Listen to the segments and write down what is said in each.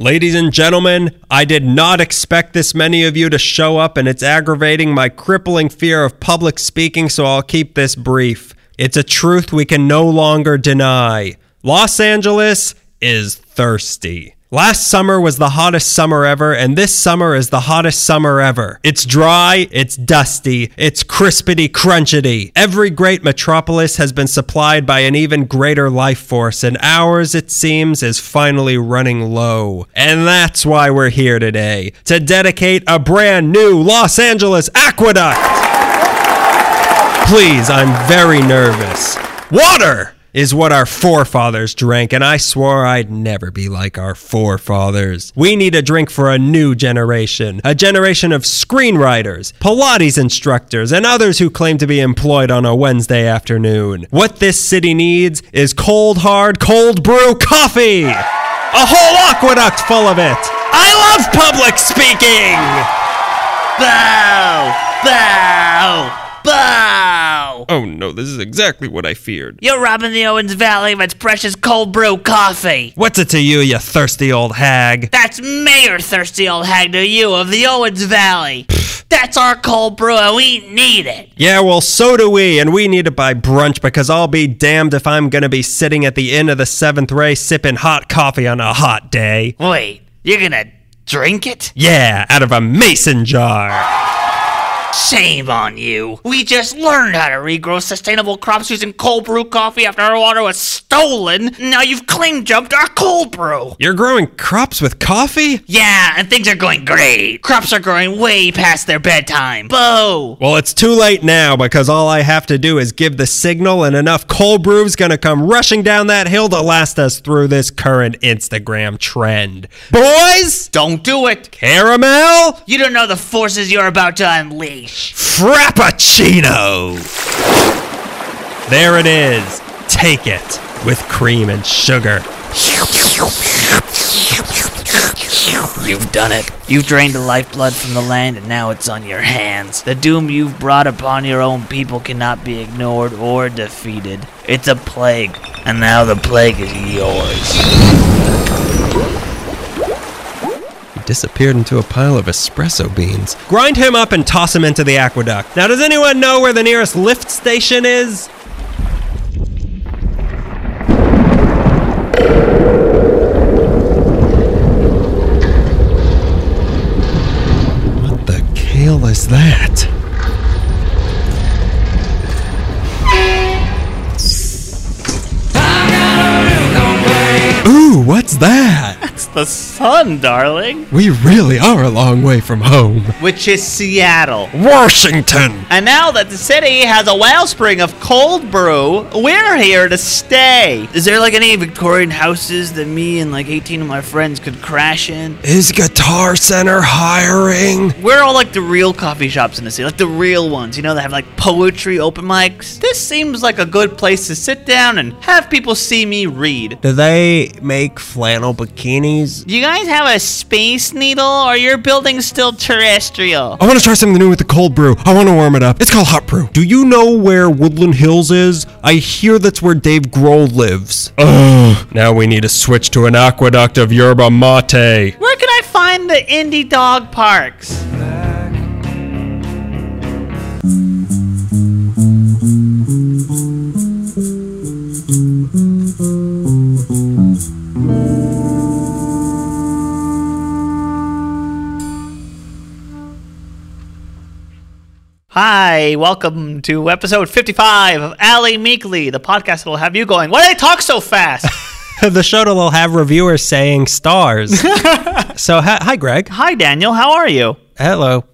Ladies and gentlemen, I did not expect this many of you to show up, and it's aggravating my crippling fear of public speaking, so I'll keep this brief. It's a truth we can no longer deny. Los Angeles is thirsty. Last summer was the hottest summer ever, and this summer is the hottest summer ever. It's dry, it's dusty, it's crispity crunchity. Every great metropolis has been supplied by an even greater life force, and ours, it seems, is finally running low. And that's why we're here today to dedicate a brand new Los Angeles aqueduct. Please, I'm very nervous. Water! Is what our forefathers drank, and I swore I'd never be like our forefathers. We need a drink for a new generation, a generation of screenwriters, Pilates instructors, and others who claim to be employed on a Wednesday afternoon. What this city needs is cold, hard, cold brew coffee! A whole aqueduct full of it! I love public speaking! Bow! Bow! Bow! Oh no, this is exactly what I feared. You're robbing the Owens Valley of its precious cold brew coffee. What's it to you, you thirsty old hag? That's Mayor Thirsty Old Hag to you of the Owens Valley. That's our cold brew and we need it. Yeah, well, so do we, and we need it by brunch because I'll be damned if I'm gonna be sitting at the end of the seventh ray sipping hot coffee on a hot day. Wait, you're gonna drink it? Yeah, out of a mason jar. Shame on you. We just learned how to regrow sustainable crops using cold brew coffee after our water was stolen. Now you've claim jumped our cold brew. You're growing crops with coffee? Yeah, and things are going great. Crops are growing way past their bedtime. Boo! Well, it's too late now because all I have to do is give the signal, and enough cold brew's gonna come rushing down that hill to last us through this current Instagram trend. Boys! Don't do it. Caramel? You don't know the forces you're about to unleash. Frappuccino! There it is. Take it with cream and sugar. You've done it. You've drained the lifeblood from the land and now it's on your hands. The doom you've brought upon your own people cannot be ignored or defeated. It's a plague, and now the plague is yours. Disappeared into a pile of espresso beans. Grind him up and toss him into the aqueduct. Now, does anyone know where the nearest lift station is? What the kale is that? Ooh, what's that? It's the sun, darling. We really are a long way from home. Which is Seattle. Washington! And now that the city has a wellspring of cold brew, we're here to stay. Is there like any Victorian houses that me and like 18 of my friends could crash in? Is Guitar Center hiring? We're all like the real coffee shops in the city, like the real ones, you know, that have like poetry open mics. This seems like a good place to sit down and have people see me read. Do they make flannel bikinis? Do you guys have a space needle or your building's still terrestrial? I want to try something new with the cold brew. I want to warm it up. It's called hot brew. Do you know where Woodland Hills is? I hear that's where Dave Grohl lives. Ugh. Now we need to switch to an aqueduct of yerba mate. Where can I find the indie dog parks? Hi, welcome to episode 55 of Allie Meekly, the podcast that will have you going, Why do they talk so fast? the show that will have reviewers saying stars. so, hi, hi, Greg. Hi, Daniel, how are you? Hello. Are you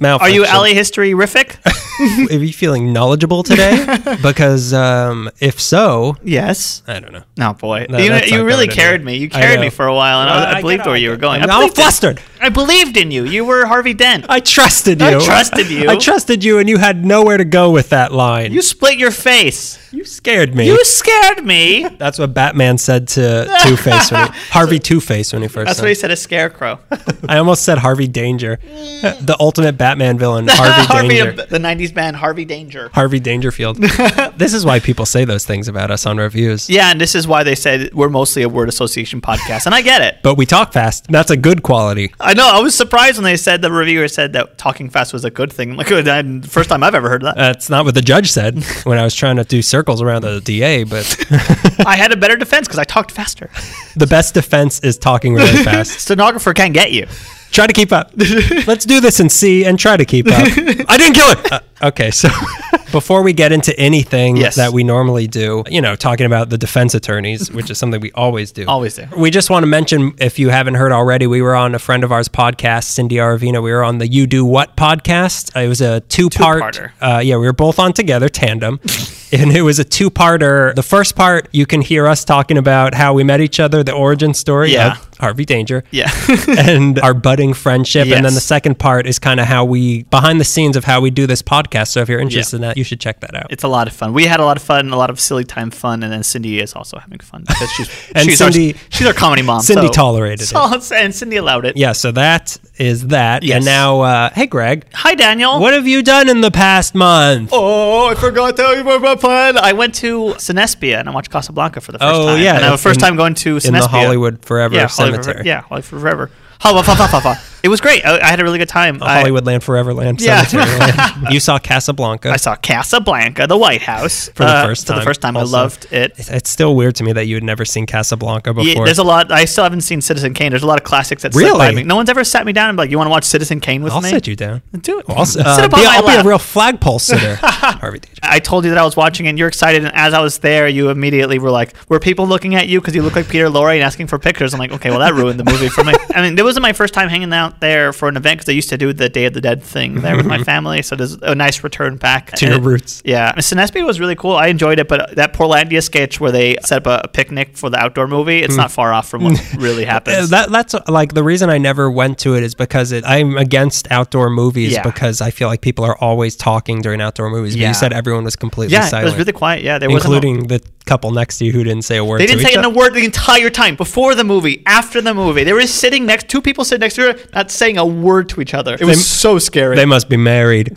Malfunction. Allie History-rific? Are you feeling knowledgeable today? because um, if so, yes. I don't know. No, boy. No, you you really carried anyway. me. You I carried me for a while, and I, Uh, I I believed where you were going. I'm I all flustered. I believed in you. You were Harvey Dent. I trusted I you. trusted you. I trusted you, and you had nowhere to go with that line. You split your face. You scared me. You scared me. That's what Batman said to Two Face when he, Harvey Two Face when he first. That's said what he said. A scarecrow. I almost said Harvey Danger, the ultimate Batman villain, Harvey Harvey, Danger. the '90s band Harvey Danger. Harvey Dangerfield. this is why people say those things about us on reviews. Yeah, and this is why they said we're mostly a word association podcast, and I get it. But we talk fast. That's a good quality. I know. I was surprised when they said the reviewer said that talking fast was a good thing. Like, the first time I've ever heard that. That's not what the judge said when I was trying to do circles around the DA, but I had a better defense because I talked faster. the best defense is talking really fast. Stenographer can't get you. Try to keep up. Let's do this and see and try to keep up. I didn't kill it. Uh, okay, so before we get into anything Yes. that we normally do, you know, talking about the defense attorneys, which is something we always do. Always do. We just want to mention, if you haven't heard already, we were on a friend of ours podcast, Cindy Aravina. We were on the You Do What podcast. It was a two-part. Two-parter. Uh, yeah, we were both on together, tandem. and it was a two-parter. The first part, you can hear us talking about how we met each other, the origin story Yeah. of Harvey Danger Yeah. and our budding friendship. And then the second part is kind of how we behind the scenes of how we do this podcast. So if you're interested in that, you should check that out. it's a lot of fun. We had a lot of fun, a lot of silly time fun, and then Cindy is also having fun because she's And she's Cindy- our, she's our comedy mom. Cindy so- tolerated it. and Cindy allowed it. Yeah, so that is that. Yes. And now, uh, hey, Greg, Hi, Daniel. what have you done in the past month? Oh, I forgot to tell you about my plan. I went to Cinespia and I watched Casablanca for the first Oh, time. yeah, and I was first in- time going to Cinespia in the Hollywood Forever yeah, Forever, yeah, Hollywood Forever. Ha, ha, ha, ha, ha. It was great. I, I had a really good time. I, Hollywood Land Forever Land Yeah. Cemetery Land. You saw Casablanca. I saw Casablanca, the White House, For the uh, first For the time first time, also. I loved it. It's- still weird to me that you had never seen Casablanca before. Yeah, there's a lot. I still haven't seen Citizen Kane. There's a lot of classics that slip by Really? me. No one's ever sat me down and be like, "You want to watch Citizen Kane with me? I'll sit you down. Do it. I'll, Sit uh, up be, I'll be a real flagpole sitter. Harvey. I told you that I was watching and you're excited. And as I was there, you immediately were like, were people looking at you because you look like Peter Lorre and asking for pictures? I'm like, okay, well, that ruined the movie for me. I mean, it wasn't my first time hanging out there for an event because I used to do the Day of the Dead thing there with my family. So there's a nice return back. To your roots. Yeah. Cinespia was really cool. I enjoyed it. But that Portlandia sketch where they set up a, picnic for the outdoor movie, it's not far off from what really Uh, happens. that that's uh, like the reason I never went to it is because it, I'm against outdoor movies Yeah. because I feel like people are always talking during outdoor movies. But you said everyone was completely yeah, silent, it was really quiet. Yeah, there wasn't a- including the couple next to you who didn't say a word. They didn't each say other. a word the entire time before the movie, after the movie. They were sitting next, two people sitting next to her, not saying a word to each other. It was They- so scary. They must be married.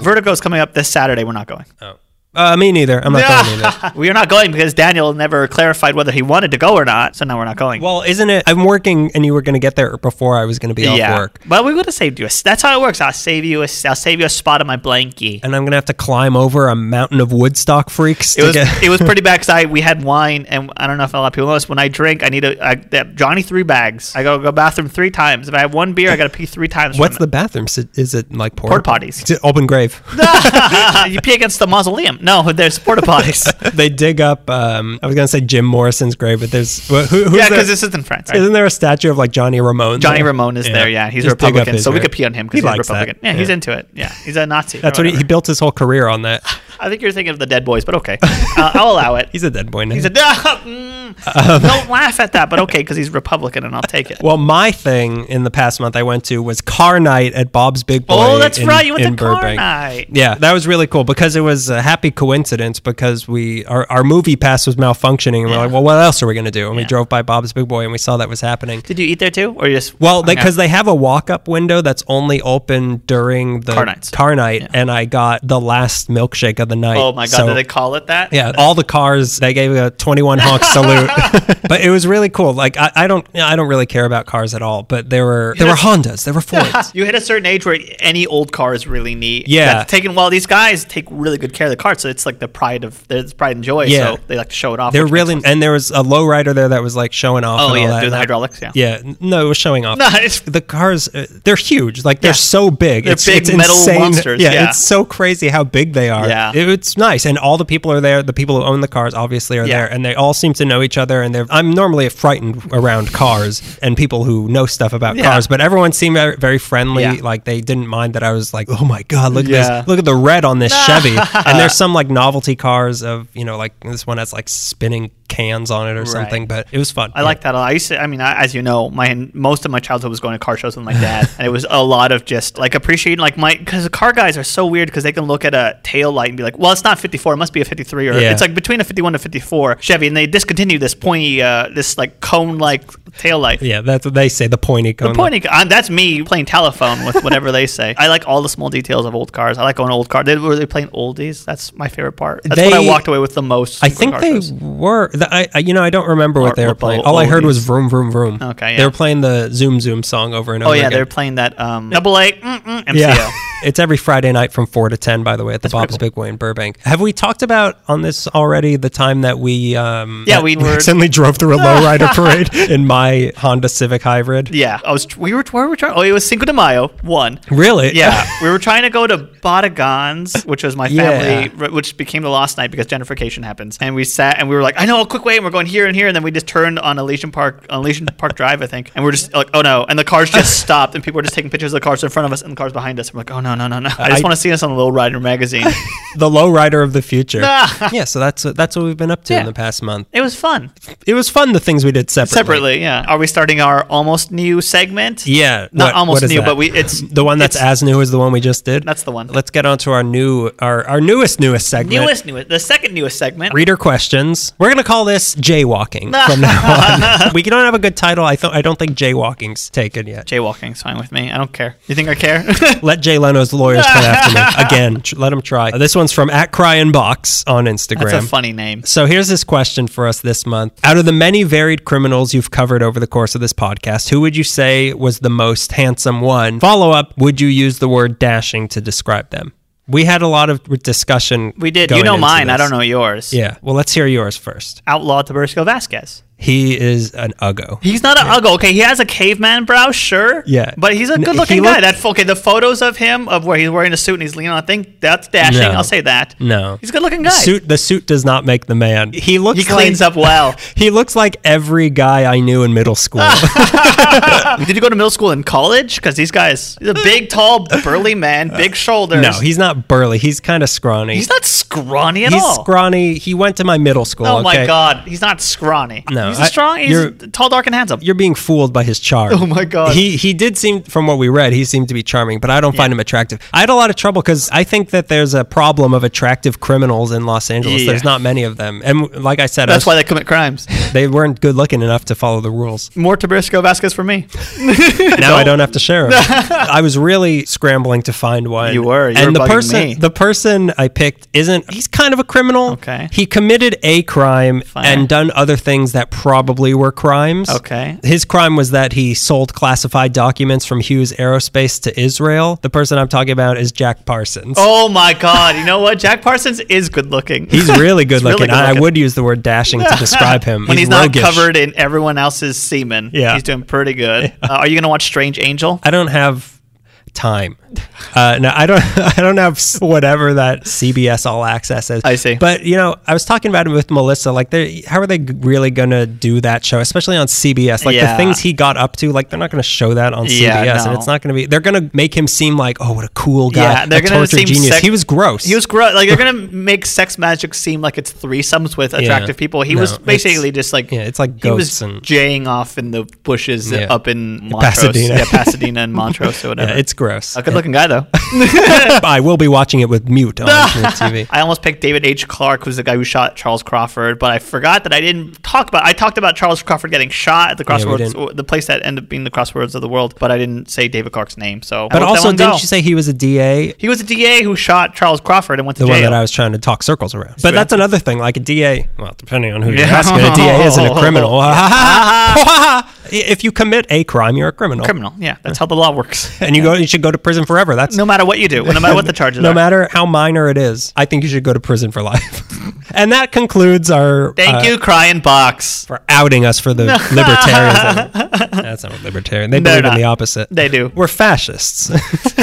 Vertigo's coming up this Saturday. We're not going. Oh. Uh, me neither. I'm not going either. we are not going because Daniel never clarified whether he wanted to go or not. So now we're not going. Well, isn't it? I'm working, and you were going to get there before I was going to be off work, But we would have saved you. A, that's how it works. I'll save you. A, I'll save you a spot on my blankie. and I'm going to have to climb over a mountain of Woodstock freaks. It was get- it was pretty bad because I we had wine and I don't know if a lot of people know this. When I drink, I need a I, Johnny three bags. I go go bathroom three times. If I have one beer, I got to pee three times. What's the bathroom? Is it, is it like Porta potties. Is it open grave? you pee against the mausoleum. No, there's porta potties. they dig up. Um, I was going to say Jim Morrison's grave, but there's who, who's yeah, because this is in France. Right? Isn't there a statue of like Johnny Ramone? Johnny there? Ramone is there. Yeah, he's a Just up Republican, so we could pee on him because He he's a. Republican. Yeah, he's into it. Yeah, he's a Nazi. That's what he, he built his whole career on that. I think you're thinking of the Dead Boys, but okay, uh, I'll allow it. He's a dead boy now. He's a mm, don't laugh at that, but okay, because he's Republican, and I'll take it. well, my thing in the past month I went to was car night at Bob's Big Boy. oh, that's in- right. You went to car night. Yeah, that was really cool because it was a happy coincidence because we our, our movie pass was malfunctioning and we're like, well, what else are we gonna do? And we drove by Bob's Big Boy and we saw that was happening. Did you eat there too, or you just Well, because they, have a walk-up window that's only open during the Car nights. car night, Yeah. and I got the last milkshake of the night. Oh my god, So- did they call it that? yeah, all the cars they gave a 21 honk salute, but it was really cool. Like I, I don't, I don't really care about cars at all, but there were there were Hondas, there were Fords. you hit a certain age where any old car is really neat. Yeah. That's taken. Well, these guys take really good care of the car, so it's like the pride of there's pride and joy. Yeah. So they like to show it off. They're really, and there was a lowrider there that was like showing off. Oh yeah, that, do the hydraulics. Yeah. Yeah, no, it was showing off. No, it's the cars, uh, they're huge. Like they're Yeah. so big. They're it's, big it's metal insane. monsters, Yeah, yeah. it's so crazy how big they are. Yeah. It- it's nice, and all the people are there. The people who own the cars obviously are Yeah. there, and they all seem to know each other. And they're. I'm normally frightened around cars and people who know stuff about cars, but everyone seemed very, very friendly. Like they didn't mind that I was like, oh my god, look at this, look at the red on this Chevy. and there's some like novelty cars of you know like this one has like spinning cans on it or something. But it was fun. I like that a lot. I used to, I mean, I, as you know, my most of my childhood was going to car shows with my dad, and it was a lot of just like appreciating like my because the car guys are so weird because they can look at a tail light and be like, well, it's not 54, it must be a 53, or Yeah. it's like between a 51 to 54 Chevy, and they discontinued this pointy, uh, this like cone like tail light. Yeah, that's what they say. The pointy cone. The pointy, uh, that's me playing telephone with whatever they say. I like all the small details of old cars. I like going old cars. They were they playing oldies. That's my favorite part. That's what I walked away with the most. I think they shows. were. The, I, I, you know, I don't remember what Or- they were playing. All I heard was. "vroom vroom vroom." Okay, They were playing the "Zoom Zoom" song over and over. Oh yeah, again. they're playing that um, double A mm, mm, MCO. Yeah. it's every Friday night from 4 to 10, by the way, at the Bob's. Big Way in Burbank. Have we talked about on this already the time that we um, Yeah, that we were- accidentally drove through a lowrider parade in my Honda Civic Hybrid? Yeah, I was. We were. Where were we trying? Oh, it was Cinco de Mayo. One. Really? Yeah, we were trying to go to Bodegons, which was my family, Yeah. r- which became the last night because gentrification happens. And we sat and we were like, I know, a quick way, and we're going here and here, and then we just turned on Elysian Park, on Elysian Park Drive, I think, and we're just like, oh no, and the cars just stopped, and people were just taking pictures of the cars in front of us and the cars behind us. We're like, oh no, no, no, no, I just I- want to see us on the Low Rider magazine. the lowrider of the future. yeah, so that's that's what we've been up to in the past month. it was fun. It was fun the things we did separately. Separately, yeah. Are we starting our almost new segment? Yeah, Not what- almost what new, that? but we it's the one that's as new as the one we just did. That's the one. Let's get on to our new our our newest newest segment. newest newest the second newest segment. Reader questions. We're gonna call this jaywalking from now on. we don't have a good title. I th- I don't think jaywalking's taken yet. Jaywalking's fine with me. I don't care. You think I care? Let Jay Leno's lawyers come after me again. Tr- let them try. this one's from at Cryin Box on Instagram. That's a funny name. So here's this question for us this month. Out of the many varied criminals you've covered over the course of this podcast, who would you say was the most handsome one? Follow up, would you use the word dashing to describe them? We had a lot of discussion. We did. You know mine. I don't know yours. Yeah. Well, let's hear yours first. Outlaw Tabasco Vasquez. He is an uggo. He's not a uggo. Okay, he has a caveman brow, sure. Yeah. But he's a good looking he guy. That okay, the photos of him of where he's wearing a suit and he's leaning on a thing, that's dashing. No. I'll say that. No. He's a good looking guy. Suit the suit does not make the man. He looks he cleans like, up well. He looks like every guy I knew in middle school. Did you go to middle school and college? Because these guys, he's a big, tall, burly man, uh, big shoulders. no, he's not burly. He's kind of scrawny. he's not scrawny at He's all. scrawny. He went to my middle school. Oh my god, he's not scrawny. No, he's I- a strong. He's tall, dark, and handsome. You're being fooled by his charm. Oh my God. He he did seem, from what we read, he seemed to be charming, but I don't find him attractive. I had a lot of trouble because I think that there's a problem of attractive criminals in Los Angeles. Yeah. There's not many of them, and like I said, I That's was- why they commit crimes. they weren't good looking enough to follow the rules. More Tabasco Vasquez for me. now I don't have to share them. I was really scrambling to find one. You were. You and were the person, me. the person I picked isn't. He's kind of a criminal. Okay. He committed a crime Fine. and done other things that probably were crimes. Okay. His crime was that he sold classified documents from Hughes Aerospace to Israel. The person I'm talking about is Jack Parsons. Oh my God! You know what? Jack Parsons is good looking. He's really good He's really looking. I would use the word dashing to describe him. when he's, not roguish. covered in everyone else's semen. Yeah. he's doing pretty good. Uh, are you gonna watch Strange Angel? I don't have time. Uh, no, I don't. I don't have whatever that CBS All Access is. I see. But you know, I was talking about it with Melissa. Like, they how are they really gonna do that show, especially on CBS? Like Yeah. the things he got up to, like they're not gonna show that on CBS, Yeah, and it's not gonna be. They're gonna make him seem like, oh, what a cool guy. Yeah, they're a gonna seem genius. sec- he was gross. He was gross. Like they're gonna make sex magic seem like it's threesomes with attractive people. He No, was basically just like yeah, it's like he was and- jaying off in the bushes Yeah. up in Montrose, Pasadena. yeah, Pasadena and Montrose or whatever. Yeah, it's gross. A good looking guy though. I will be watching it with mute on TV. I almost picked David H. Clark, who's the guy who shot Charles Crawford, but I forgot that I didn't talk about. I talked about Charles Crawford getting shot at the Yeah, crossroads, didn't. the place that ended up being the crossroads of the world, but I didn't say David Clark's name. So, But also, didn't go. you say he was a DA? he was a DA who shot Charles Crawford and went to the jail? one that I was trying to talk circles around. But that's another thing. Like a DA, well, depending on who you're Yeah. asking, a DA isn't a criminal. if you commit a crime, you're a criminal. criminal. Yeah, that's how the law works. And you go, you should go to prison forever. That's no matter what you do, no matter what the charges no are. matter how minor it is. I think you should go to prison for life. and that concludes our. Thank uh, you, crying box. for outing us for the libertarians. That's not a libertarian. They They're believe in the not. opposite. They do. We're fascists.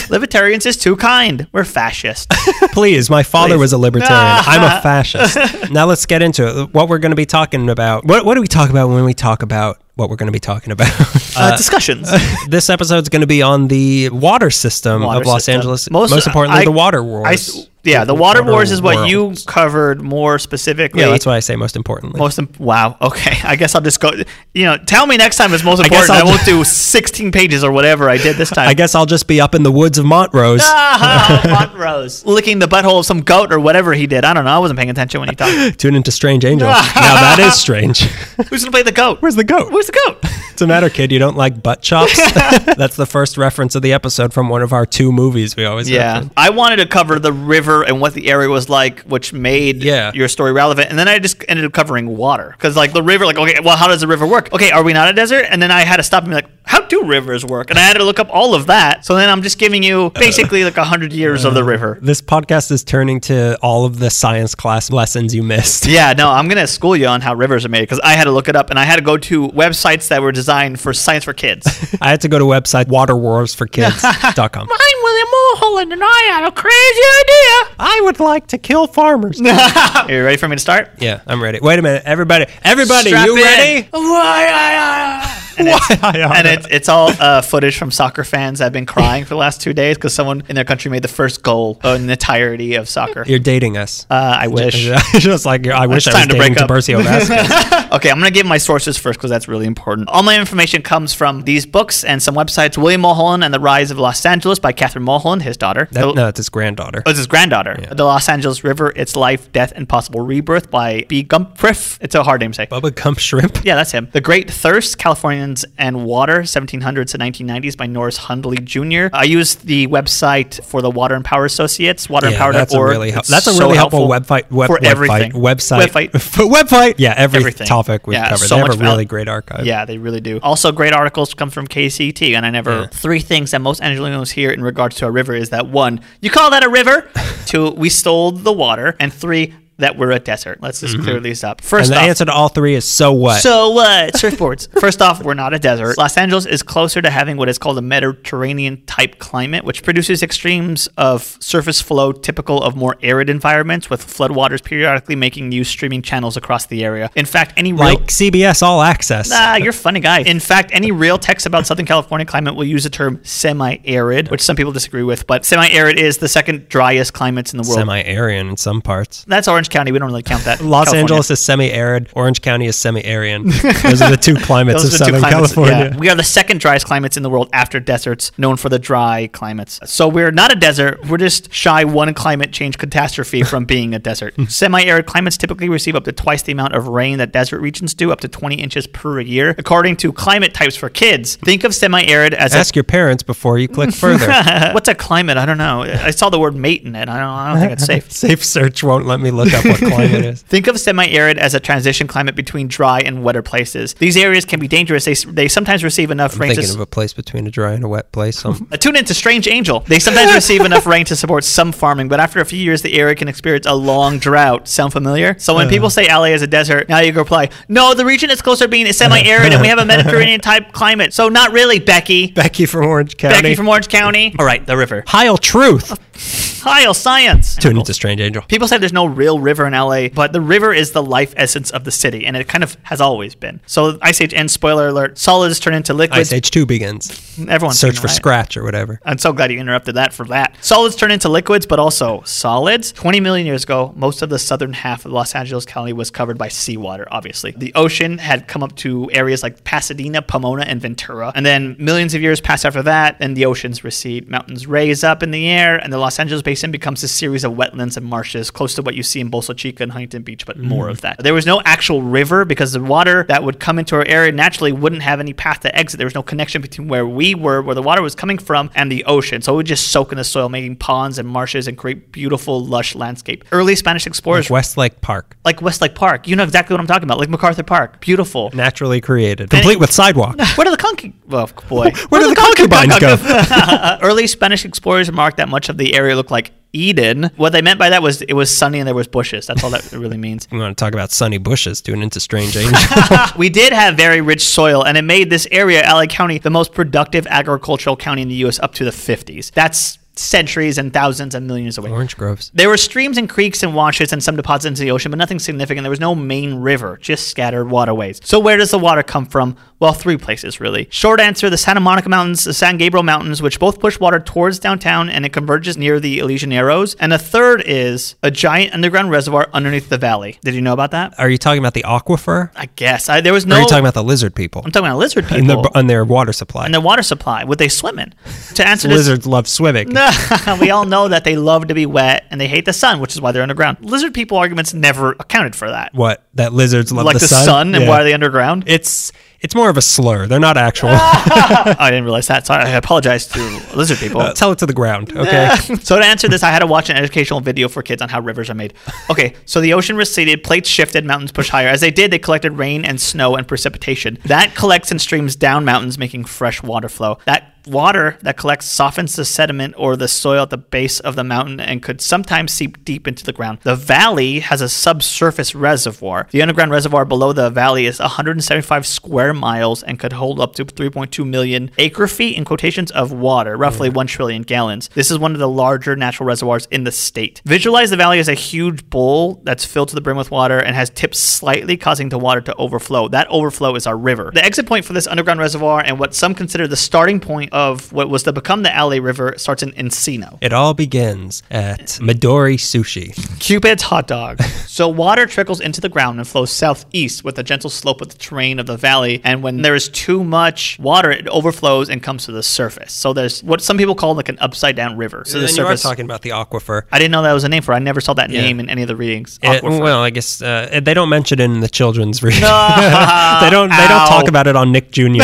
Libertarians is too kind. We're fascist. Please, my father was a libertarian. I'm a fascist. now let's get into it. What we're going to be talking about. What, what do we talk about when we talk about what we're going to be talking about? Uh, discussions. this episode is going to be on the water system Water of Los system. Angeles. Most, importantly, I- the water I wars. s- Yeah, the water Water wars is what you covered more specifically. Yeah, that's why I say most importantly. Most imp- wow. Okay, I guess I'll just go. You know, tell me next time it's most I guess important. I, I'll won't do 16 pages or whatever I did this time. I guess I'll just be up in the woods of Montrose. Montrose. Licking the butthole of some goat or whatever he did. I don't know. I wasn't paying attention when he talked. Tune into Strange Angels. now that is strange. Who's gonna play the goat? Where's the goat? Where's the goat? What's the matter, kid? You don't like butt chops? That's the first reference of the episode from one of our two movies we always Yeah, reference. I wanted to cover the river and what the area was like, which made Yeah. your story relevant. And then I just ended up covering water because, like, the river, like, okay, well, how does the river work? Okay, are we not a desert? And then I had to stop and be like, how do rivers work? And I had to look up all of that. So then I'm just giving you basically like a hundred years of the uh, river. This podcast is turning to all of the science class lessons you missed. Yeah, no, I'm gonna school you on how rivers are made because I had to look it up and I had to go to websites that were designed for science for kids. I had to go to website waterwarsforkids.com. I'm William Mulholland and I had a crazy I would like to kill farmers. Are you ready for me to start? yeah, I'm ready. Wait a minute. Everybody, everybody, Strap you in. ready? And it's, and it's, it's all uh, footage from soccer fans that have been crying for the last two days because someone in their country made the first goal in the entirety of soccer. You're dating us. Uh, I wish. Just like I wish I time was to break dating up. Tiburcio Vasquez. Okay, I'm going to give my sources first because that's really important. All my information comes from these books and some websites William Mulholland and the Rise of Los Angeles by Catherine Mulholland, his daughter. That, The- no, it's his granddaughter. Oh, it's his granddaughter. The Los Angeles River, Its Life, Death, and Possible Rebirth by B. Gumprecht. It's a hard name to say. Bubba Gump Shrimp. Yeah, that's him. The Great Thirst, Californians and Water, 1700s to 1990s by Norris Hundley Jr. I used the website for the Water and Power Associates, Yeah, waterandpower.org. that's a really hel- that's a so really helpful, helpful website web, for everything. website Webfight. website yeah every Everything. topic we've Yeah, covered so they have a really great archive Yeah, they really do. Also, great articles come from KCET, and I never. Yeah. Three things that most Angelinos hear in regards to a river is that one, you call that a river? Two, we stole the water, and three, that we're a desert. Let's just clear these up. and First the off, answer to all three is so what so what? Surfboards. First off, we're not a desert. Los Angeles is closer to having what is called a Mediterranean type climate, which produces extremes of surface flow typical of more arid environments, with floodwaters periodically making new streaming channels across the area. In fact, any real like CBS All Access Ah, you're a funny guy. In fact, any real text about Southern California climate will use the term semi-arid, which some people disagree with. But semi-arid is the second driest climates in the world. Semi-arid in some parts That's Orange County. We don't really count that. Los California. Angeles is semi-arid Orange County is semi-Aryan those are the two climates of are the two Southern climates, California yeah. We are the second driest climates in the world after deserts, known for the dry climates. So we're not a desert. We're just shy one climate change catastrophe from being a desert. Semi-arid climates typically receive up to twice the amount of rain that desert regions do, up to 20 inches per year. According to climate types for kids, think of semi-arid as a ask your parents before you click further What's a climate? I don't know. I saw the word mate in it. I don't, I don't think it's safe. safe search won't let me look up what climate is Think of semi-arid as a transition climate between dry and wetter places. These areas can be dangerous. They, they sometimes receive enough I'm rain to thinking of a place between a dry and a wet place um, Uh, tune into Strange Angel. They sometimes receive enough rain to support some farming, but after a few years, the area can experience a long drought. Sound familiar? So when people say LA is a desert, now you can reply, no, the region is closer to being semi-arid, and we have a Mediterranean type climate. So not really, Becky. Becky from Orange County Becky from Orange County. All right, the river. Heil Truth Heil science. tune into Strange Angel People say there's no real river in LA, but the river is the life essence of the city, and it kind of has always been. So Ice Age ends. Spoiler alert: solids turn into liquids. Ice Age 2 begins Everyone's search for scratch or whatever I'm so glad you interrupted that for that. Solids turn into liquids, but also solids. 20 million years ago, most of the southern half of Los Angeles County was covered by seawater, obviously. The ocean had come up to areas like Pasadena, Pomona, and Ventura. And then millions of years pass after that, and the oceans recede. Mountains raise up in the air, and the Los Angeles Basin becomes a series of wetlands and marshes, close to what you see in Bolsa Chica and Huntington Beach, but more mm-hmm. of that. There was no actual river because the water that would come into our area naturally wouldn't have any path to exit. There was no connection between where we were, where the water was coming from, and the ocean. So it would just soak in the soil, making ponds and marshes and create beautiful, lush landscape. Early Spanish explorers, like Westlake Park like Westlake Park, you know exactly what I'm talking about, like MacArthur Park, beautiful. naturally created complete with sidewalk Where do the concu- well, boy, Where do the concubines go? Early Spanish explorers remarked that much of the area looked like Eden. What they meant by that was it was sunny and there was bushes. That's all that really means. I'm to talk about sunny bushes tune into Strange Angel we did have very rich soil, and it made this area, LA County, the most productive agricultural county in the U.S. up to the 50s. That's centuries and thousands and millions away. Orange groves. There were streams and creeks and washes and some deposits into the ocean, but nothing significant. There was no main river, just scattered waterways. So where does the water come from? Well, three places really. Short answer: the Santa Monica Mountains, the San Gabriel Mountains, which both push water towards downtown, and it converges near the Elysian Narrows. And the third is a giant underground reservoir underneath the valley. Did you know about that? Are you talking about the aquifer? I guess I, there was Or no. are you talking about the lizard people? I'm talking about lizard and people their, and their water supply. and their water supply. Would they swim in? To answer this, Lizards love swimming. we all know that they love to be wet and they hate the sun, which is why they're underground. Lizard people arguments never accounted for that. What? That lizards love like the, the, sun, and Yeah. why are they underground? It's it's more of a slur. They're not actual. I didn't realize that. Sorry, I apologize to lizard people. Uh, Tell it to the ground, okay? so to answer this, I had to watch an educational video for kids on how rivers are made. Okay, so the ocean receded, plates shifted, mountains pushed higher. As they did, they collected rain and snow and precipitation. That collects and streams down mountains, making fresh water flow. That water that collects softens the sediment or the soil at the base of the mountain and could sometimes seep deep into the ground. The valley has a subsurface reservoir. The underground reservoir below the valley is 175 square miles and could hold up to 3.2 million acre feet in quotations of water, roughly mm. 1 trillion gallons. This is one of the larger natural reservoirs in the state. Visualize the valley as a huge bowl that's filled to the brim with water and has tips slightly causing the water to overflow. That overflow is our river. The exit point for this underground reservoir and what some consider the starting point of what was to become the LA River starts in Encino. It all begins at Midori Sushi. Cupid's hot dog. so water trickles into the ground and flows southeast with a gentle slope of the terrain of the valley. And when there is too much water, it overflows and comes to the surface. So there's what some people call like an upside down river. So the and you are talking about the aquifer. I didn't know that was a name for. it. I never saw that Yeah. name in any of the readings. It- Aquifer. well, I guess uh, they don't mention it in the children's reading. They don't. They don't ow. talk about it on Nick Jr.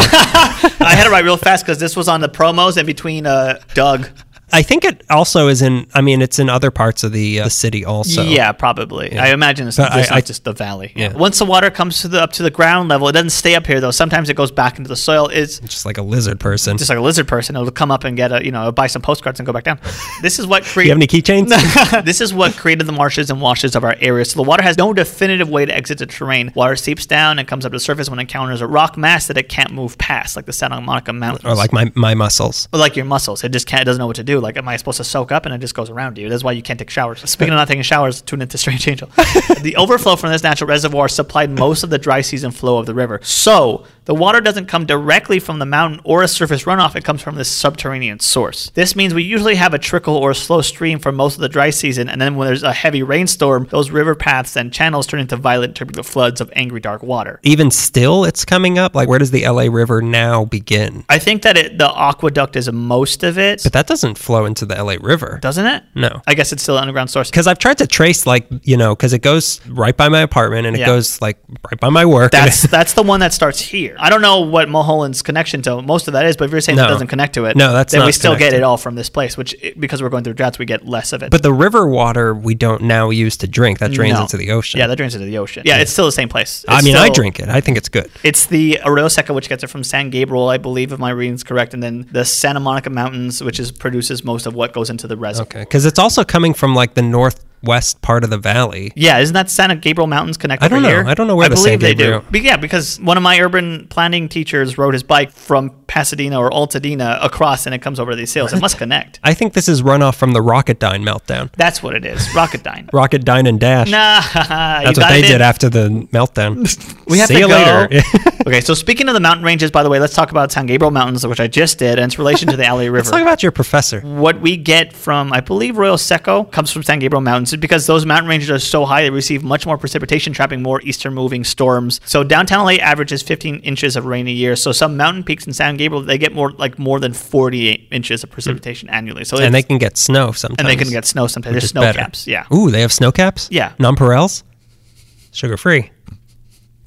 I had it right real fast because this was on the promos and between uh, Doug. I think it also is in. I mean, it's in other parts of the uh, city also. yeah, probably. I imagine it's just I- not I- just the valley. Yeah. Once the water comes to the up to the ground level, it doesn't stay up here though. Sometimes it goes back into the soil. It's just like a lizard person. just like a lizard person. It'll come up and get a you know buy some postcards and go back down. This is what Do you have created. any keychains? this is what created the marshes and washes of our area. So the water has no definitive way to exit the terrain. Water seeps down and comes up to the surface when it encounters a rock mass that it can't move past, like the Santa Monica Mountains. or like my my muscles. Or like your muscles. It just can't. It doesn't know what to do. Like, am I supposed to soak up? And it just goes around you. That's why you can't take showers. Speaking of not taking showers, tune into Strange Angel. the overflow from this natural reservoir supplied most of the dry season flow of the river. So the water doesn't come directly from the mountain or a surface runoff. It comes from this subterranean source. This means we usually have a trickle or a slow stream for most of the dry season, and then when there's a heavy rainstorm, those river paths and channels turn into violent, turbulent floods of angry, dark water. Even still, it's coming up. Like, where does the LA River now begin? I think that it, the aqueduct is most of it, But that doesn't flow into the LA River. doesn't it? No. I guess it's still an underground source. Because I've tried to trace, like, you know, because it goes right by my apartment and it Yeah. goes like right by my work. That's that's the one that starts here. I don't know what Mulholland's connection to most of that is, but if you're saying No. it doesn't connect to it, No, that's then we still get it all from this place. Which because we're going through droughts, we get less of it. but the river water we don't now use to drink. That drains No. into the ocean. yeah, that drains into the ocean. Yeah, it's still the same place. I It's mean, I drink it. I think it's good. It's the Arroyo Seco, which gets it from San Gabriel, I believe, if my reading's correct, and then the Santa Monica Mountains, which is produces most of what goes into the reservoir. Okay. Because it's also coming from like the northwest part of the valley. Yeah, isn't that Santa Gabriel Mountains connect I don't know. here? I don't know where I the believe San they Gabriel- do. But yeah, because one of my urban planning teachers rode his bike from Pasadena or Altadena across, and it comes over these hills. It must connect. I think this is runoff from the Rocketdyne meltdown. That's what it is. Rocketdyne. Rocketdyne and Dash. Nah, That's what they did after the meltdown. We have See to you go. later. okay, so speaking of the mountain ranges, by the way, let's talk about San Gabriel Mountains, which I just did, and its relation to the LA River. Let's talk about your professor. what we get from, I believe, Arroyo Seco comes from San Gabriel Mountains because those mountain ranges are so high they receive much more precipitation, trapping more eastern moving storms. So downtown LA averages 15 inches of rain a year. So some mountain peaks in San Gabriel they get more like more than 48 inches of precipitation annually. So And they can get snow sometimes. and they can get snow sometimes. There's snow better. caps. Yeah. Ooh, they have snow caps? Yeah. Nonpareils? Sugar free.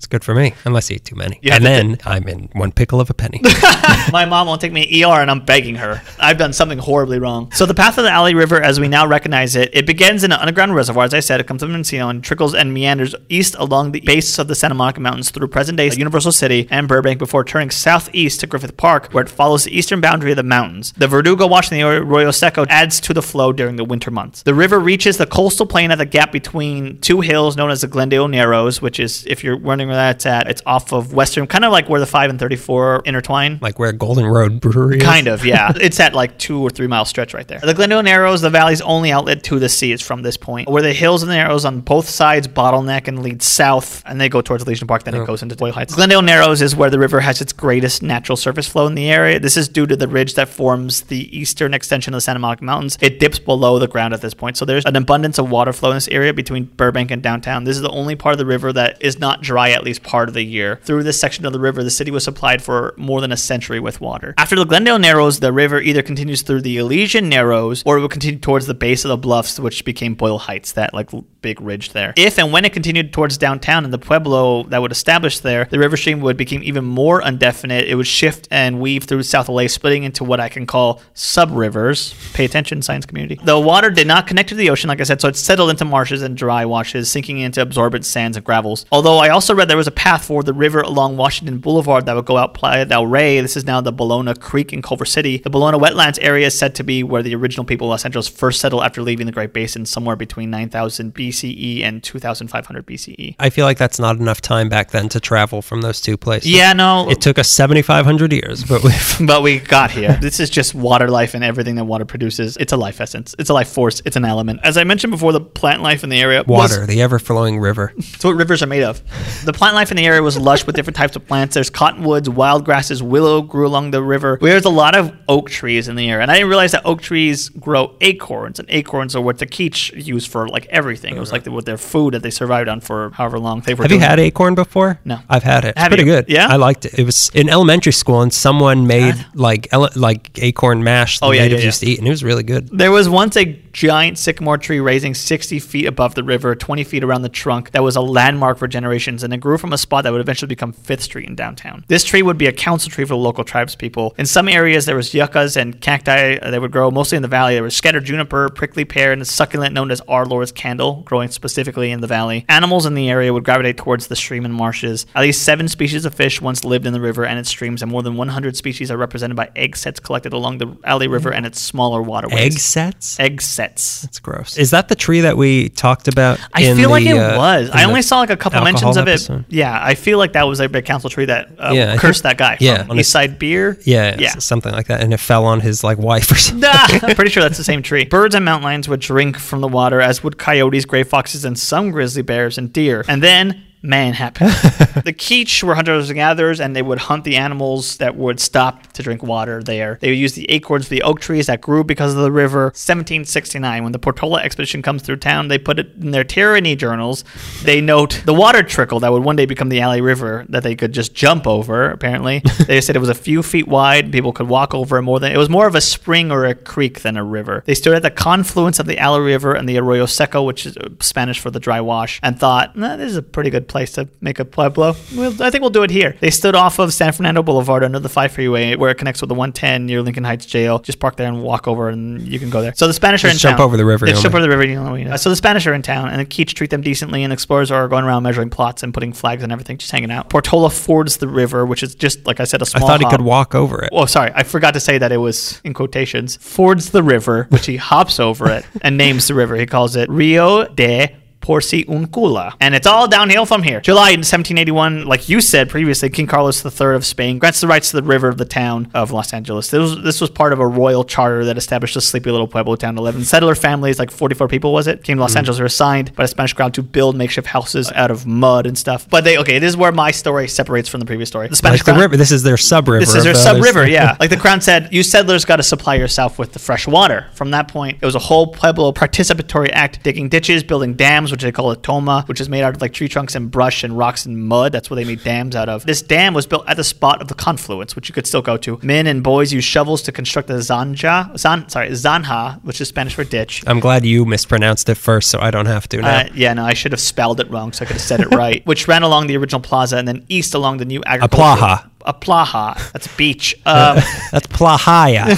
It's good for me, unless you eat too many. And then I'm in one pickle of a penny. My mom won't take me to ER, and I'm begging her. I've done something horribly wrong. So the path of the LA River, as we now recognize it, it begins in an underground reservoir. As I said, it comes from Encino and trickles and meanders east along the base of the Santa Monica Mountains through present-day Universal City and Burbank before turning southeast to Griffith Park, where it follows the eastern boundary of the mountains. The Verdugo Wash and the Arroyo Seco adds to the flow during the winter months. The river reaches the coastal plain at the gap between two hills known as the Glendale Narrows, which is, if you're wondering where that's at. It's off of Western, kind of like where the 5 and 34 intertwine. Like where Golden Road Brewery is. Kind of, yeah. it's at like two or three mile stretch right there. The Glendale Narrows, the valley's only outlet to the sea is from this point, where the hills and the narrows on both sides bottleneck and lead south, and they go towards Elysian Park. Then it oh. goes into Boyle Heights. Glendale Narrows is where the river has its greatest natural surface flow in the area. This is due to the ridge that forms the eastern extension of the Santa Monica Mountains. It dips below the ground at this point, so there's an abundance of water flow in this area between Burbank and downtown. This is the only part of the river that is not dry at least part of the year. Through this section of the river, the city was supplied for more than a century with water. After the Glendale Narrows, the river either continues through the Elysian Narrows or it will continue towards the base of the bluffs, which became Boyle Heights, that like big ridge there. If and when it continued towards downtown and the pueblo that would establish there, the river stream would become even more undefinite. It would shift and weave through South LA, splitting into what I can call sub rivers. Pay attention, science community. The water did not connect to the ocean, like I said, so it settled into marshes and dry washes, sinking into absorbent sands and gravels. Although I also read there was a path for the river along Washington Boulevard that would go out Playa del Rey. This is now the Ballona Creek in Culver City. The Ballona wetlands area is said to be where the original people of Los Angeles first settled after leaving the Great Basin somewhere between 9000 BCE and 2500 BCE. I feel like that's not enough time back then to travel from those two places. Yeah, no. It took us 7,500 years, but we've. but we got here. this is just water life and everything that water produces. It's a life essence. It's a life force. It's an element. As I mentioned before, the plant life in the area was- Water, the ever flowing river. It's what rivers are made of. The plant life in the area was lush with different types of plants. There's cottonwoods, wild grasses, willow grew along the river. There's a lot of oak trees in the area. And I didn't realize that oak trees grow acorns, and acorns are what the Kizh used for like everything. It was uh-huh. like the, with their food that they survived on for however long they were Have you had acorn before? No. I've had it. It's Have pretty you? good. Yeah? I liked it. It was in elementary school, and someone made like ele- like acorn mash. Oh, the Oh, yeah, yeah, natives yeah. used to eat, and it was really good. There was once a giant sycamore tree raising 60 feet above the river, 20 feet around the trunk, that was a landmark for generations, and it grew from a spot that would eventually become Fifth Street in downtown. This tree would be a council tree for the local tribespeople. In some areas, there was yuccas and cacti uh, that would grow mostly in the valley. There was scattered juniper, prickly pear, and a succulent known as Our Lord's Candle, growing specifically in the valley. Animals in the area would gravitate towards the stream and marshes. At least seven species of fish once lived in the river and its streams, and more than 100 species are represented by egg sets collected along the LA River and its smaller waterways. Egg sets. Egg sets. That's gross. Is that the tree that we talked about? I feel like the, it uh, was. I only saw like a couple mentions of it. episode? Yeah, I feel like that was a big council tree that uh, Yeah, cursed think- that guy. yeah, from on his- East Side Beer. Yeah, yeah. something like that, and it fell on his like wife or something. Nah, I'm pretty sure that's the same tree. Birds and mountain lions would drink from the water, as would coyotes, gray foxes, and some grizzly bears and deer. And then man happened. the Kizh were hunters and gatherers, and they would hunt the animals that would stop to drink water there. They would use the acorns for the oak trees that grew because of the river. 1769, when the Portola expedition comes through town, they put it in their tyranny journals. They note the water trickle that would one day become the LA River that they could just jump over. Apparently, they said it was a few feet wide. People could walk over it more than it was more of a spring or a creek than a river. They stood at the confluence of the LA River and the Arroyo Seco, which is uh, Spanish for the dry wash, and thought, nah, this is a pretty good place to make a pueblo. We'll, I think we'll do it here. They stood off of San Fernando Boulevard under the 5 freeway where it connects with the 110 near Lincoln Heights Jail. Just park there and walk over, and you can go there. So the Spanish are in Just jump town. over the river, Just jump over the river. You know, what you know. So the Spanish are in town, and the Kizh treat them decently, and explorers are going around measuring plots and putting flags and everything, just hanging out. Portola fords the river, which is just like I said, a small. I thought he could walk over it. Oh, sorry. I forgot to say that it was in quotations. Fords the river, which he hops over it and names the river. He calls it Rio de Porciuncula. And it's all downhill from here. July in 1781, like you said previously, King Carlos III of Spain grants the rights to the river of the town of Los Angeles. This was, this was part of a royal charter that established a sleepy little pueblo town. 11 settler families, like 44 people was it, came to Los mm-hmm. Angeles, were assigned by the Spanish crown to build makeshift houses out of mud and stuff. But they, okay, this is where my story separates from the previous story. The Spanish Like the crown. river. This is their sub river. This is their sub river, yeah. Like the crown said, you settlers got to supply yourself with the fresh water. From that point, it was a whole Pueblo participatory act, digging ditches, building dams, which they call a toma, which is made out of like tree trunks and brush and rocks and mud. That's what they made dams out of. This dam was built at the spot of the confluence, which you could still go to. Men and boys used shovels to construct the zanja, zan, sorry, zanja, which is Spanish for ditch. I'm glad you mispronounced it first, so I don't have to now. Uh, yeah, no, I should have spelled it wrong, so I could have said it right. Which ran along the original plaza and then east along the new a agricultural. A plaha. That's a beach. Um, That's Plahaya.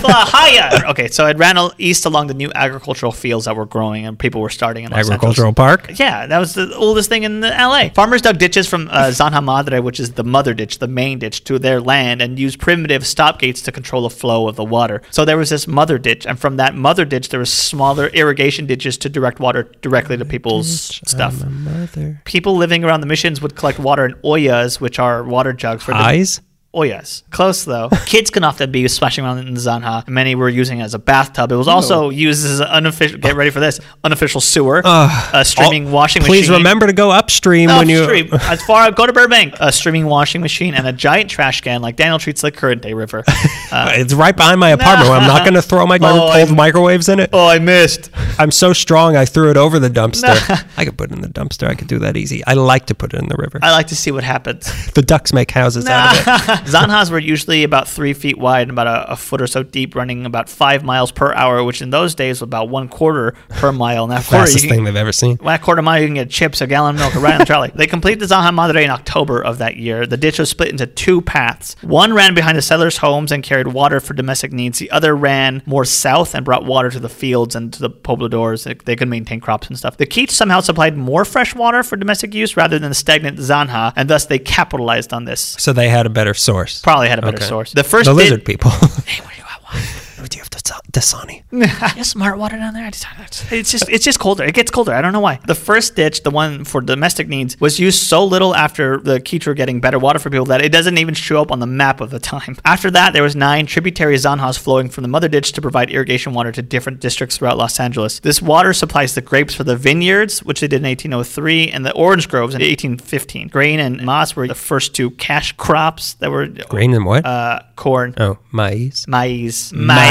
plahaya. Okay, so it ran east along the new agricultural fields that were growing and people were starting in Los. Agricultural park. Yeah, that was the oldest thing in the LA. Farmers dug ditches from uh, Zanja Madre, which is the mother ditch, the main ditch, to their land and used primitive stop gates to control the flow of the water. So there was this mother ditch, and from that mother ditch, there was smaller irrigation ditches to direct water directly to people's stuff. Mother. People living around the missions would collect water in ollas, which are water jugs Eyes. Oh yes, close though. Kids can often be splashing around in the Zanja. Many were using it as a bathtub. It was also used as an unofficial. Get ready for this unofficial sewer, a streaming Oh, washing Please machine. remember to go upstream when you. Upstream, as far go to Burbank, a streaming washing machine and a giant trash can like Daniel treats the current day river. Uh, It's right behind my apartment. I'm not going to throw my Oh, old I- microwaves in it. oh, I missed. I'm so strong. I threw it over the dumpster. I could put it in the dumpster. I could do that easy. I like to put it in the river. I like to see what happens. the ducks make houses out of it. Zanjas were usually about three feet wide and about a, a foot or so deep, running about five miles per hour, which in those days was about one quarter per mile. And that quarter, Fastest can- thing they've ever seen. A quarter mile, you can get chips, a gallon of milk, right on the trolley. They completed the Zanja Madre in October of that year. The ditch was split into two paths. One ran behind the settlers' homes and carried water for domestic needs. The other ran more south and brought water to the fields and to the pobladores. They, they could maintain crops and stuff. The Kizh somehow supplied more fresh water for domestic use rather than the stagnant Zanja, and thus they capitalized on this. So they had a better source. Probably had a better Okay. source. The first The bit- lizard people. Hey, where you at? Why? Do you have Dasa- Dasani? you smart water down there. I just- It's just it's just colder. It gets colder. I don't know why. The first ditch, the one for domestic needs, was used so little after the Keats were getting better water for people that it doesn't even show up on the map of the time. After that, there was nine tributary Zanjas flowing from the mother ditch to provide irrigation water to different districts throughout Los Angeles. This water supplies the grapes for the vineyards, which they did in 1803, and the orange groves in 1815. Grain and moss were the first two cash crops that were Grain and what? uh, corn. oh, maize. Maize. Maize.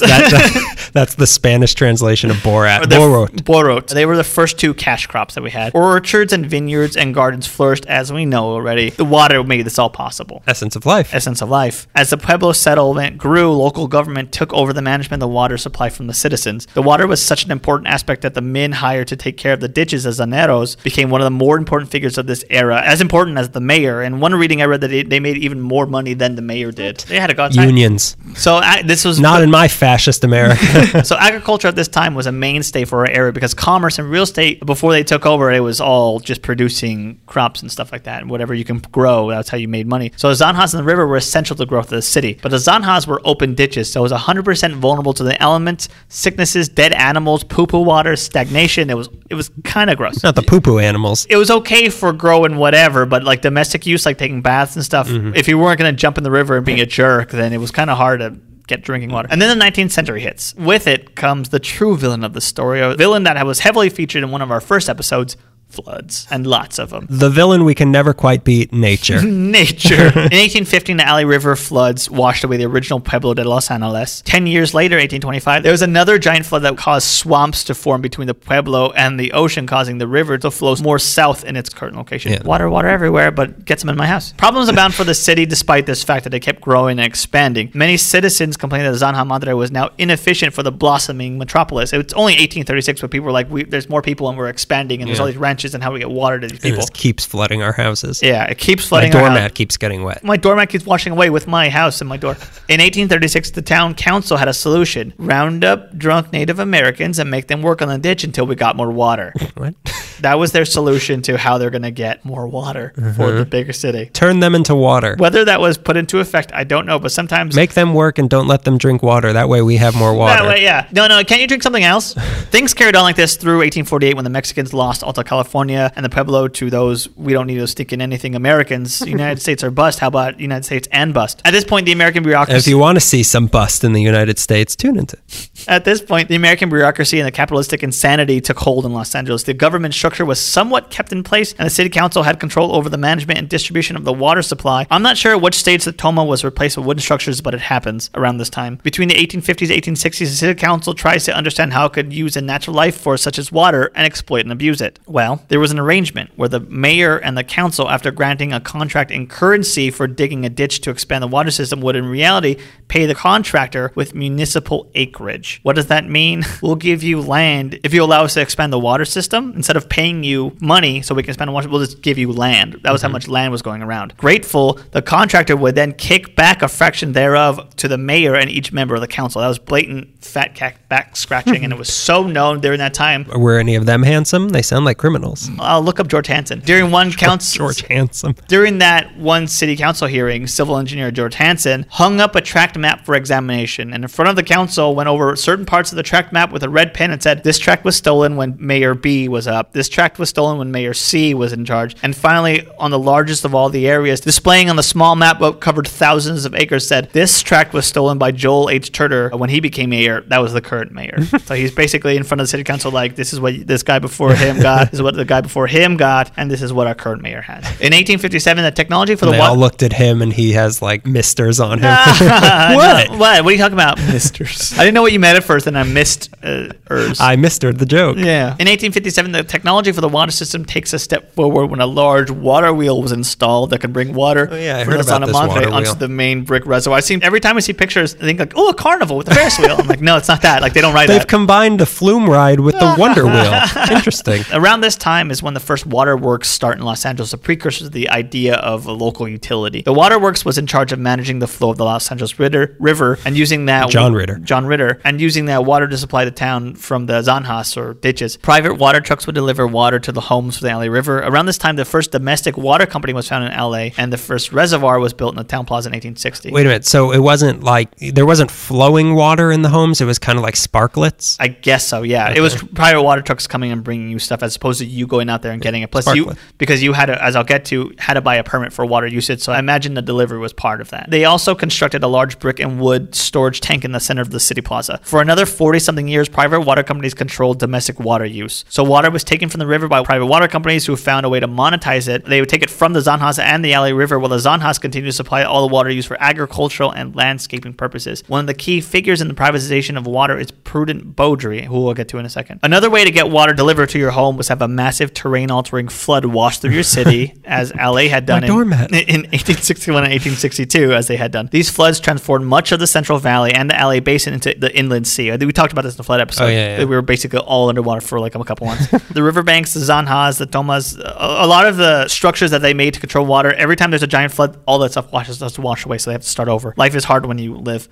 That- that- that's the Spanish translation of Borat. The- Borot. Borot. They were the first two cash crops that we had. Orchards and vineyards and gardens flourished as we know already. The water made this all possible. Essence of life. Essence of life. As the Pueblo settlement grew, local government took over the management of the water supply from the citizens. The water was such an important aspect that the men hired to take care of the ditches as zanjeros became one of the more important figures of this era, as important as the mayor. And one reading I read that they, they made even more money than the mayor did. They had a go outside. Unions. So uh, this was Not in my fascist America. so agriculture at this time was a mainstay for our area because commerce and real estate before they took over it was all just producing crops and stuff like that. And whatever you can grow that's how you made money. So the zanjas in the river were essential to the growth of the city. But the zanjas were open ditches so it was 100% vulnerable to the elements sicknesses dead animals poo-poo water stagnation. It was it was kind of gross. Not the poo poo animals. it was okay for growing whatever, but like domestic use, like taking baths and stuff, mm-hmm. if you weren't going to jump in the river and being a jerk, then it was kind of hard to get drinking water. And then the 19th century hits. With it comes the true villain of the story, a villain that was heavily featured in one of our first episodes floods, and lots of them. The villain we can never quite beat nature. Nature. In 1815, the LA River floods washed away the original Pueblo de Los Angeles. Ten years later, 1825, there was another giant flood that caused swamps to form between the Pueblo and the ocean, causing the river to flow more south in its current location. Yeah. Water, water everywhere, but get some in my house. Problems abound for the city despite this fact that it kept growing and expanding. Many citizens complained that Zanja Madre was now inefficient for the blossoming metropolis. It's only 1836, but people were like, we, there's more people and we're expanding, and there's all these ranches, and how we get water to these people? just keeps flooding our houses. Yeah, it keeps My flooding. our house doormat keeps getting wet. my doormat keeps washing away with my house and my door. In 1836, the town council had a solution round up drunk Native Americans and make them work on the ditch until we got more water. What? that was their solution to how they're going to get more water for the uh-huh. bigger city. Turn them into water. Whether that was put into effect, I don't know, but sometimes. Make them work and don't let them drink water. That way we have more water. That way, yeah. No, no. Can't you drink something else? Things carried on like this through 1848 when the Mexicans lost Alta California and the Pueblo to those we don't need to stick in anything Americans. United States are bust. How about United States and bust? At this point, the American bureaucracy. If you want to see some bust in the United States, tune into. At this point, the American bureaucracy and the capitalistic insanity took hold in Los Angeles. The government structure was somewhat kept in place, and the city council had control over the management and distribution of the water supply. I'm not sure which states that Toma was replaced with wooden structures, but it happens around this time. Between the 1850s and 1860s, the city council tries to understand how it could use a natural life force such as water and exploit and abuse it. Well, There was an arrangement where the mayor and the council, after granting a contract in currency for digging a ditch to expand the water system, would in reality pay the contractor with municipal acreage. What does that mean? We'll give you land if you allow us to expand the water system. Instead of paying you money so we can expand the water, we'll just give you land. That was how mm-hmm. much land was going around. Grateful, the contractor would then kick back a fraction thereof to the mayor and each member of the council. That was blatant fat cat back scratching, and it was so known during that time. Were any of them handsome? They sound like criminals. I'll look up George Hansen. During one council, George Handsome. during that one city council hearing, civil engineer George Hansen hung up a tract map for examination, and in front of the council went over certain parts of the tract map with a red pen and said, "This tract was stolen when Mayor B was up. This tract was stolen when Mayor C was in charge." And finally, on the largest of all the areas, displaying on the small map what covered thousands of acres, said, "This tract was stolen by Joel H. Turner when he became mayor. That was the current mayor." so he's basically in front of the city council like, "This is what this guy before him got. This is what the guy before him got, and this is what our current mayor has." In 1857, the technology for the They wa- all looked at him and he has like misters on him. what? What? What are you talking about? Misters. I didn't know what you meant at first, and I missed uh, ers. I mistered the joke. yeah. In 1857, the technology for the water system takes a step forward when a large water wheel was installed that could bring water Oh, yeah, I from heard the about Zanja this Madre water onto wheel. the main brick reservoir. I see every time I see pictures, I think like, oh, a carnival with a Ferris wheel. I'm like, no, it's not that. Like they don't write They've that. combined the flume ride with the Wonder Wheel. Interesting. Around this time is when the first waterworks start in Los Angeles, a precursor to the idea of a local utility. The waterworks was in charge of managing the flow of the Los Angeles Ritter, River and using that John Ritter. John Ritter, and using that water to supply the town from the Zanjas or ditches. Private water trucks would deliver water to the homes for the LA River. Around this time, the first domestic water company was found in LA, and the first reservoir was built in the town plaza in 1860. Wait a minute. So it wasn't like there wasn't flowing water in the homes. It was kind of like Sparkletts. I guess so. Yeah, it was private water trucks coming and bringing you stuff as opposed to you going out there and getting it. Plus, you because you had to, as I'll get to, had to buy a permit for water usage. So I imagine the delivery was part of that. They also constructed a large brick and wood storage tank in the center of the city plaza. For another forty something years, private water companies controlled domestic water use. So water was taken from the river by private water companies who found a way to monetize it. They would take it from the Zanjas and the LA River, while the Zanjas continued to supply all the water used for agricultural and landscaping purposes. One of the key figures in the privatization of water is Prudent Beaudry, who we'll get to in a second. Another way to get water delivered to your home was have a massive terrain-altering flood wash through your city, as LA had done in, in 1861 and 1862, as they had done. These floods transformed much of the Central Valley and the LA Basin into the inland sea. I think we talked about this in the flood episode. Oh, yeah, yeah. We were basically all underwater for like a couple months. the riverbanks, the Zanjas, the Tomas, a, lot of the structures that they made to control water. Every time there's a giant flood, all that stuff washes has to wash away, so they have to start over. Life is hard when you live.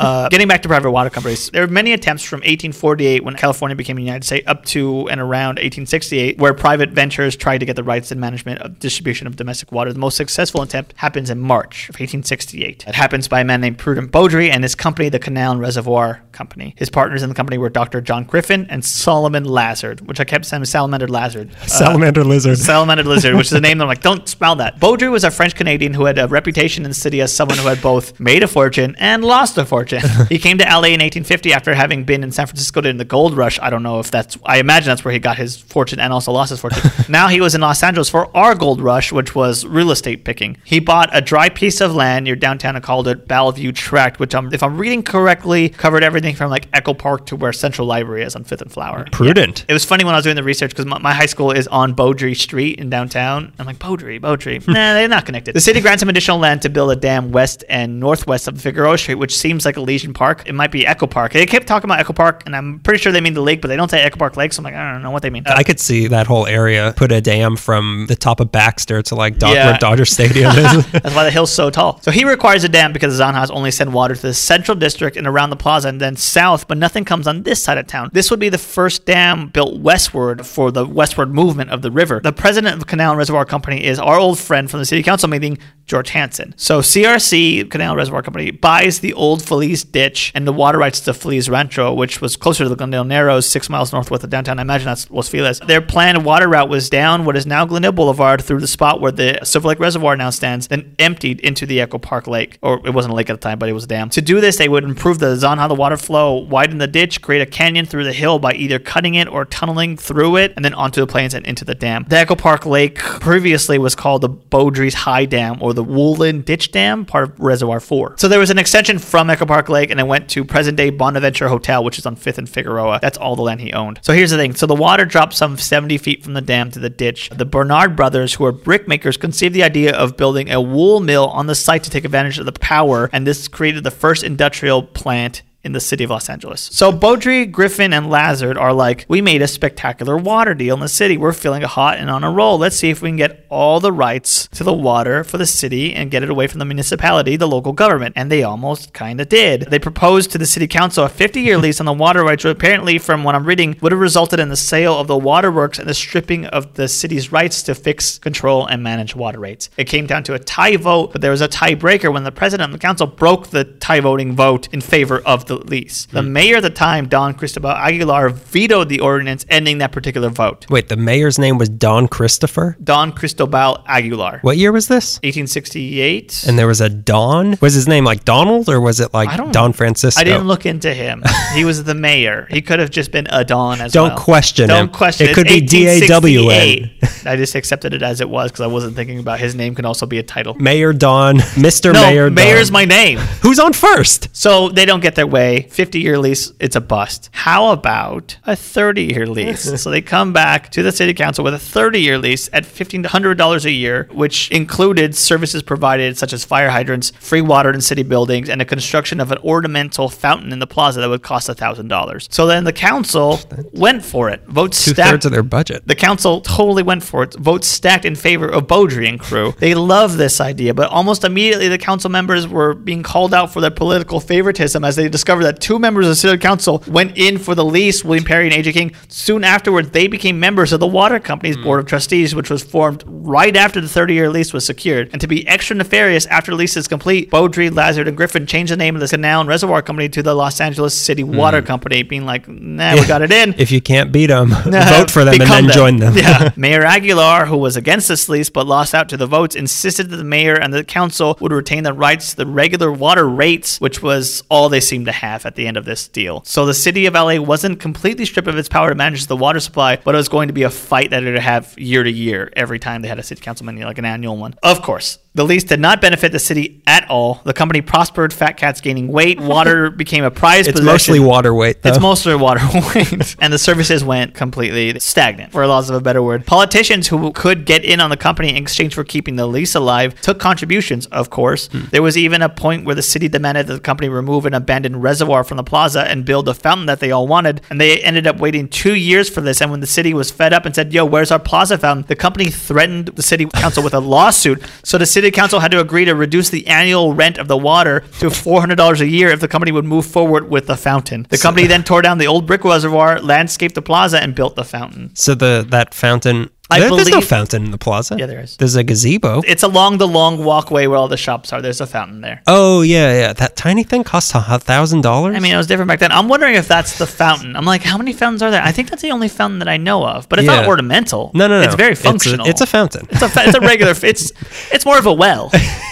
Uh, getting back to private water companies, there were many attempts from 1848, when California became a United States, up to and around 1868, where private ventures tried to get the rights and management of distribution of domestic water. The most successful attempt happens in March of 1868. It happens by a man named Prudent Beaudry and his company, the Canal and Reservoir Company. His partners in the company were Dr. John Griffin and Solomon Lazard, which I kept saying Salamander Lazard. Uh, Salamander lizard. Salamander lizard, which is a name that I'm like, don't spell that. Beaudry was a French Canadian who had a reputation in the city as someone who had both made a fortune and lost a fortune. he came to LA in 1850 after having been in San Francisco during the gold rush. I don't know if that's, I imagine that's where he got his fortune and also lost his fortune. now he was in Los Angeles for our gold rush, which was real estate picking. He bought a dry piece of land near downtown and called it Bellevue Tract, which, um, if I'm reading correctly, covered everything from like Echo Park to where Central Library is on Fifth and Flower. Prudent. It was funny when I was doing the research because my, my high school is on Beaudry Street in downtown. I'm like, Beaudry, Beaudry. nah, they're not connected. The city grants him additional land to build a dam west and northwest of Figueroa Street, which seems like Elysian Park. It might be Echo Park. They kept talking about Echo Park, and I'm pretty sure they mean the lake, but they don't say Echo Park Lake, so I'm like, I don't know what they mean. I could see that whole area put a dam from the top of Baxter to like Dod- Yeah. where Dodger Stadium is. That's why the hill's so tall. So he requires a dam because the Zanjas only send water to the central district and around the plaza and then south, but nothing comes on this side of town. This would be the first dam built westward for the westward movement of the river. The president of the Canal and Reservoir Company is our old friend from the city council meeting, George Hansen. So CRC, Canal and Reservoir Company, buys the old Ditch and the water rights to Feliz Rancho, which was closer to the Glendale Narrows, six miles northwest of downtown. I imagine that's Los Feliz. Their planned water route was down what is now Glendale Boulevard through the spot where the Silver Lake Reservoir now stands, then emptied into the Echo Park Lake. Or it wasn't a lake at the time, but it was a dam. To do this, they would improve the Zanja, the water flow, widen the ditch, create a canyon through the hill by either cutting it or tunneling through it, and then onto the plains and into the dam. The Echo Park Lake previously was called the Beaudry's High Dam or the Woolen Ditch Dam, part of Reservoir 4. So there was an extension from Echo Echo Park Lake and then went to present day Bonaventure Hotel, which is on 5th and Figueroa. That's all the land he owned. So here's the thing. So the water dropped some 70 feet from the dam to the ditch. The Bernard brothers, who are brickmakers, conceived the idea of building a wool mill on the site to take advantage of the power, and this created the first industrial plant in the city of Los Angeles. So Beaudry, Griffin, and Lazard are like, we made a spectacular water deal in the city. We're feeling hot and on a roll. Let's see if we can get all the rights to the water for the city and get it away from the municipality, the local government. And they almost kind of did. They proposed to the city council a 50 year lease on the water rights, which apparently, from what I'm reading, would have resulted in the sale of the waterworks and the stripping of the city's rights to fix, control, and manage water rates. It came down to a tie vote, but there was a tiebreaker when the president of the council broke the tie voting vote in favor of the lease. The hmm. mayor at the time, Don Cristobal Aguilar, vetoed the ordinance ending that particular vote. Wait, the mayor's name was Don Christopher? Don Cristobal Aguilar. What year was this? 1868. And there was a Don? Was his name like Donald or was it like Don Francisco? I didn't look into him. he was the mayor. He could have just been a Don as well. Don't well. question Don't him. question It It's could be D-A-W-N. 1868. I just accepted it as it was because I wasn't thinking about his name can also be a title. Mayor Don, Mr. No, Mayor mayor's Don. my name. Who's on first? So they don't get their way. 50 year lease, it's a bust. How about a 30 year lease? so they come back to the city council with a 30 year lease at $1,500 a year, which included services provided such as fire hydrants, free water in city buildings, and the construction of an ornamental fountain in the plaza that would cost $1,000. So then the council went for it. Votes Two stacked. thirds of their budget. The council totally went for it. Votes stacked in favor of Beaudry and crew. They love this idea, but almost immediately the council members were being called out for their political favoritism as they discovered that two members of the city council went in for the lease, William Perry and AJ King. Soon afterwards, they became members of the water company's hmm. board of trustees, which was formed right after the 30-year lease was secured. And to be extra nefarious, after the lease is complete, Beaudry, Lazard, and Griffin changed the name of the Canal and Reservoir Company to the Los Angeles City hmm. Water Company, being like, nah, we got it in. If you can't beat them, vote for them and then join them. yeah. Mayor Aguilar, who was against this lease but lost out to the votes, insisted that the mayor and the council would retain the rights to the regular water rates, which was all they seemed to have at the end of this deal. So the city of LA wasn't completely stripped of its power to manage the water supply, but it was going to be a fight that it would have year to year every time they had a city council meeting, like an annual one. Of course. The lease did not benefit the city at all. The company prospered, fat cats gaining weight, water became a prized It's possession. mostly water weight, though. It's mostly water weight. and the services went completely stagnant, for loss of a better word. Politicians who could get in on the company in exchange for keeping the lease alive took contributions, of course. Hmm. There was even a point where the city demanded that the company remove an abandoned reservoir from the plaza and build a fountain that they all wanted. And they ended up waiting two years for this. And when the city was fed up and said, Yo, where's our plaza fountain? The company threatened the city council with a lawsuit. So the city council had to agree to reduce the annual rent of the water to $400 a year if the company would move forward with the fountain. The company then tore down the old brick reservoir, landscaped the plaza, and built the fountain. so the that fountain. I there- there's no fountain in the plaza. Yeah, there is. There's a gazebo. It's along the long walkway where all the shops are. There's a fountain there. oh yeah, yeah. That tiny thing costs a thousand dollars. I mean, it was different back then. I'm wondering if that's the fountain. I'm like, how many fountains are there? I think that's the only fountain that I know of, but it's not ornamental. no, no, no. It's very functional. It's a, fountain. It's a, it's a regular. It's it's more of a well.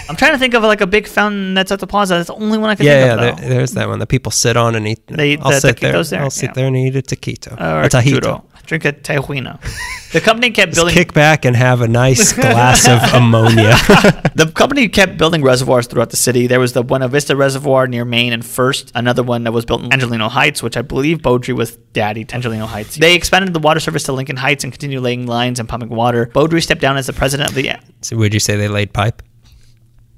I'm trying to think of like a big fountain that's at the plaza. That's the only one I can yeah, think yeah. of. There, there's that one that people sit on and eat. They eat I'll the sit there. taquitos there? I'll sit Yeah. there and eat a taquito. or a tajito. Drink a tejuino. The company kept Just building. kick back and have a nice glass of ammonia. The company kept building reservoirs throughout the city. There was the Buena Vista Reservoir near Main and First, another one that was built in Angelino Heights, which I believe Beaudry was daddy to Angelino Heights. They expanded the water service to Lincoln Heights and continued laying lines and pumping water. Beaudry stepped down as the president of the so would you say they laid pipe?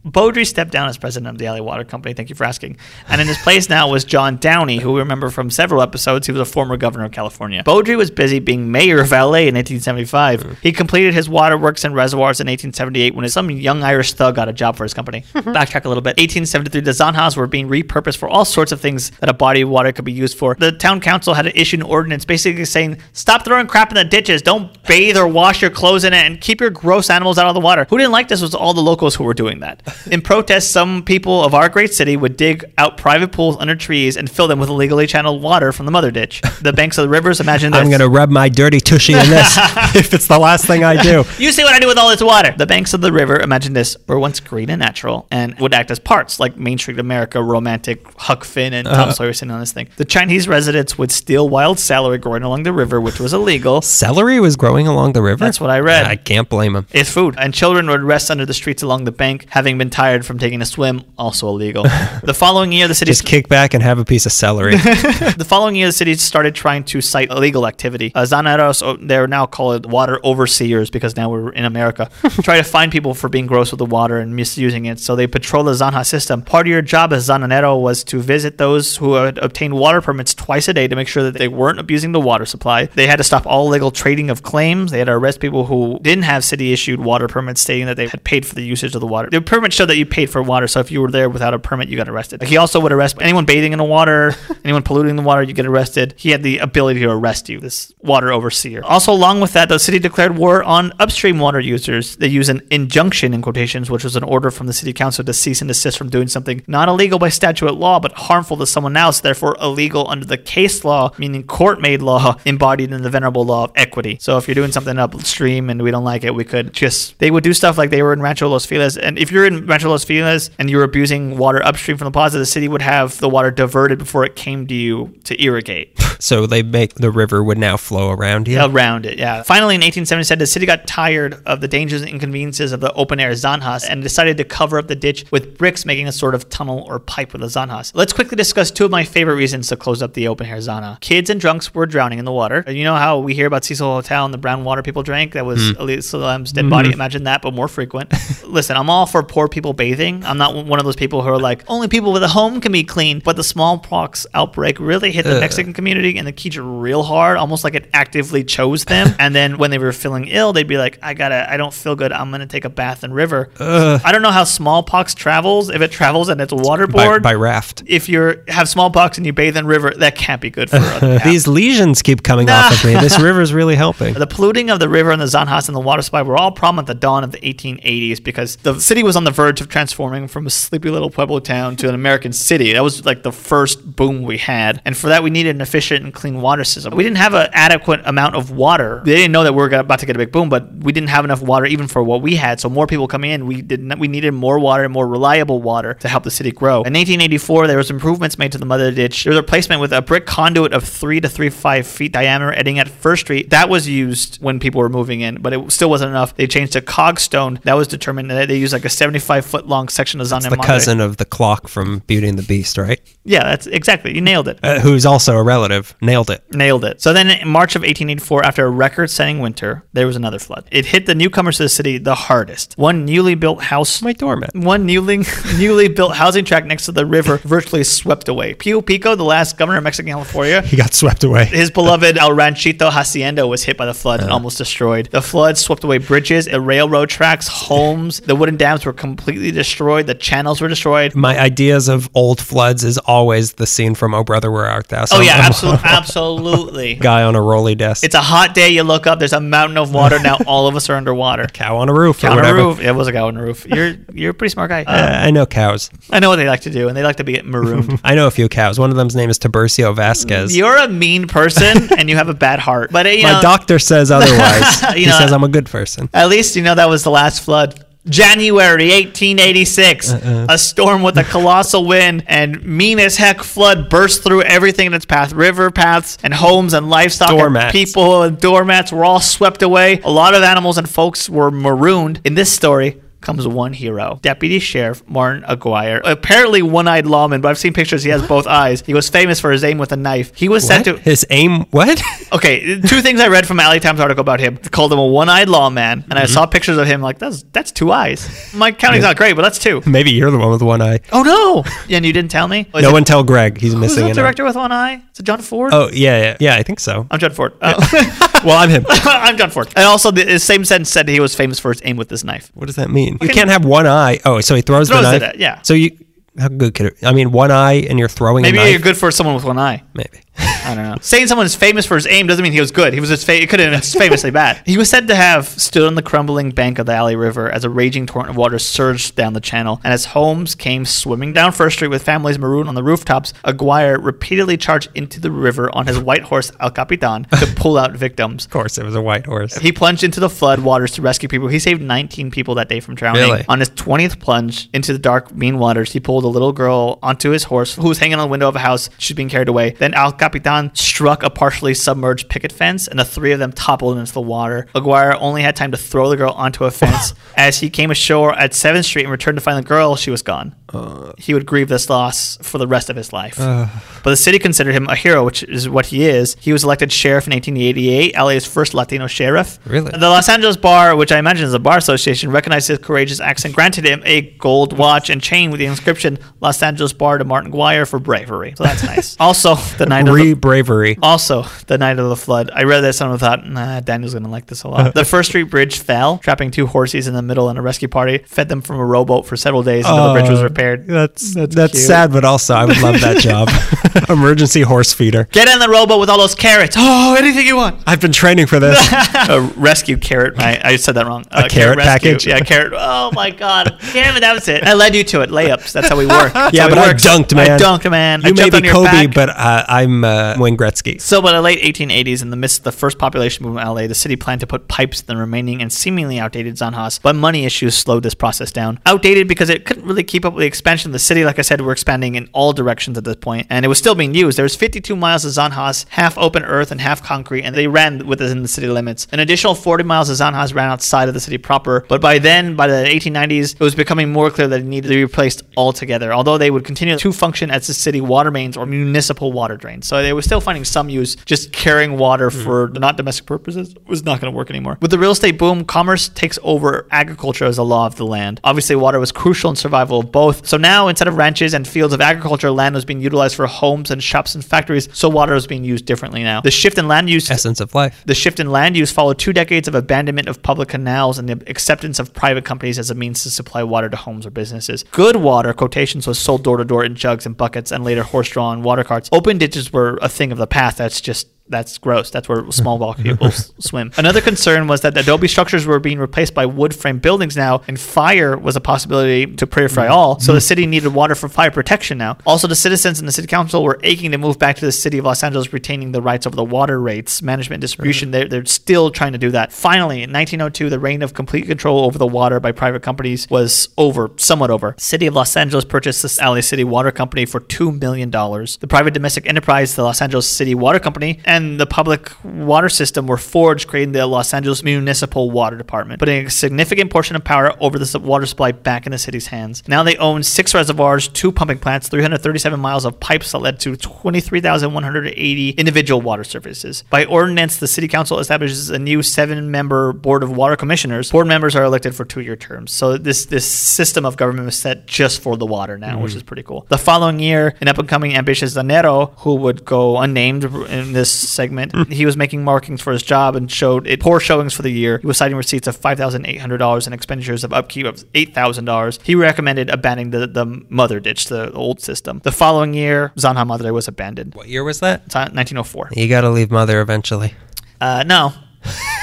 Beaudry stepped down as president of the LA Water Company. Thank you for asking. And in his place now was John Downey, who we remember from several episodes. He was a former governor of California. Beaudry was busy being mayor of LA in 1875. Mm. He completed his waterworks and reservoirs in 1878 when some young Irish thug got a job for his company. Mm-hmm. Backtrack a little bit. 1873, the Zanjas were being repurposed for all sorts of things that a body of water could be used for. The town council had to issue an ordinance basically saying, stop throwing crap in the ditches. Don't bathe or wash your clothes in it and keep your gross animals out of the water. Who didn't like this was all the locals who were doing that. In protest, some people of our great city would dig out private pools under trees and fill them with illegally channeled water from the mother ditch. The banks of the rivers, imagine this. I'm gonna rub my dirty tushy in this if it's the last thing I do. You see what I do with all this water. The banks of the river, imagine this, were once green and natural and would act as parts, like Main Street America, romantic Huck Finn and Tom uh-huh. Sawyer sitting on this thing. The Chinese residents would steal wild celery growing along the river, which was illegal. Celery was growing along the river. That's what I read. I can't blame them. It's food. And children would rest under the streets along the bank, having been been tired from taking a swim, also illegal. the following year, the city Just kick back and have a piece of celery. the following year, the city started trying to cite illegal activity. Uh, Zanjeros, oh, they're now called water overseers because now we're in America, try to find people for being gross with the water and misusing it. So they patrol the Zanja system. Part of your job as Zanjero was to visit those who had obtained water permits twice a day to make sure that they weren't abusing the water supply. They had to stop all illegal trading of claims. They had to arrest people who didn't have city issued water permits stating that they had paid for the usage of the water. The permit showed that you paid for water, so if you were there without a permit, you got arrested. He also would arrest anyone bathing in the water, anyone polluting the water, you get arrested. He had the ability to arrest you, this water overseer. Also, along with that, the city declared war on upstream water users. They use an injunction in quotations, which was an order from the city council to cease and desist from doing something not illegal by statute at law, but harmful to someone else, therefore illegal under the case law, meaning court made law embodied in the venerable law of equity. So if you're doing something upstream and we don't like it, we could just, they would do stuff like they were in Rancho Los Feliz. And if you're in Rancho Los Feliz and you were abusing water upstream from the plaza, the city would have the water diverted before it came to you to irrigate. so they make the river would now flow around you. Around it, yeah. Finally, in 1877, the city got tired of the dangers and inconveniences of the open air zanjas and decided to cover up the ditch with bricks, making a sort of tunnel or pipe with the zanjas. Let's quickly discuss two of my favorite reasons to close up the open air zanja. Kids and drunks were drowning in the water. You know how we hear about Cecil Hotel and the brown water people drank? That was hmm. Elisa Lam's dead body. Hmm. Imagine that, but more frequent. Listen, I'm all for poor people bathing. I'm not one of those people who are like, only people with a home can be clean. But the smallpox outbreak really hit the Mexican community and the Kizh real hard, almost like it actively chose them. and then when they were feeling ill, they'd be like, I gotta, I don't feel good. I'm gonna take a bath in river. I don't know how smallpox travels. If it travels and it's waterborne, by raft. if you have smallpox and you bathe in river, that can't be good for a These lesions keep coming off of me. This river's really helping. the polluting of the river and the Zanjas and the water supply were all prominent at the dawn of the 1880s because the city was on the verge of transforming from a sleepy little Pueblo town to an American city. That was like the first boom we had. And for that, we needed an efficient and clean water system. We didn't have an adequate amount of water. They didn't know that we were about to get a big boom, but we didn't have enough water even for what we had. So more people coming in, we didn't. We needed more water and more reliable water to help the city grow. In 1884, there was improvements made to the mother ditch. There was a replacement with a brick conduit of three to three five feet diameter, ending at First Street. That was used when people were moving in, but it still wasn't enough. They changed to cogstone. That was determined that they used like a 75 foot long section of Zan the cousin of the clock from Beauty and the Beast, right? Yeah, that's exactly. You nailed it. Uh, who's also a relative. Nailed it. Nailed it. So then in March of 1884, after a record setting winter, there was another flood. It hit the newcomers to the city the hardest. One newly built house. My doormat. One newly, newly built housing tract next to the river virtually swept away. Pio Pico, the last governor of Mexican California, He got swept away. his beloved El Ranchito Hacienda was hit by the flood and almost destroyed. The flood swept away bridges, the railroad tracks, homes. The wooden dams were completely destroyed. The channels were destroyed. My ideas of old floods is always the scene from Oh Brother Where Art Thou? So Oh yeah, I'm- absolutely, absolutely. Guy on a rolly desk. It's a hot day. You look up. There's a mountain of water. Now all of us are underwater. cow on a roof or Cow on a roof. It was a cow on a roof. You're you're a pretty smart guy. Uh, I know cows. I know what they like to do, and they like to be marooned. I know a few cows. One of them's name is Tiburcio Vasquez. You're a mean person, and you have a bad heart. But uh, you My know, doctor says otherwise. He know, says I'm a good person. At least you know that was the last flood. January 1886, Uh-uh. a storm with a colossal wind and mean as heck flood burst through everything in its path. River paths and homes and livestock and people and doormats were all swept away. A lot of animals and folks were marooned. In this story comes one hero, Deputy Sheriff Martin Aguirre. Apparently one-eyed lawman, but I've seen pictures. He has both eyes. He was famous for his aim with a knife. He was sent to His aim? What? Okay, two things I read from LA Times article about him. They called him a one-eyed lawman, and Mm-hmm. I saw pictures of him like that's that's two eyes. My counting's not great, but that's two. Maybe you're the one with one eye. Oh no! And you didn't tell me. Is no it- one tell Greg. He's Who's missing the an eye. director with one eye? Is it John Ford? Oh yeah, yeah, yeah. I think so. I'm John Ford. Oh. Well, I'm him. I'm John Ford. And also, the the same sentence said he was famous for his aim with this knife. What does that mean? You Okay. can't have one eye. Oh, so he throws, Throws the it knife. at- yeah. So you, how good could it? I mean, one eye and you're throwing Maybe a knife. you're good for someone with one eye. Maybe. I don't know. Saying someone's famous for his aim doesn't mean he was good. He was just fa- it could have been famously bad. He was said to have stood on the crumbling bank of the LA River as a raging torrent of water surged down the channel, and as homes came swimming down First Street with families marooned on the rooftops, Aguirre repeatedly charged into the river on his white horse El Capitan to pull out victims. Of course, it was a white horse. He plunged into the flood waters to rescue people. He saved 19 people that day from drowning. Really? On his 20th plunge into the dark, mean waters, he pulled a little girl onto his horse who was hanging on the window of a house. She's being carried away. Then El Capitan struck a partially submerged picket fence, and the three of them toppled into the water. Aguirre only had time to throw the girl onto a fence. As he came ashore at 7th Street and returned to find the girl, she was gone. Uh, he would grieve this loss for the rest of his life. Uh. but the city considered him a hero, which is what he is. He was elected sheriff in 1888, LA's first Latino sheriff. Really? The Los Angeles Bar, which I imagine is a bar association, recognized his courageous acts and granted him a gold watch and chain with the inscription "Los Angeles Bar to Martin Guire for bravery." So that's nice. also, the night of the, bravery. also the night of the flood. I read this and I thought, nah, Daniel's gonna like this a lot. the First Street Bridge fell, trapping two horses in the middle, and a rescue party fed them from a rowboat for several days until the bridge was Oh, repaired. That's that's, cute. sad, but also I would love that job. Emergency horse feeder. Get in the rowboat with all those carrots. Oh, anything you want. I've been training for this. a rescue carrot. I, I said that wrong. A carrot rescue. package? Yeah, carrot. Oh my god! Damn it, that was it. I led you to it. Layups. That's how we work. That's yeah, but I works. dunked, man. I dunked, man. I You may be on Kobe, back. but uh, I'm uh, Wayne Gretzky. So, by the late 1880s, in the midst of the first population boom in LA, the city planned to put pipes in the remaining and seemingly outdated Zanjas, but money issues slowed this process down. Outdated because it couldn't really keep up with the expansion of the city. Like I said, we're expanding in all directions at this point, and it was still being used. There was 52 miles of Zanjas, half open earth and half concrete, and they ran within the city limits. An additional 40 miles of Zanjas ran outside of the city proper, but by then, by the 1890s, it was becoming more clear that it needed to be replaced altogether, although they would continue to function as the city water mains or municipal water drains. So they were still finding some use. Just carrying water hmm. for not domestic purposes was not going to work anymore. With the real estate boom, commerce takes over agriculture as a law of the land. Obviously, water was crucial in survival of both. So now, instead of ranches and fields of agriculture, land was being utilized for homes and shops and factories. So water was being used differently now. The shift in land use Essence of life. the shift in land use followed two decades of abandonment of public canals and the acceptance of private companies as a means to supply water to homes or businesses. Good water, quotations, was sold door to door in jugs and buckets and later horse drawn water carts. Open ditches were a thing of the past. That's just that's gross. That's where small people swim. Another concern was that the adobe structures were being replaced by wood frame buildings now, and fire was a possibility to purify mm-hmm. all. So the mm-hmm. city needed water for fire protection now. Also, the citizens and the city council were aching to move back to the city of Los Angeles, retaining the rights over the water rates, management, distribution. Mm-hmm. They're, they're still trying to do that. Finally, in 1902, the reign of complete control over the water by private companies was over, somewhat over. City of Los Angeles purchased the LA City Water Company for $2 million. The private domestic enterprise, the Los Angeles City Water Company, and the public water system were forged, creating the Los Angeles Municipal Water Department, putting a significant portion of power over the water supply back in the city's hands. Now they own six reservoirs, two pumping plants, 337 miles of pipes that led to 23,180 individual water services. By ordinance, the city council establishes a new seven-member board of water commissioners. Board members are elected for two-year terms. So this this system of government was set just for the water now, which mm-hmm. is pretty cool. The following year, an up-and-coming ambitious Danero, who would go unnamed in this segment, he was making markings for his job and showed it poor showings for the year. He was citing receipts of $5,800 and expenditures of upkeep of $8,000. He recommended abandoning the, the mother ditch, the old system. The following year, Zanja Madre was abandoned. What year was that? 1904. You got to leave mother eventually. Uh, no.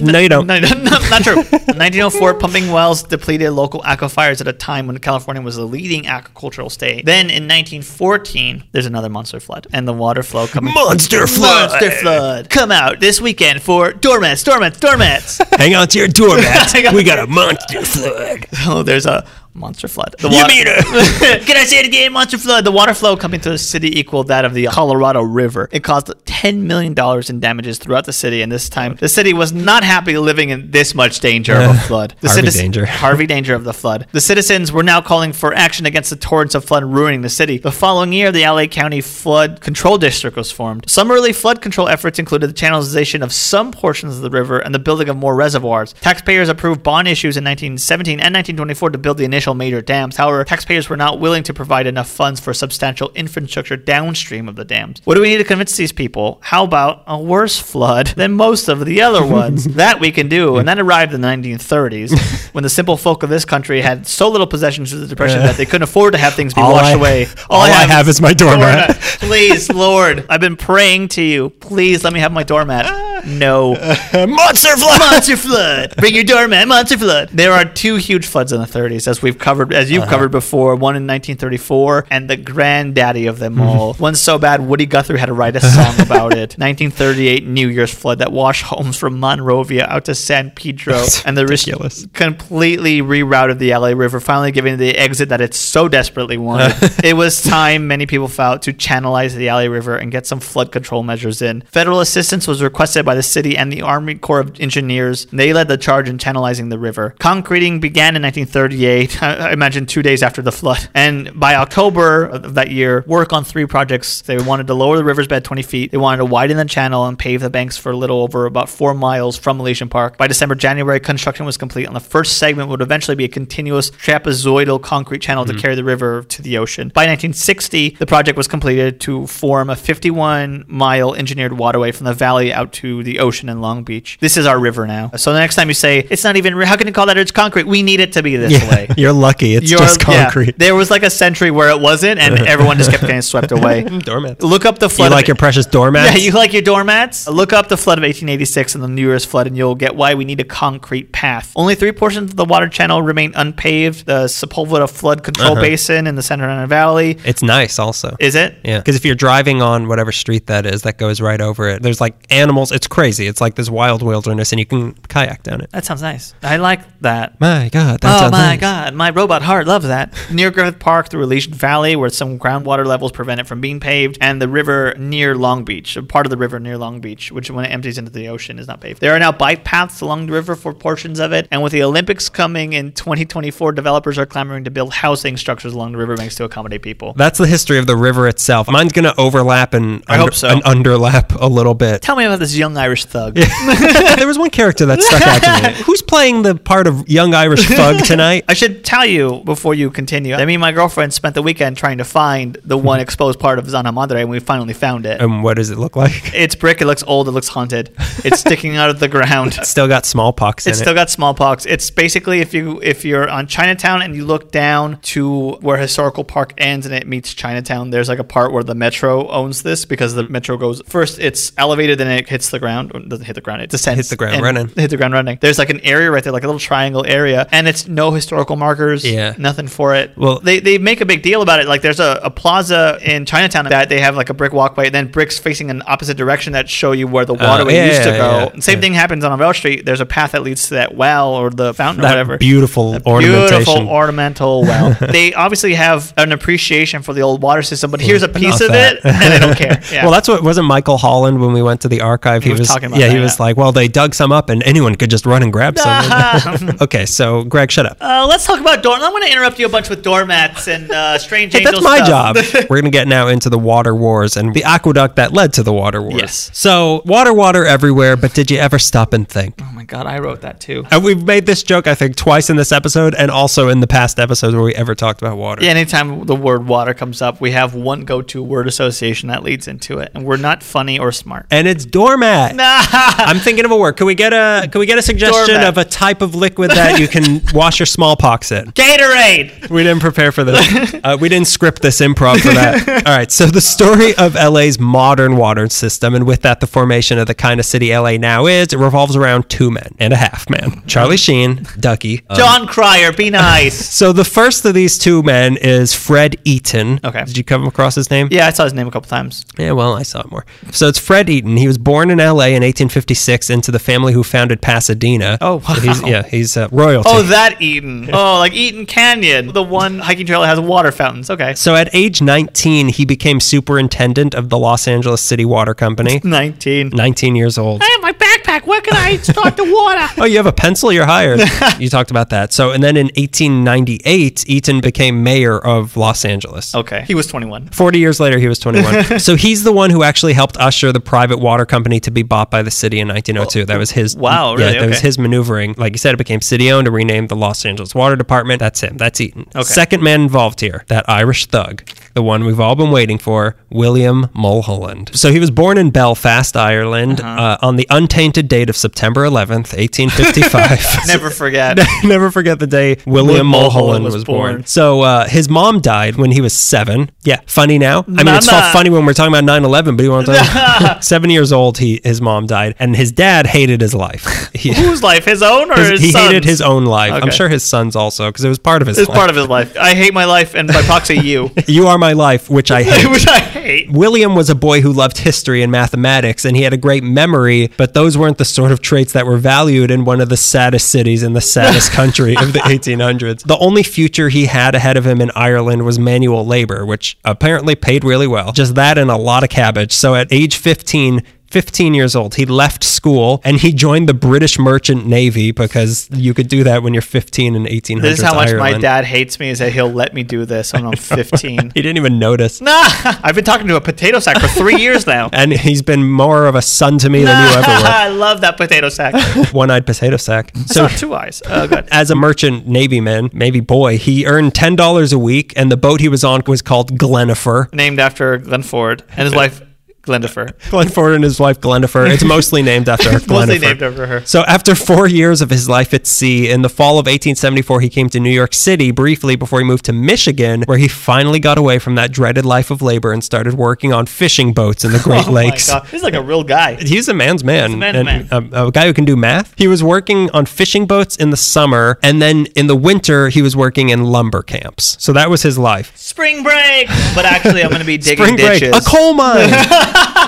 No, you don't. No, no, no, not true. 1904, pumping wells depleted local aquifers at a time when California was a leading agricultural state. Then in 1914, there's another monster flood, and the water flow coming. Monster flood. Monster flood! Come out this weekend for doormats, doormats, doormats. Hang on to your doormats. we got a monster flood. oh, there's a monster flood. The You water- mean a- Can I say it again? Monster flood. The water flow coming to the city equaled that of the Colorado River. It caused $10 million in damages throughout the city, and this time the city was not happy living in this much danger of a flood. The Harvey citizen- danger. Harvey danger of the flood. The citizens were now calling for action against the torrents of flood ruining the city. The following year, the LA County Flood Control District was formed. Some early flood control efforts included the channelization of some portions of the river and the building of more reservoirs. Taxpayers approved bond issues in 1917 and 1924 to build the initial major dams. However, taxpayers were not willing to provide enough funds for substantial infrastructure downstream of the dams. What do we need to convince these people? How about a worse flood than most of the other ones? that we can do. And that arrived in the 1930s when the simple folk of this country had so little possessions through the Depression that they couldn't afford to have things be All washed I- away. all I have is my doormat. Please, Lord, I've been praying to you. Please let me have my doormat. No. Uh, monster flood. Monster flood. Bring your doormat. Monster flood. There are two huge floods in the 30s, as we've covered, as you've uh-huh. covered before. One in 1934, and the granddaddy of them all. Mm-hmm. One so bad, Woody Guthrie had to write a song about it. 1938 New Year's flood that washed homes from Monrovia out to San Pedro, and the risk ridiculous. completely rerouted the LA River, finally giving the exit that it so desperately wanted. it was time, many people felt, to channelize the LA River and get some flood control measures in. Federal assistance was requested by the city and the Army Corps of Engineers. They led the charge in channelizing the river. Concreting began in 1938, I imagine two days after the flood. And by October of that year, work on three projects. They wanted to lower the river's bed 20 feet. They wanted to widen the channel and pave the banks for a little over about four miles from Elysian Park. By December, January, construction was complete, and the first segment would eventually be a continuous trapezoidal concrete channel to mm-hmm. carry the river to the ocean. By 1960, the project was completed to form a 51 mile engineered waterway from the valley out to the ocean in Long Beach. This is our river now. So the next time you say, it's not even, how can you call that? It's concrete. We need it to be this way. You're lucky. It's You're- just yeah. concrete. There was like a century where it wasn't, and everyone just kept getting swept away. Doormats. Look up the You flood. of- like your precious doormats? yeah, you like your doormats? Look up the flood of 1886 and the New Year's flood, and you'll get why we need a concrete path. Only three portions of the water channel remain unpaved. The Sepulveda Flood Control Uh-huh. Basin in the Santa Ana Valley. It's nice also. Is it? Yeah, because if you're driving on whatever street that is that goes right over it, there's like animals. It's crazy. It's like this wild wilderness, and you can kayak down it. That sounds nice. I like that. My God, that oh my nice. god, my robot heart loves that. Near Griffith Park through Elysian Valley, where some groundwater levels prevent it from being paved, and the river near Long Beach, a part of the river near Long Beach, which when it empties into the ocean is not paved. There are now bike paths along the river for portions of it, and with the Olympics coming in 2024, developers are clamoring to build housing structures along the riverbanks to accommodate people. That's the history of the river itself. Mine's gonna overlap and I hope so. and underlap a little bit. Tell me about this young Irish thug. there was one character that stuck out to me. Who's playing the part of young Irish thug tonight? I should tell you before you continue I mean, my girlfriend spent the weekend trying to find the hmm. one exposed part of Zanja Madre, and we finally found it. And what does it look like? It's brick. It looks old. It looks haunted. It's sticking out of the ground. It's still got smallpox in It's it. still got smallpox. It's basically if you if you're on Chinatown and you look down to where Historical Park ends and it meets Chinatown, there's like a part where the metro owns this because the metro goes first. It's elevated, then it hits the ground. Or it doesn't hit the ground. It descends. Hits the ground running. Hit the ground running. There's like an area right there, like a little triangle area, and it's no historical markers. Yeah. nothing for it. Well- they they make a big deal about it. Like there's a, a plaza in Chinatown that they have like a brick walkway, and then bricks facing an opposite direction that show you where the uh, waterway yeah, used to go. yeah, Same yeah. thing happens on Avell Street. There's a path that leads to that well or the fountain or whatever. beautiful That. Beautiful ornamental well. they obviously have an appreciation for the old water system, but here's a piece of it, and they don't care. Well, that's what wasn't Michael Holland when we went to the archive. He, was was, talking about yeah, he was like, well, they dug some up, and anyone could just run and grab some. okay, so Greg, shut up. uh, let's talk about door. I'm going to interrupt you a bunch with doormats and uh, strange Hey, that's my stuff. job. We're gonna get now into the water wars and the aqueduct that led to the water wars. Yes. So water, water everywhere. But did you ever stop and think? oh my god, I wrote that too. And we've made this joke, I think, twice in this episode, and also in the past episodes where we ever talked about water. Yeah, anytime the word water comes up, we have one go-to word association that leads into it, and we're not funny or smart. And it's doormat. I'm thinking of a word. Can we get a Can we get a suggestion Doormat. of a type of liquid that you can wash your smallpox in? Gatorade. We didn't prepare for this. Uh, we didn't script this improv for that. All right. So the story of LA's modern water system, and with that, the formation of the kind of city LA now is, it revolves around two men and a half man: Charlie Sheen, Ducky. Uh, Jon Cryer, be nice. so the first of these two men is Fred Eaton. Okay. Did you come across his name? yeah, I saw his name a couple times. Yeah, well, I saw it more. So it's Fred Eaton. He was born in L.A. in 1856 into the family who founded Pasadena. Oh, So he's, yeah, he's uh, royalty. Oh, that Eaton. Oh, like Eaton Canyon, the one hiking trail that has water fountains. Okay. so at age 19, he became superintendent of the Los Angeles City Water Company. 19. 19 years old. I have my backpack. Where can I start the water? Oh, you have a pencil? You're hired. you talked about that. So, and then in 1898, Eaton became mayor of Los Angeles. Okay. He was 21. 40 years later, he was 21. so he's the one who actually helped usher the private water company to be bought by the city in 1902. That was his. Wow, Yeah, really? that was his maneuvering. Like you said, it became city owned and renamed the Los Angeles Water Department. That's him. That's Eaton. Okay. Second man involved here, that Irish thug. The one we've all been waiting for, William Mulholland. So he was born in Belfast, Ireland, Uh-huh. uh, on the untainted date of September 11th, 1855. Never forget. Never forget the day William Mulholland Mulholland was, was born. born. So uh, his mom died when he was seven. Yeah, funny now. I mean, it's all funny when we're talking about 9/11, but you want to talk seven years old. He his mom died, and his dad hated his life. He, Whose life? His own or his- his, he hated his own life. I'm sure his son's also because it was part of his. It's life. part of his life. I hate my life, and by proxy, you. You are my life, which I hate. Which I hate. William was a boy who loved history and mathematics, and he had a great memory, but those weren't the sort of traits that were valued in one of the saddest cities in the saddest country of the 1800s. The only future he had ahead of him in Ireland was manual labor, which apparently paid really well. Just that and a lot of cabbage. So at age 15, 15 years old, he left school and he joined the British Merchant Navy because you could do that when you're 15 in 1800s This is how much my dad hates me is that he'll let me do this when I'm 15. He didn't even notice. nah, I've been talking to a potato sack for three years now. And he's been more of a son to me than you ever were. I love that potato sack. one-eyed potato sack. So two eyes. Oh, good. as a merchant navy man, maybe boy, he earned ten dollars a week, and the boat he was on was called Glenifer. Named after Glenn Ford and his wife, Glendifer. Glenford and his wife Glenifer. It's mostly named after Mostly named after her. So after four years of his life at sea, in the fall of 1874, he came to New York City briefly before he moved to Michigan, where he finally got away from that dreaded life of labor and started working on fishing boats in the Great Oh Lakes. my god, he's like a real guy. He's a man's man, a man's and A, um, a guy who can do math. He was working on fishing boats in the summer, and then in the winter he was working in lumber camps. So that was his life. Spring break, but actually, I'm going to be digging Spring break, ditches. a coal mine.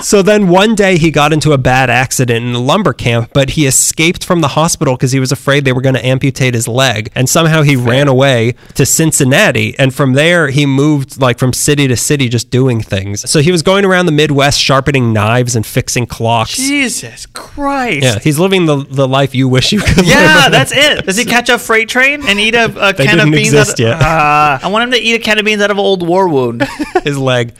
So then one day he got into a bad accident in a lumber camp, but he escaped from the hospital because he was afraid they were going to amputate his leg. And somehow he ran away to Cincinnati. And from there, he moved like from city to city just doing things. So he was going around the Midwest sharpening knives and fixing clocks. Jesus Christ. Yeah, he's living the, the life you wish you could Yeah, live. that's it. Does he catch a freight train and eat a, a can of beans? exist out yet. Ah, I want him to eat a can of beans out of an old war wound. his leg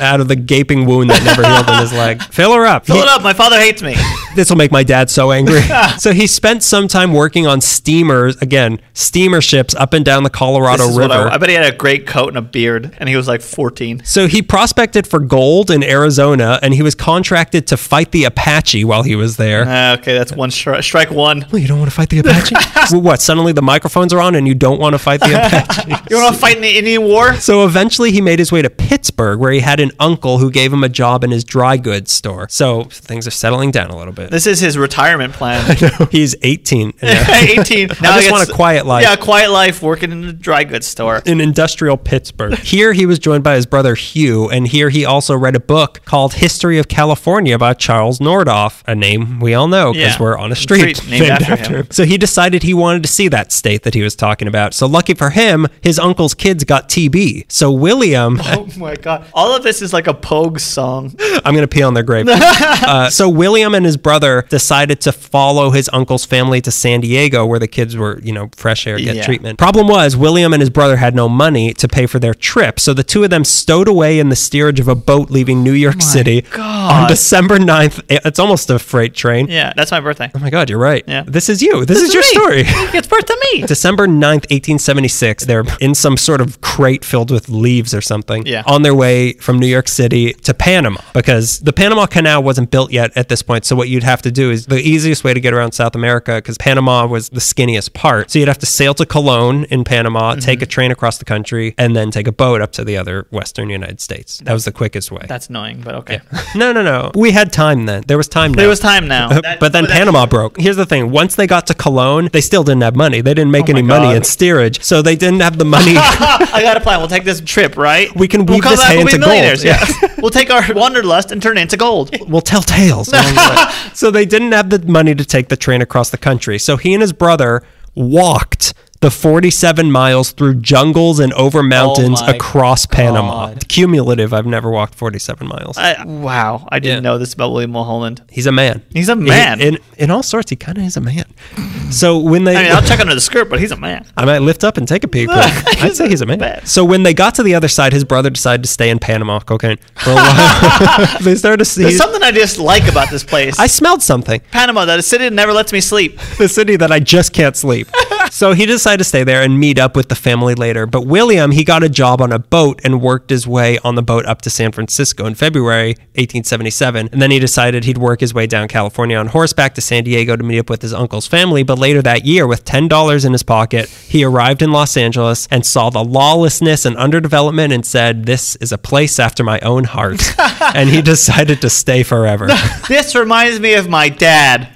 out of the gaping wound that never healed in his leg. Fill her up. Fill it up. My father hates me. This will make my dad so angry. so he spent some time working on steamers, again, steamer ships up and down the Colorado is River. I, I bet he had a great coat and a beard, and he was like 14. so he prospected for gold in Arizona and he was contracted to fight the Apache while he was there. Ah, okay, that's one stri- strike one. Well, you don't want to fight the Apache? well, what? Suddenly the microphones are on and you don't want to fight the Apache? You want to fight in the Indian War? So eventually he made his way to Pittsburgh where he had an uncle who gave him a job in his dry goods store. So things are settling down a little bit. This is his retirement plan. He's 18. 18. Now I just want a quiet life. Yeah, a quiet life working in a dry goods store. in industrial Pittsburgh. Here he was joined by his brother Hugh, and here he also read a book called History of California by Charles Nordhoff, a name we all know because Yeah. we're on a street, Street named after him. So he decided he wanted to see that state that he was talking about. So lucky for him, his uncle's kids got TB. So William, Oh my god. All of this is like a Pogue song. I'm going to pee on their grave. uh, so William and his brother decided to follow his uncle's family to San Diego, where the kids were, you know, fresh air, get Yeah. treatment. Problem was, William and his brother had no money to pay for their trip, so the two of them stowed away in the steerage of a boat leaving New York City on December 9th. It's almost a freight train. Yeah, that's my birthday. Oh my God, you're right. Yeah. This is you. This, is, your me. story. It's birth to me. December 9th, 1876, they're in some sort of crate filled with leaves or something Yeah. on their way from New York City to Panama because the Panama Canal wasn't built yet at this point. So, what you'd have to do is the easiest way to get around South America because Panama was the skinniest part. So, you'd have to sail to Colón in Panama, Mm-hmm. take a train across the country, and then take a boat up to the other Western United States. That was the quickest way. That's annoying, but okay. no, no, no. We had time then. There was time now. There was time now. That- but then that- Panama broke. Here's the thing: once they got to Colón, they still didn't have money. They didn't make Oh any money in steerage, so they didn't have the money. I got a plan. We'll take this trip, right? We can we'll weave come this hay we'll into gold. millionaires, Yeah. we'll take our wanderlust and turn it into gold. we'll tell tales. along the way. so they didn't have the money to take the train across the country. So he and his brother walked the 47 miles through jungles and over oh mountains Oh my across Panama. Cumulative, I've never walked 47 miles. I, wow, I didn't Yeah. know this about William Mulholland. He's a man. He's a man. In, in, in all sorts, he kind of is a man. So when they, I mean, I'll check under the skirt, but he's a man. I might lift up and take a peek. But I'd say he's a man. Bad. So when they got to the other side, his brother decided to stay in Panama cocaine for a while. they started to see. There's something I just like about this place. I smelled something. Panama, that a city that never lets me sleep. The city that I just can't sleep. so he decided to stay there and meet up with the family later. But William, he got a job on a boat and worked his way on the boat up to San Francisco in February 1877. And then he decided he'd work his way down California on horseback to San Diego to meet up with his uncle's family. But later that year, with $10 in his pocket, he arrived in Los Angeles and saw the lawlessness and underdevelopment and said, This is a place after my own heart. and he decided to stay forever. this reminds me of my dad.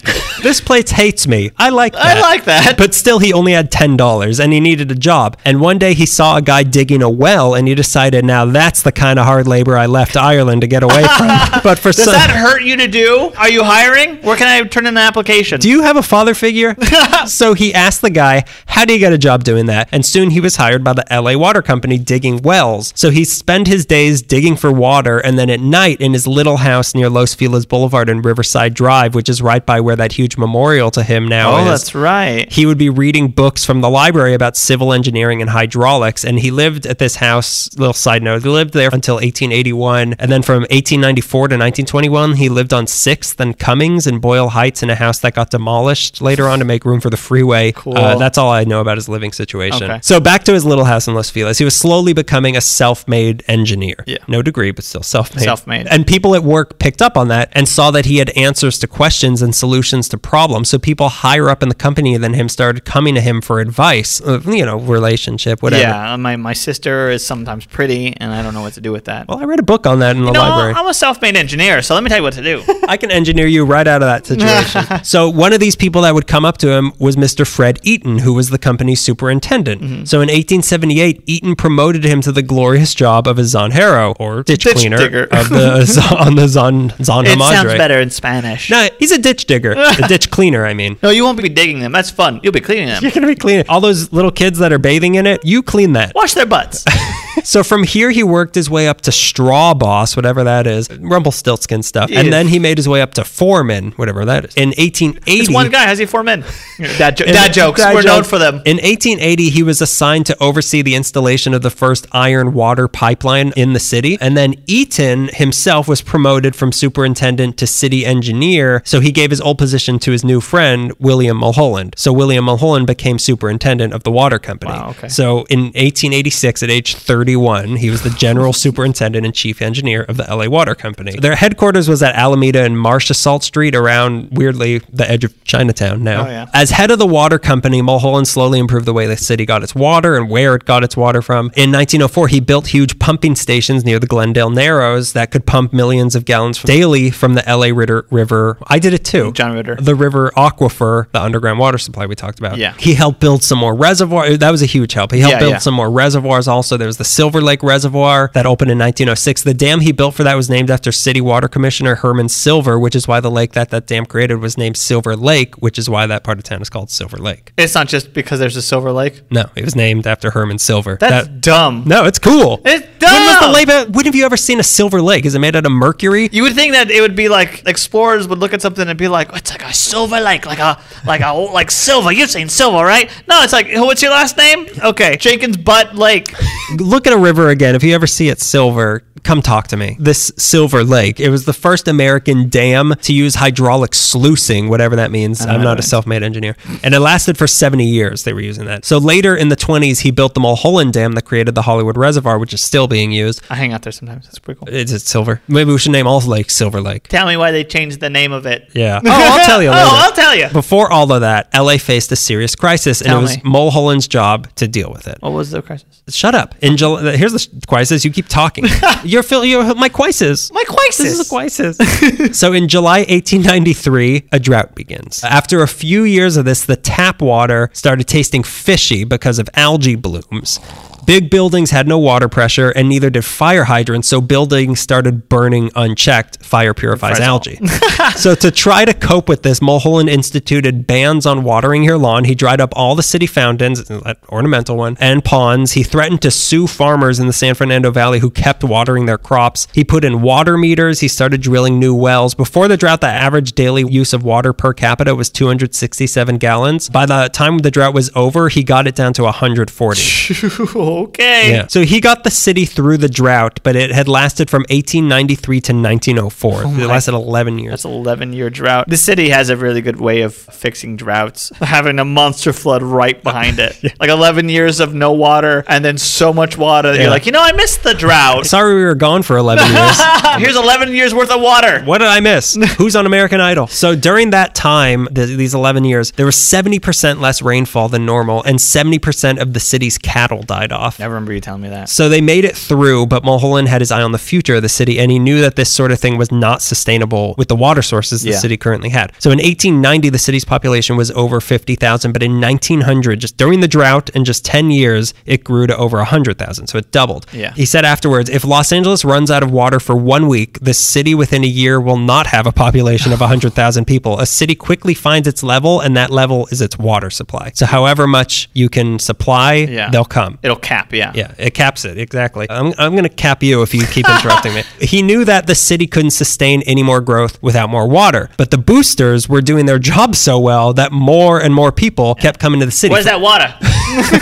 This place hates me. I like that. I like that. But still, he only had $10 and he needed a job. And one day he saw a guy digging a well and he decided, now that's the kind of hard labor I left Ireland to get away from. but for Does some. that hurt you to do? Are you hiring? Where can I turn in an application? do you have a father figure? so he asked the guy, How do you get a job doing that? And soon he was hired by the LA Water Company digging wells. So he spent his days digging for water, and then at night in his little house near Los Feliz Boulevard and Riverside Drive, which is right by where that huge memorial to him now oh, that's right. he would be reading books from the library about civil engineering and hydraulics. And he lived at this house, little side note, he lived there until 1881. And then from 1894 to 1921, he lived on 6th and Cummings in Boyle Heights in a house that got demolished later on to make room for the freeway. Cool. Uh, that's all I know about his living situation. Okay. So back to his little house in Los Feliz. He was slowly becoming a self made engineer. Yeah. No degree, but still self made. Self-made. And people at work picked up on that and saw that he had answers to questions and solutions to problems. So people higher up in the company than him started coming to him for advice, uh, you know, relationship, whatever. Yeah, my, my sister is sometimes pretty, and I don't know what to do with that. Well, I read a book on that in the you know, library. I'm a self-made engineer, so let me tell you what to do. I can engineer you right out of that situation. so one of these people that would come up to him was Mr. Fred Eaton, who was the company's superintendent. Mm-hmm. So in 1878, Eaton promoted him to the glorious job of a zanjero or ditch, Ditch cleaner digger. of the on the zon zon it sounds better in Spanish. No, he's a ditch digger, ditch cleaner. I mean. No, you won't be digging them. That's fun. You'll be cleaning them. You're gonna be cleaning all those little kids that are bathing in it. You clean that. Wash their butts. So from here, he worked his way up to straw boss, whatever that is, Rumpelstiltskin stuff, and then he made his way up to foreman, whatever that is. In 1880, It's one guy. How's he four men? Dad, jo- in- dad jokes. dad We're known for them. In 1880, he was assigned to oversee the installation of the first iron water pipeline in the city. And then Eaton himself was promoted from superintendent to city engineer. So he gave his old position to his new friend, William Mulholland. So William Mulholland became superintendent of the water company. Wow, okay. So in 1886, at age 31, he was the general superintendent and chief engineer of the LA Water Company. Their headquarters was at Alameda and Marchessault Street around, weirdly, the edge of Chinatown now. Oh, yeah. As head of the water company, Mulholland slowly improved the way the city got its water and where it got its water from. In 1904, he built huge pumping stations near the Glendale Narrows that could pump millions of gallons daily from the LA Ritter River. I did it too. John Ritter. The river aquifer, the underground water supply we talked about. Yeah. He helped build some more reservoirs. That was a huge help. He helped Yeah, build yeah. some more reservoirs also. There was the Silver Lake Reservoir that opened in 1906. The dam he built for that was named after City Water Commissioner Herman Silver, which is why the lake that that dam created was named Silver Lake, which is why that part of town is called Silver Lake. It's not just because there's a Silver Lake. No, it was named after Herman Silver. That's That- dumb. no, it's cool. It's When was the lake? When have you ever seen a Silver Lake? Is it made out of mercury? You would think that it would be like explorers would look at something and be like, oh, "It's like a silver lake, like a like a like silver." You've seen silver, right? No, it's like, oh, "What's your last name?" Okay, Jenkins Butt Lake. Look at a river again. If you ever see it silver, come talk to me. This Silver Lake. It was the first American dam to use hydraulic sluicing, whatever that means. I'm not a self-made engineer. And it lasted for 70 years. They were using that. So later in the 20s, he built the Mulholland Dam that created the Hollywood Reservoir, which is still being used. I hang out there sometimes. That's pretty cool. Is it silver. Maybe we should name all lakes Silver Lake. Tell me why they changed the name of it. Yeah. Oh, I'll tell you oh, later. oh, I'll tell you. Before all of that, LA faced a serious crisis, and Tell it was me. Mulholland's job to deal with it. What was the crisis? Shut up. In July, Uh, here's the crisis. You keep talking. you're, Phil, you're my crisis. My crisis. This is a crisis. so in July 1893, a drought begins. After a few years of this, the tap water started tasting fishy because of algae blooms. Big buildings had no water pressure, and neither did fire hydrants, so buildings started burning unchecked. Fire purifies First algae. so to try to cope with this, Mulholland instituted bans on watering your lawn. He dried up all the city fountains, that ornamental one, and ponds. He threatened to sue farmers in the San Fernando Valley who kept watering their crops. He put in water meters. He started drilling new wells. Before the drought, the average daily use of water per capita was 267 gallons. By the time the drought was over, he got it down to 140. Okay. Yeah. So he got the city through the drought, but it had lasted from 1893 to 1904. it lasted 11 years. That's 11 year drought. The city has a really good way of fixing droughts, having a monster flood right behind it. Like 11 years of no water and then so much water that Yeah. you're like, you know, I missed the drought. Sorry we were gone for 11 years. Here's 11 years worth of water. What did I miss? Who's on American Idol? So during that time, th- these 11 years, there was 70% less rainfall than normal, and 70% of the city's cattle died off. I remember you telling me that. So they made it through, but Mulholland had his eye on the future of the city, and he knew that this sort of thing was not sustainable with the water sources the Yeah. city currently had. So in 1890, the city's population was over 50,000, but in 1900, just during the drought in just 10 years, it grew to over 100,000. So it doubled. Yeah. He said afterwards, if Los Angeles runs out of water for one week, the city within a year will not have a population of 100,000 people. A city quickly finds its level, and that level is its water supply. So however much you can supply, Yeah. they'll come. It'll cap, yeah. Yeah, it caps it exactly. I'm, I'm going to cap you if you keep interrupting me. He knew that the city couldn't sustain any more growth without more water, but the boosters were doing their job so well that more and more people kept coming to the city. Where's that water?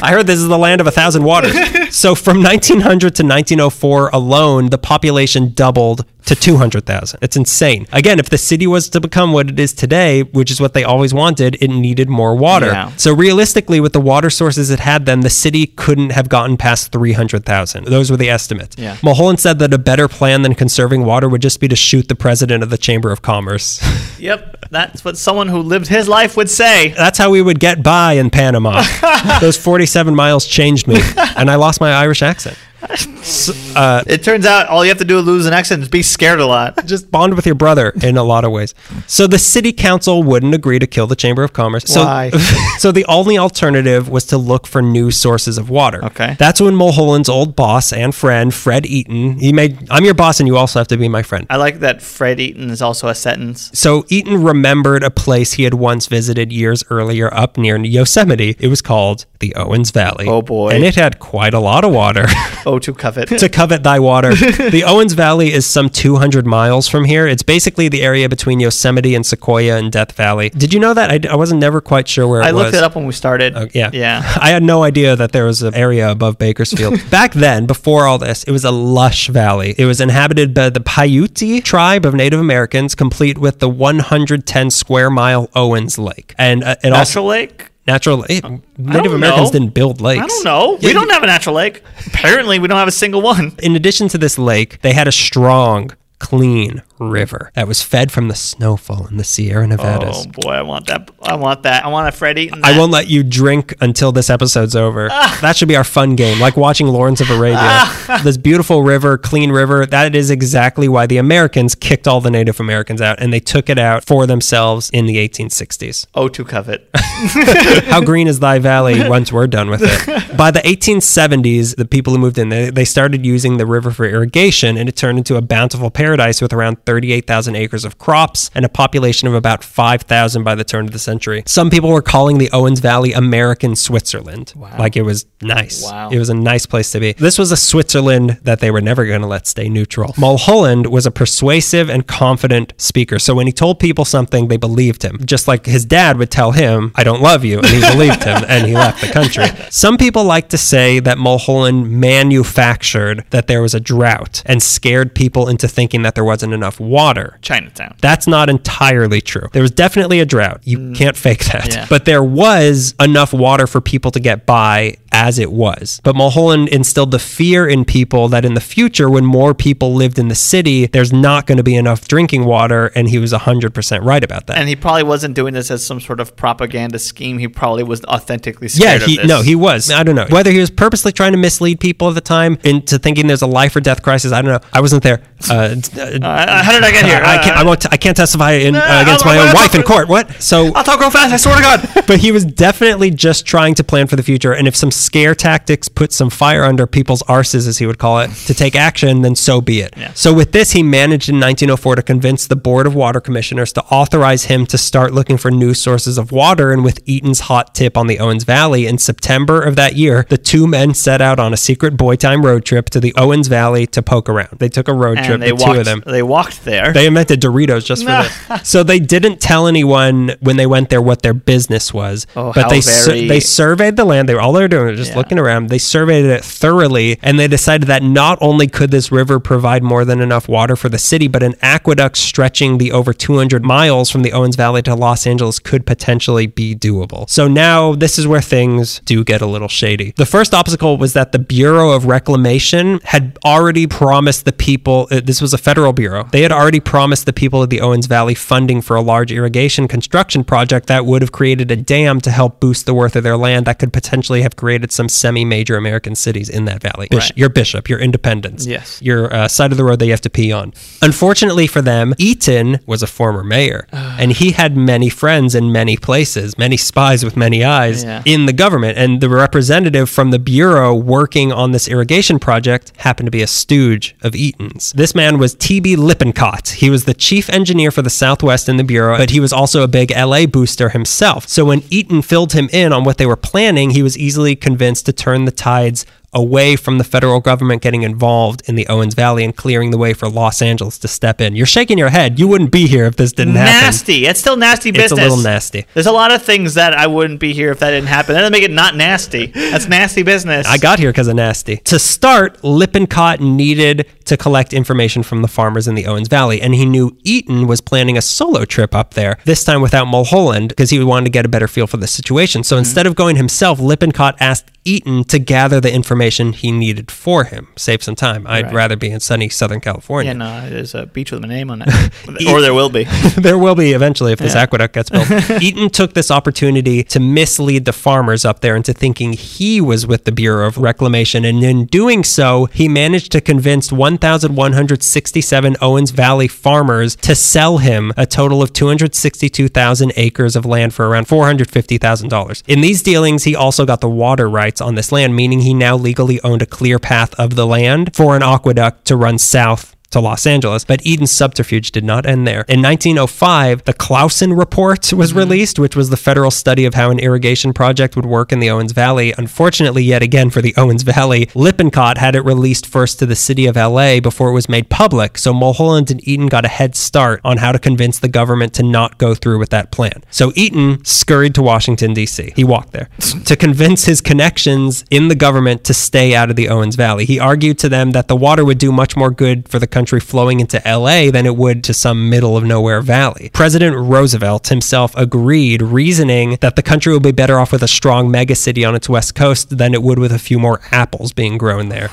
I heard this is the land of a thousand waters. so from 1900 to 1904 alone, the population doubled to 200,000. It's insane. Again, if the city was to become what it is today, which is what they always wanted, it needed more water. Yeah. So realistically, with the water sources it had then, the city couldn't have gotten past 300,000. Those were the estimates. Yeah. Mulholland said that a better plan than conserving water would just be to shoot the president of the Chamber of Commerce. yep. That's what someone who lived his life would say. That's how we would get by in Panama. Those 47 miles changed me, and I lost my Irish accent. So, uh, It turns out all you have to do to lose an accent is be scared a lot. just bond with your brother in a lot of ways. So the city council wouldn't agree to kill the Chamber of Commerce. So, Why? so the only alternative was to look for new sources of water. Okay. That's when Mulholland's old boss and friend, Fred Eaton, he made, I'm your boss and you also have to be my friend. I like that Fred Eaton is also a sentence. So Eaton remembered a place he had once visited years earlier up near Yosemite. It was called the Owens Valley. Oh, boy. And it had quite a lot of water. Oh, to covet. to covet thy water. the Owens Valley is some 200 miles from here. It's basically the area between Yosemite and Sequoia and Death Valley. Did you know that? I, I wasn't never quite sure where it I was. looked it up when we started. Oh, yeah. Yeah. I had no idea that there was an area above Bakersfield. Back then, before all this, it was a lush valley. It was inhabited by the Paiute tribe of Native Americans, complete with the 110 square mile Owens Lake. And uh, it also lake? Natural Native Americans know. didn't build lakes. I don't know. Yeah, we don't have a natural lake. Apparently, we don't have a single one. In addition to this lake, they had a strong, clean river that was fed from the snowfall in the Sierra Nevadas. Oh boy, I want that. I want that. I want a Fred. I won't let you drink until this episode's over. Ah. that should be our fun game, like watching Lawrence of Arabia. Ah. this beautiful river, clean river, that is exactly why the Americans kicked all the Native Americans out and they took it out for themselves in the 1860s. Oh, to covet. How green is thy valley once we're done with it? By the 1870s, the people who moved in, they, they started using the river for irrigation, and it turned into a bountiful paradise with around 38,000 acres of crops and a population of about 5,000 by the turn of the century. Some people were calling the Owens Valley American Switzerland. Like it was nice. Wow. It was a nice place to be. This was a Switzerland that they were never going to let stay neutral. Mulholland was a persuasive and confident speaker. So when he told people something, they believed him. Just like his dad would tell him, I don't love you. And he believed him and he left the country. Some people like to say that Mulholland manufactured that there was a drought and scared people into thinking that there wasn't enough water. Chinatown. That's not entirely true. There was definitely a drought. You mm. can't fake that. Yeah. But there was enough water for people to get by as it was. But Mulholland instilled the fear in people that in the future, when more people lived in the city, there's not going to be enough drinking water. And he was 100% right about that. And he probably wasn't doing this as some sort of propaganda scheme. He probably was authentically yeah, scared he of this. no, he was. I don't know whether he was purposely trying to mislead people at the time into thinking there's a life or death crisis. I don't know. I wasn't there. Uh, uh, Uh, how did I get here? I can't. I won't. I can't testify in, uh, against my own wife in court. What? So I'll talk real fast. I swear to God. but he was definitely just trying to plan for the future. And if some scare tactics put some fire under people's arses, as he would call it, to take action, then so be it. Yeah. So with this, he managed in 1904 to convince the Board of Water Commissioners to authorize him to start looking for new sources of water. And with Eaton's hot tip on the Owens Valley in September of that year, the two men set out on a secret boy time road trip to the Owens Valley to poke around. They took a road trip, And they the walked. two of them. They walked there. They invented Doritos just for this. So they didn't tell anyone when they went there what their business was. Oh, but they very- they surveyed the land. They were all they were doing just Yeah. looking around. They surveyed it thoroughly and they decided that not only could this river provide more than enough water for the city, but an aqueduct stretching the over 200 miles from the Owens Valley to Los Angeles could potentially be doable. So now this is where things do get a little shady. The first obstacle was that the Bureau of Reclamation had already promised the people, uh, this was a federal bureau, they had already promised the people of the Owens Valley funding for a large irrigation construction project that would have created a dam to help boost the worth of their land that could potentially have created some semi major American cities in that valley. Bish- Right. Your Bishop, your Independence, Yes. your uh, side of the road that you have to pee on. Unfortunately for them, Eaton was a former mayor, and he had many friends in many places, many spies with many eyes Yeah. in the government. And the representative from the bureau working on this irrigation project happened to be a stooge of Eaton's. This man was T.B. Lippincott. He was the chief engineer for the Southwest in the bureau, but he was also a big LA booster himself. So when Eaton filled him in on what they were planning, he was easily convinced to turn the tides away from the federal government getting involved in the Owens Valley and clearing the way for Los Angeles to step in. You're shaking your head. You wouldn't be here if this didn't happen. Nasty. It's still nasty business. It's a little nasty. There's a lot of things that I wouldn't be here if that didn't happen. That doesn't make it not nasty. That's nasty business. I got here because of nasty. To start, Lippincott needed to collect information from the farmers in the Owens Valley, and he knew Eaton was planning a solo trip up there, this time without Mulholland, because he wanted to get a better feel for the situation. So mm-hmm. instead of going himself, Lippincott asked Eaton to gather the information he needed for him, save some time. I'd Right. rather be in sunny Southern California. Yeah, no, there's a beach with my name on it. or there will be. there will be eventually if this Yeah. aqueduct gets built. Eaton took this opportunity to mislead the farmers up there into thinking he was with the Bureau of Reclamation. And in doing so, he managed to convince 1,167 Owens Valley farmers to sell him a total of 262,000 acres of land for around $450,000. In these dealings, he also got the water rights on this land, meaning he now legally owned a clear path of the land for an aqueduct to run south to Los Angeles, but Eaton's subterfuge did not end there. In 1905, the Clausen Report was mm-hmm. released, which was the federal study of how an irrigation project would work in the Owens Valley. Unfortunately, yet again for the Owens Valley, Lippincott had it released first to the city of LA before it was made public, so Mulholland and Eaton got a head start on how to convince the government to not go through with that plan. So Eaton scurried to Washington, D.C. He walked there to convince his connections in the government to stay out of the Owens Valley. He argued to them that the water would do much more good for the country flowing into LA than it would to some middle of nowhere valley. President Roosevelt himself agreed, reasoning that the country would be better off with a strong megacity on its west coast than it would with a few more apples being grown there.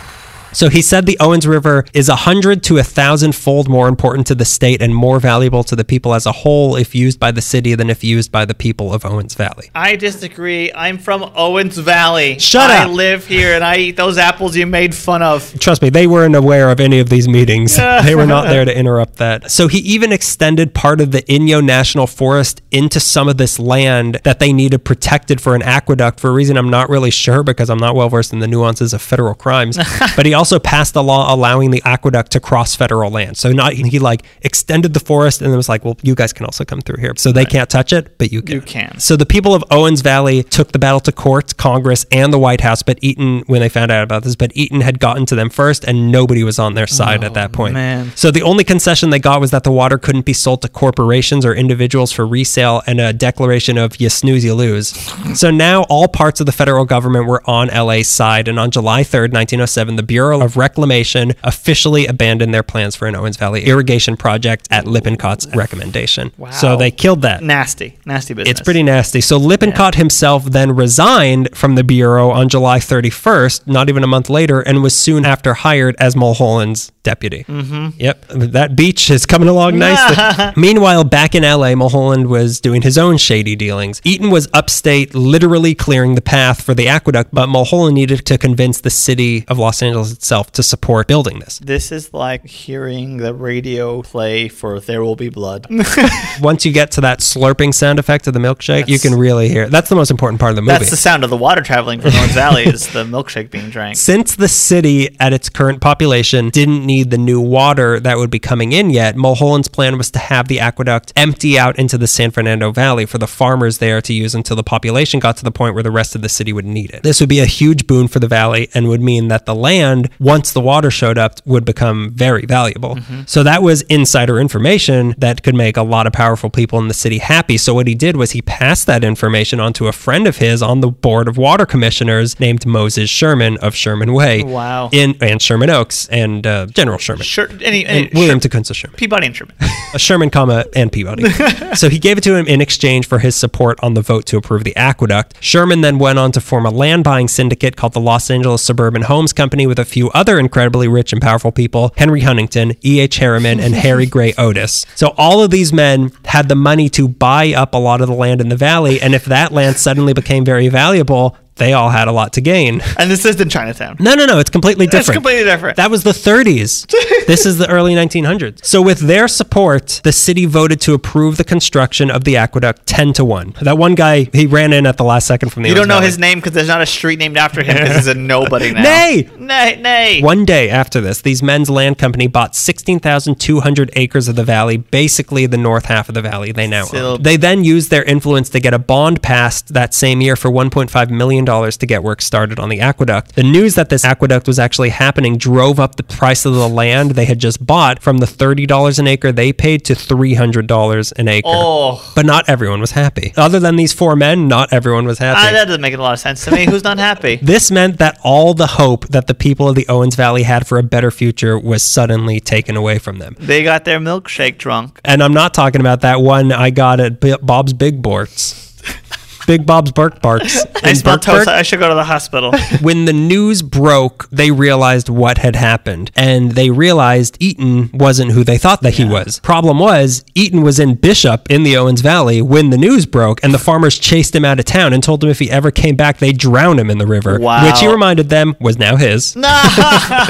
So he said the Owens River is a hundred to a thousand fold more important to the state and more valuable to the people as a whole if used by the city than if used by the people of Owens Valley. I disagree. I'm from Owens Valley. Shut I up. I live here and I eat those apples you made fun of. Trust me, they weren't aware of any of these meetings. they were not there to interrupt that. So he even extended part of the Inyo National Forest into some of this land that they needed protected for an aqueduct for a reason I'm not really sure because I'm not well versed in the nuances of federal crimes. but he also passed a law allowing the aqueduct to cross federal land. So not he like extended the forest and then was like, well, you guys can also come through here. So they can't touch it, but you can. You can. So the people of Owens Valley took the battle to court, Congress, and the White House. But Eaton, when they found out about this, but Eaton had gotten to them first, and nobody was on their side at that oh, point. man. So the only concession they got was that the water couldn't be sold to corporations or individuals for resale, and a declaration of "you snooze, you lose." so now all parts of the federal government were on LA's side, and on July 3rd, 1907, the Bureau of Reclamation officially abandoned their plans for an Owens Valley irrigation project at Lippincott's recommendation. Wow. So they killed that. Nasty. Nasty business. It's pretty nasty. So Lippincott himself then resigned from the Bureau on July 31st, not even a month later, and was soon after hired as Mulholland's deputy. Mm-hmm. Yep. That beach is coming along nicely. Meanwhile, back in LA, Mulholland was doing his own shady dealings. Eaton was upstate, literally clearing the path for the aqueduct, but Mulholland needed to convince the city of Los Angeles itself to support building this. This is like hearing the radio play for There Will Be Blood. Once you get to that slurping sound effect of the milkshake, you can really hear. That's the most important part of the movie. That's the sound of the water traveling from Owens Valley is the milkshake being drank. Since the city at its current population didn't need the new water that would be coming in yet, Mulholland's plan was to have the aqueduct empty out into the San Fernando Valley for the farmers there to use until the population got to the point where the rest of the city would need it. This would be a huge boon for the valley and would mean that the land once the water showed up would become very valuable. So that was insider information that could make a lot of powerful people in the city happy. So what he did was he passed that information on to a friend of his on the board of water commissioners named Moses Sherman of Sherman Way. Wow. In and Sherman Oaks and uh, General Sherman. Sure. Any, any And William Tecumseh Sherman. Peabody and Sherman. A Sherman, comma, and Peabody. so he gave it to him in exchange for his support on the vote to approve the aqueduct. Sherman then went on to form a land buying syndicate called the Los Angeles Suburban Homes Company with a few other incredibly rich and powerful people Henry Huntington, E.H. Harriman, and Harry Gray Otis. So all of these men had the money to buy up a lot of the land in the valley. And if that land suddenly became very valuable, they all had a lot to gain. and this is in Chinatown. No, no, no. It's completely different. It's completely different. That was the 30s. this is the early 1900s. So, with their support, the city voted to approve the construction of the aqueduct 10 to 1. That one guy, he ran in at the last second from the you don't know Valley. his name because there's not a street named after him because he's a nobody now. Nay! Nay! Nay! One day after this, these men's land company bought 16,200 acres of the valley, basically the north half of the valley they now Still- own. They then used their influence to get a bond passed that same year for $1.5 million to get work started on the aqueduct. The news that this aqueduct was actually happening drove up the price of the land they had just bought from the $30 an acre they paid to $300 an acre. Oh. But not everyone was happy. Other than these four men, not everyone was happy. Ah, that doesn't make a lot of sense to me. Who's not happy? This meant that all the hope that the people of the Owens Valley had for a better future was suddenly taken away from them. They got their milkshake drunk. And I'm not talking about that one I got at Bob's Big Borts. Big Bob's Bark Barks. I in smell toast. I should go to the hospital. When the news broke, they realized what had happened. And they realized Eaton wasn't who they thought that he was. Problem was, Eaton was in Bishop in the Owens Valley when the news broke, and the farmers chased him out of town and told him if he ever came back, they'd drown him in the river. Wow. Which he reminded them was now his. no,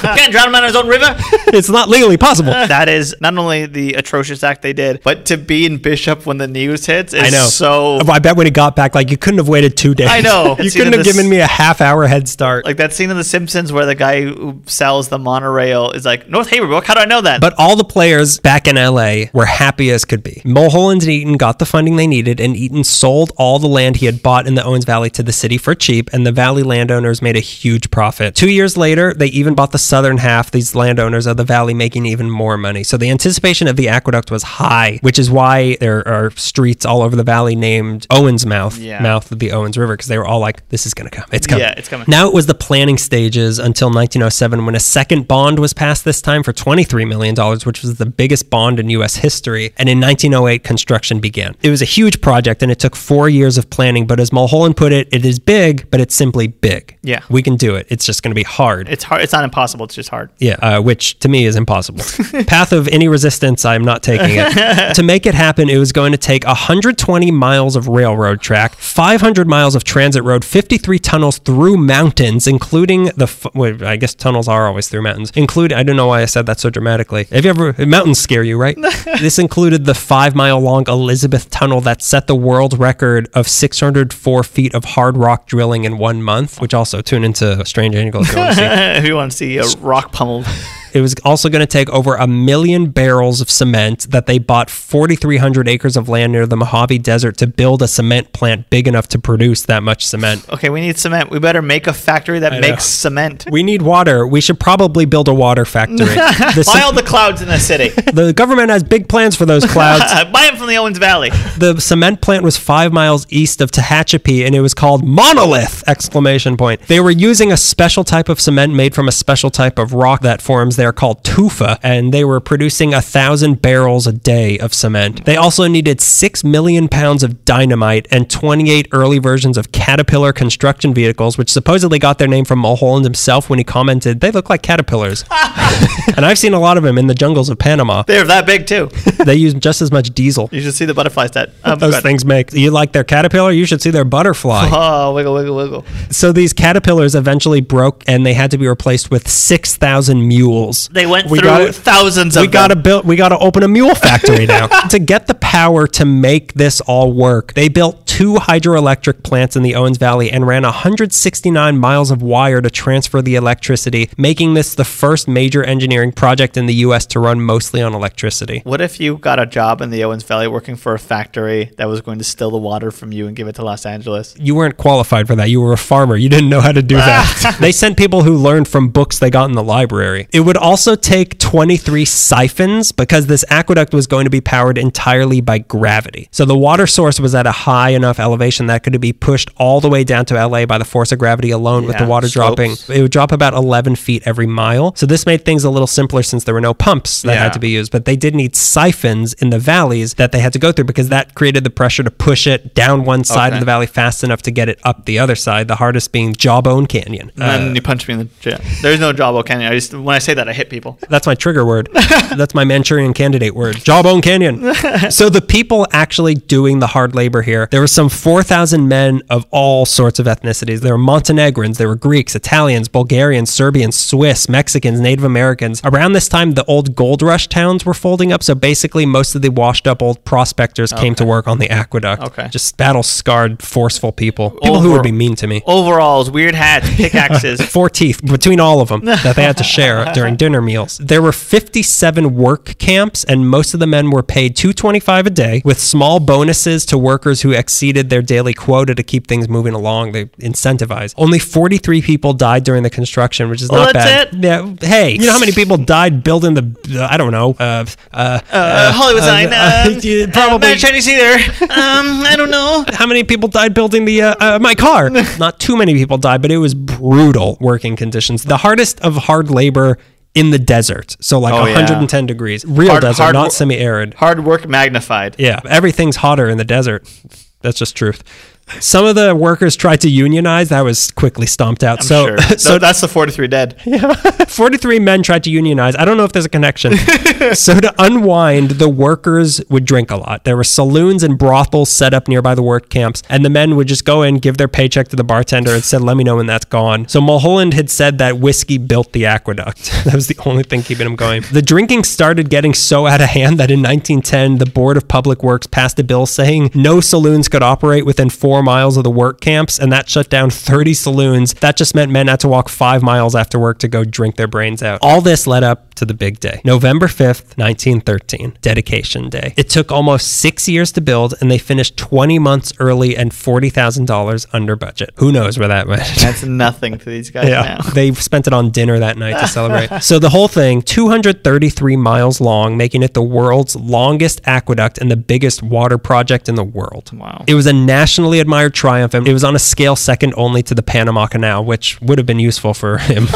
can't drown him out of his own river. it's not legally possible. That is not only the atrocious act they did, but to be in Bishop when the news hits is I know. so I bet when he got back, like you couldn't have waited two days. I know. you couldn't have this- given me a half hour head start. like that scene in The Simpsons where the guy who sells the monorail is like North Haverhill. How do I know that? But all the players back in LA were happy as could be. Mulholland and Eaton got the funding they needed, and Eaton sold all the land he had bought in the Owens Valley to the city for cheap, and the valley landowners made a huge profit. Two years later, they even bought the southern half, these landowners of the valley making even more money. So the anticipation of the aqueduct was high, which is why there are streets all over the valley named Owens Mouth, Yeah. Mouth of the Owens River, because they were all like, this is going to come. It's coming. Yeah, it's coming. Now it was the planning stages until 1907 when a second bond was passed this time for $23 million, which was the biggest bond in U.S. history. And in 1908, construction began. It was a huge project and it took four years of planning, but as Mulholland put it, it is big, but it's simply big. Yeah. We can do it. It's just going to be hard. it's hard. It's not impossible. It's just hard. Yeah, uh, which to me is impossible. Path of any resistance, I'm not taking it. to make it happen, it was going to take 120 miles of railroad track, 500 miles of transit road, 53 tunnels through mountains, including the. F- wait, I guess tunnels are always through mountains. Include. I don't know why I said that so dramatically. Have you ever mountains scare you, right? this included the five mile long Elizabeth Tunnel that set the world record of 604 feet of hard rock drilling in one month, which also tune into Strange Angle if you want to see. if you want to see a rock pummeled. It was also going to take over a million barrels of cement that they bought 4,300 acres of land near the Mojave Desert to build a cement plant big enough to produce that much cement. Okay, we need cement. We better make a factory that know. makes cement. We need water. We should probably build a water factory. The, Buy all the clouds in the city. the government has big plans for those clouds. Buy them from the Owens Valley. the cement plant was five miles east of Tehachapi, and it was called Monolith! Exclamation point. They were using a special type of cement made from a special type of rock that forms there called tufa, and they were producing a thousand barrels a day of cement. They also needed six million pounds of dynamite and 28 early versions of Caterpillar construction vehicles, which supposedly got their name from Mulholland himself when he commented, "They look like caterpillars." and I've seen a lot of them in the jungles of Panama. They're that big too. They use just as much diesel. You should see the butterfly stat. Um, Those things make you like their caterpillar. You should see their butterfly. Oh, wiggle, wiggle, wiggle. so these caterpillars eventually broke, and they had to be replaced with six thousand mules. They went We through gotta- thousands of We got to build. We got to open a mule factory now to get the power to make this all work. They built two hydroelectric plants in the Owens Valley and ran 169 miles of wire to transfer the electricity, making this the first major engineering project in the U.S. to run mostly on electricity. What if you you got a job in the Owens Valley working for a factory that was going to steal the water from you and give it to Los Angeles? You weren't qualified for that. You were a farmer. You didn't know how to do that. they sent people who learned from books they got in the library. It would also take 23 siphons because this aqueduct was going to be powered entirely by gravity. So the water source was at a high enough elevation that could be pushed all the way down to LA by the force of gravity alone with the water slopes. dropping. It would drop about 11 feet every mile. So this made things a little simpler since there were no pumps that Yeah. had to be used. But they did need siphons in the valleys that they had to go through because that created the pressure to push it down one side Okay. of the valley fast enough to get it up the other side. The hardest being Jawbone Canyon. And Uh, then you punch me in the chin. There's no Jawbone Canyon. I just when I say that, I hit people. That's my trigger word. That's my Manchurian candidate word. Jawbone Canyon. so the people actually doing the hard labor here, there were some 4,000 men of all sorts of ethnicities. There were Montenegrins, there were Greeks, Italians, Bulgarians, Serbians, Swiss, Mexicans, Native Americans. Around this time, the old gold rush towns were folding up. So basically, most of the washed up old prospectors came to work on the aqueduct. Okay. Just battle scarred, forceful people. People who would be mean to me. Overalls, weird hats, pickaxes. four teeth between all of them that they had to share during dinner meals. There were 57 work camps, and most of the men were paid 225 a day, with small bonuses to workers who exceeded their daily quota to keep things moving along. They incentivized. Only 43 people died during the construction, which is Well, not that's bad. Yeah. Hey, you know how many people died building the? Uh, I don't know. Uh, uh, Uh, Hollywood sign. uh, Um, yeah, uh, probably. Chinese theater. Um, I don't know. how many people died building the uh, uh, my car? Not too many people died, but it was brutal working conditions. The hardest of hard labor in the desert. So like Oh, yeah. 110 degrees, real Hard- desert, hard not semi-arid. Hard work magnified. Yeah, everything's hotter in the desert. That's just truth. Some of the workers tried to unionize. That was quickly stomped out. I'm so, sure. so that's the 43 dead. Yeah, 43 men tried to unionize. I don't know if there's a connection. so to unwind, the workers would drink a lot. There were saloons and brothels set up nearby the work camps, and the men would just go in, give their paycheck to the bartender, and said, "Let me know when that's gone." So Mulholland had said that whiskey built the aqueduct. that was the only thing keeping him going. The drinking started getting so out of hand that in 1910, the Board of Public Works passed a bill saying no saloons could operate within four miles of the work camps, and that shut down 30 saloons. That just meant men had to walk five miles after work to go drink their brains out. All this led up to the big day, November 5th, 1913, Dedication Day. It took almost six years to build, and they finished 20 months early and $40,000 under budget. Who knows where that went? That's nothing to these guys Yeah, now. they spent it on dinner that night to celebrate. so the whole thing, 233 miles long, making it the world's longest aqueduct and the biggest water project in the world. Wow. It was a nationally admired triumph, and it was on a scale second only to the Panama Canal, which would have been useful for him.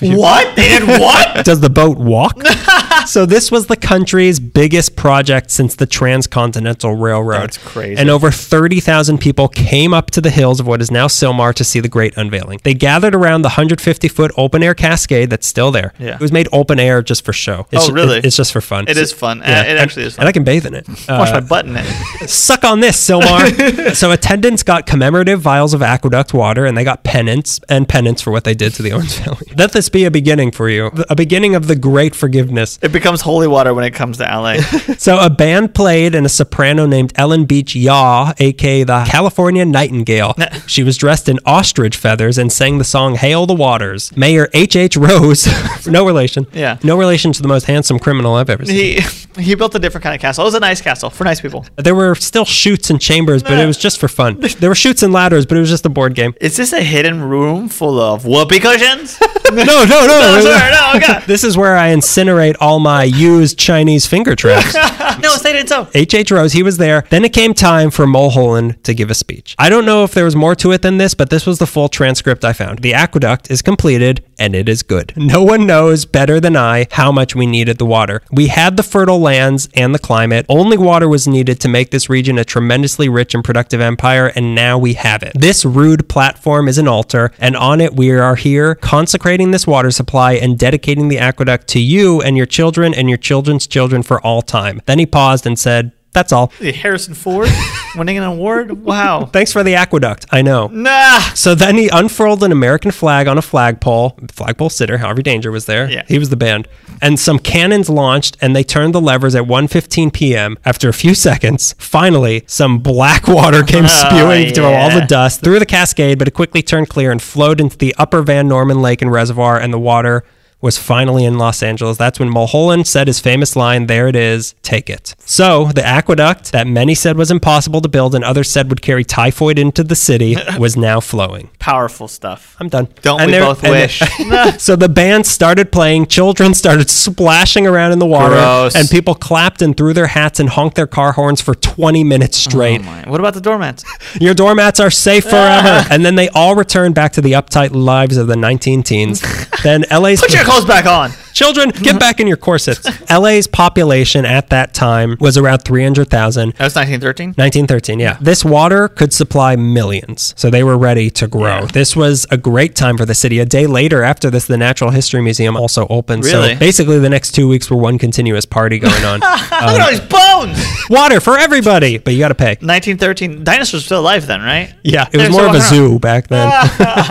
What? They did what? Does the boat walk? so this was the country's biggest project since the Transcontinental Railroad. That's crazy. And over 30,000 people came up to the hills of what is now Sylmar to see the great unveiling. They gathered around the 150 foot open air cascade that's still there. Yeah. It was made open air just for show. It's Oh, ju- really? it's just for fun. It is fun. Uh, it actually is fun. And I can bathe in it. Wash Uh, my butt in it. suck on this, Sylmar. so attendants got commemorative vials of aqueduct water, and they got pennants and penance for what they did to the Owens Valley. Let this be a beginning for you, a beginning of the great forgiveness. It becomes holy water when it comes to LA. So a band played, and a soprano named Ellen Beach Yaw, aka the California Nightingale. she was dressed in ostrich feathers and sang the song "Hail the Waters." Mayor H. H. Rose, no relation, Yeah. no relation to the most handsome criminal I've ever seen. he he built a different kind of castle. It was a nice castle for nice people. There were still chutes and chambers, but it was just for fun. There were chutes and ladders, but it was just a board game. Is this a hidden room full of whoopee cushions? No, no, no. no, sorry, no, okay. This is where I incinerate all my used Chinese finger traps. no, say it so. H.H. H. Rose, he was there. Then it came time for Mulholland to give a speech. I don't know if there was more to it than this, but this was the full transcript I found. The aqueduct is completed and it is good. No one knows better than I how much we needed the water. We had the fertile lands and the climate. Only water was needed to make this region a tremendously rich and productive empire, and now we have it. This rude platform is an altar, and on it we are here consecrating this water supply and dedicating the aqueduct to you and your children and your children's children for all time. Then he paused and said, That's all. Harrison Ford winning an award. Wow. Thanks for the aqueduct. I know. Nah. So then he unfurled an American flag on a flagpole. Flagpole sitter, Harvey Danger was there. Yeah. He was the band. And some cannons launched and they turned the levers at 1:15 p.m. After a few seconds, finally, some black water came oh, spewing through all the dust through the cascade, but it quickly turned clear and flowed into the upper Van Norman Lake and reservoir and the water was finally in Los Angeles. That's when Mulholland said his famous line, There it is, take it. So the aqueduct that many said was impossible to build and others said would carry typhoid into the city was now flowing. Powerful stuff. I'm done. Don't And we both wish? so the band started playing, children started splashing around in the water, Gross. and people clapped and threw their hats and honked their car horns for 20 minutes straight. Oh. What about the doormats? Your doormats are safe forever. and then they all returned back to the uptight lives of the 19 teens. Then LA's Put your clothes back on. Children, get back in your corsets. LA's population at that time was around 300,000. That was 1913. 1913, yeah. This water could supply millions, so they were ready to grow. This was a great time for the city. A day later, after this, the Natural History Museum also opened. Really? So basically, the next two weeks were one continuous party going on. Look at all these bones. water for everybody, but you got to pay. 1913. Dinosaurs still alive then, right? Yeah, it They're was more of a walking around. zoo back then.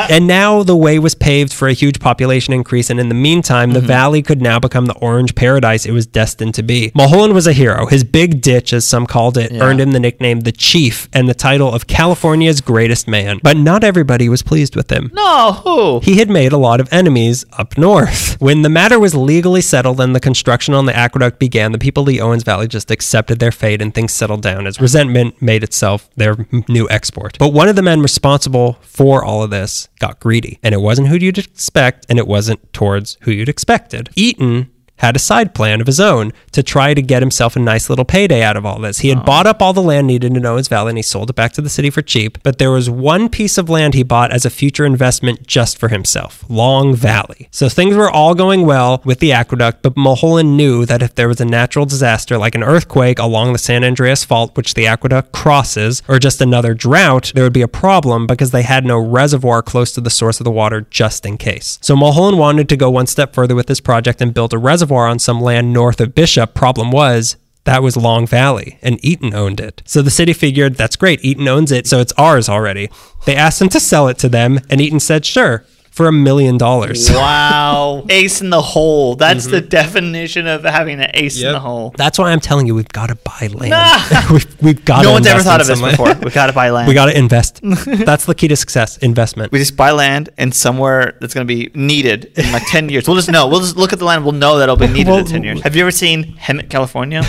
and now the way was paved for a huge population increase, and in the meantime, Mm-hmm. the valley could now become the orange paradise it was destined to be. Mulholland was a hero. His big ditch, as some called it, Yeah. earned him the nickname the Chief and the title of California's greatest man. But not everybody was pleased with him. No, who? He had made a lot of enemies up north. When the matter was legally settled and the construction on the aqueduct began, the people of the Owens Valley just accepted their fate and things settled down as resentment made itself their new export. But one of the men responsible for all of this got greedy, and it wasn't who you'd expect, and it wasn't towards who you'd expected. Eaton had a side plan of his own to try to get himself a nice little payday out of all this. He had bought up all the land needed in Owens Valley and he sold it back to the city for cheap. But there was one piece of land he bought as a future investment just for himself Long Valley. So things were all going well with the aqueduct, but Mulholland knew that if there was a natural disaster like an earthquake along the San Andreas Fault, which the aqueduct crosses, or just another drought, there would be a problem because they had no reservoir close to the source of the water just in case. So Mulholland wanted to go one step further with this project and build a reservoir on some land north of Bishop. Problem was, that was Long Valley, and Eaton owned it. So the city figured, that's great, Eaton owns it, so it's ours already. They asked him to sell it to them, and Eaton said, sure, for a million dollars. Wow. ace in the hole. That's the mm-hmm. definition of having an ace in the hole. That's why I'm telling you, we've got to buy land. we've, we've got No to one's ever thought of this land. before. We've gotta buy land. we got to invest. That's the key to success investment. we just buy land in somewhere that's going to be needed in like 10 years. We'll just know. We'll just look at the land. We'll know that it'll be needed Well, in 10 years. Have you ever seen Hemet, California?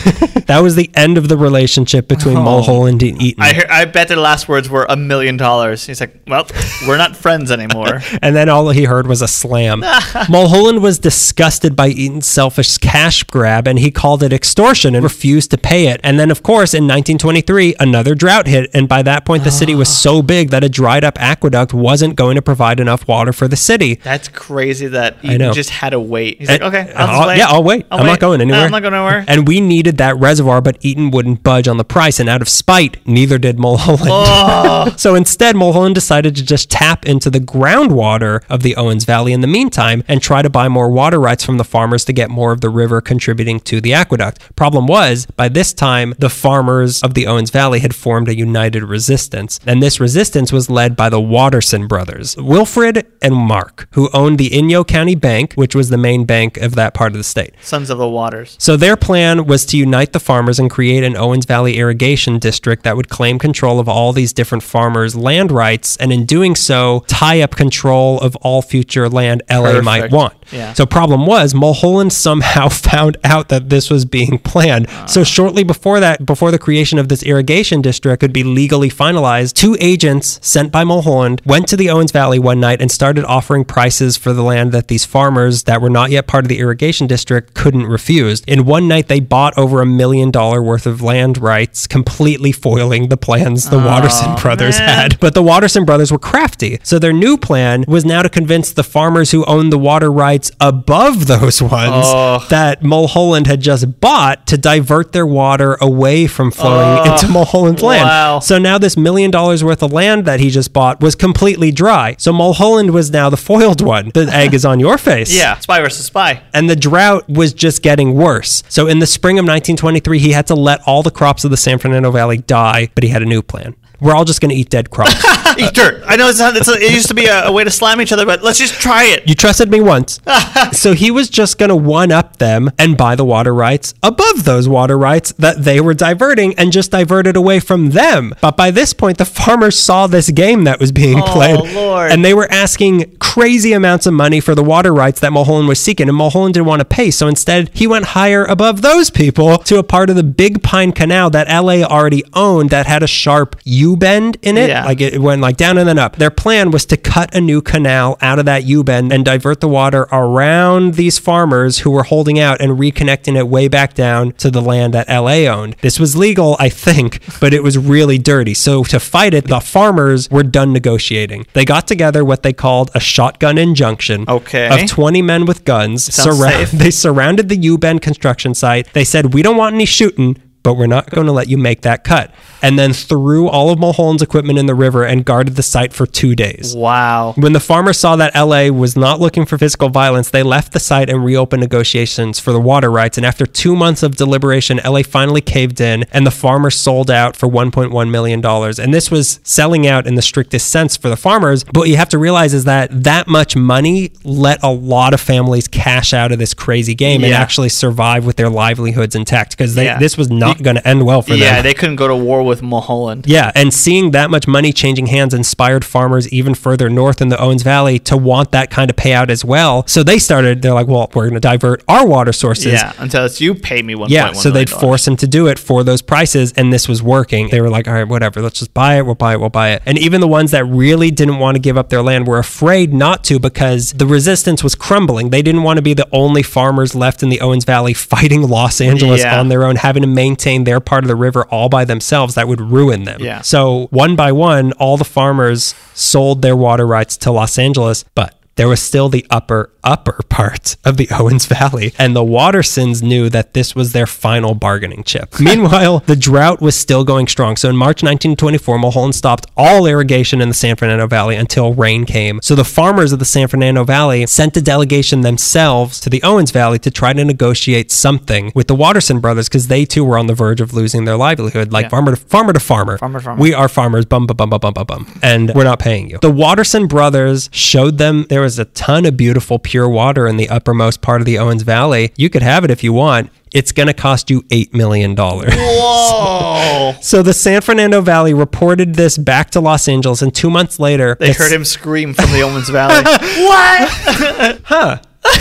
That was the end of the relationship between Oh. Mulholland and Eaton. I, hear, I bet their last words were a million dollars. He's like, well, we're not friends anymore. and then all he heard was a slam. Mulholland was disgusted by Eaton's selfish cash grab and he called it extortion and refused to pay it. And then, of course, in 1923, another drought hit. And by that point, the city was so big that a dried up aqueduct wasn't going to provide enough water for the city. That's crazy that I you just had to wait. He's And- like, okay, I'll I'll- wait. Yeah, I'll wait. I'm not wait. going No, anywhere. I'm not going anywhere. And we needed that reservoir, but Eaton wouldn't budge on the price. And out of spite, neither did Mulholland. Oh. so instead, Mulholland decided to just tap into the groundwater of the Owens Valley in the meantime and try to buy more water rights from the farmers to get more of the river contributing to the aqueduct. Problem was, by this time, the farmers of the Owens Valley had formed a united resistance. And this resistance was led by the Watterson brothers, Wilfred and Mark, who owned the Inyo County Bank, which was the main bank of that part of the state. Sons of the Waters. So their plan was to unite the farmers and create an Owens Valley irrigation district that would claim control of all these different farmers' land rights, and in doing so, tie up control of all future land LA might want. Yeah. So problem was Mulholland somehow found out that this was being planned. Ah. So shortly before that, before the creation of this irrigation district could be legally finalized, two agents sent by Mulholland went to the Owens Valley one night and started offering prices for the land that these farmers that were not yet part of the irrigation district couldn't refuse. In one night, they bought over a million dollar worth of land rights, completely foiling the plans the Watterson brothers man. had. But the Watterson brothers were crafty. So their new plan was now to convince the farmers who owned the water rights above those ones Oh. that Mulholland had just bought to divert their water away from flowing Oh. into Mulholland's land. Wow. So now this million dollars worth of land that he just bought was completely dry. So Mulholland was now the foiled one. The egg is on your face. Yeah, spy versus spy. And the drought was just getting worse. So in the spring of 1923, he had to let all the crops of the San Fernando Valley die, but he had a new plan. We're all just going to eat dead crops. Eat dirt. I know it's not, it's a, it used to be a, a way to slam each other, but let's just try it. You trusted me once. so he was just going to one up them and buy the water rights above those water rights that they were diverting and just diverted away from them. But by this point, the farmers saw this game that was being Oh, played. Lord. And they were asking crazy amounts of money for the water rights that Mulholland was seeking. And Mulholland didn't want to pay. So instead, he went higher above those people to a part of the Big Pine Canal that LA already owned that had a sharp U bend in it. Yeah. Like it went like down and then up. Their plan was to cut a new canal out of that U bend and divert the water around these farmers who were holding out and reconnecting it way back down to the land that LA owned. This was legal, I think, but it was really dirty. So to fight it, the farmers were done negotiating. They got together what they called a shotgun injunction Okay. of 20 men with guns. Safe. They surrounded the U bend construction site. They said, We don't want any shooting. But we're not going to let you make that cut. And then threw all of Mulholland's equipment in the river and guarded the site for two days. Wow. When the farmers saw that LA was not looking for physical violence, they left the site and reopened negotiations for the water rights. And after two months of deliberation, LA finally caved in and the farmers sold out for $1.1 million. And this was selling out in the strictest sense for the farmers. But what you have to realize is that that much money let a lot of families cash out of this crazy game and actually survive with their livelihoods intact because Yeah. this was not going to end well for Yeah, them. Yeah, they couldn't go to war with Mulholland. Yeah, and seeing that much money changing hands inspired farmers even further north in the Owens Valley to want that kind of payout as well. So they started, they're like, well, we're going to divert our water sources. Yeah, until it's you pay me one. Yeah, so they'd force them to do it for those prices, and this was working. They were like, all right, whatever, let's just buy it, we'll buy it, we'll buy it. And even the ones that really didn't want to give up their land were afraid not to because the resistance was crumbling. They didn't want to be the only farmers left in the Owens Valley fighting Los Angeles Yeah. on their own, having to maintain their part of the river all by themselves. That would ruin them. Yeah. So one by one, all the farmers sold their water rights to Los Angeles, but there was still the upper, upper part of the Owens Valley, and the Wattersons knew that this was their final bargaining chip. Meanwhile, the drought was still going strong. So in March 1924, Mulholland stopped all irrigation in the San Fernando Valley until rain came. So the farmers of the San Fernando Valley sent a delegation themselves to the Owens Valley to try to negotiate something with the Watterson brothers because they too were on the verge of losing their livelihood, like Yeah. farmer to farmer to farmer. Farmer farmer. We are farmers, bum bum bum bum bum bum bum, and we're not paying you. The Watterson brothers showed them there was a ton of beautiful pure water in the uppermost part of the Owens Valley. You could have it if you want. It's going to cost you $8 million. Whoa! so the San Fernando Valley reported this back to Los Angeles, and two months later, They heard him scream from the Owens Valley. what?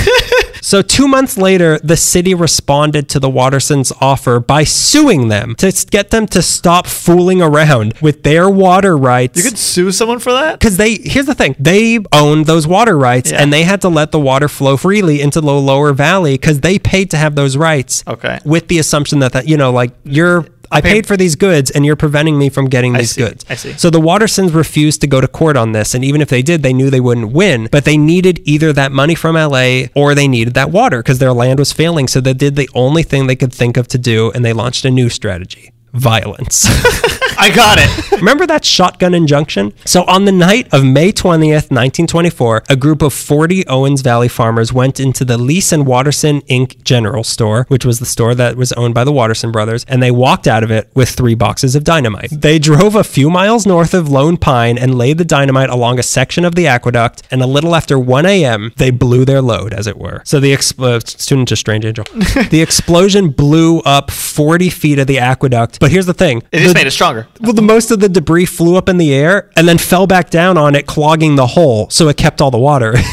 So two months later, the city responded to the Wattersons' offer by suing them to get them to stop fooling around with their water rights. You could sue someone for that? because they here's the thing they owned those water rights Yeah. and they had to let the water flow freely into the lower valley because they paid to have those rights Okay. with the assumption that that you know like you're I paid- for these goods and you're preventing me from getting these see, goods. I see. So the Wattersons refused to go to court on this. And even if they did, they knew they wouldn't win. But they needed either that money from LA or they needed that water because their land was failing. So they did the only thing they could think of to do and they launched a new strategy violence. I got it. Remember that shotgun injunction? So, on the night of May 20th, 1924, a group of 40 Owens Valley farmers went into the Lease and Watterson Inc. General Store, which was the store that was owned by the Watterson brothers, and they walked out of it with three boxes of dynamite. They drove a few miles north of Lone Pine and laid the dynamite along a section of the aqueduct, and a little after 1 a.m., they blew their load, as it were. So, the expl- uh, student to Strange Angel. the explosion blew up 40 feet of the aqueduct. But here's the thing It just The- made it stronger. Well, the most of the debris flew up in the air and then fell back down on it, clogging the hole. So it kept all the water.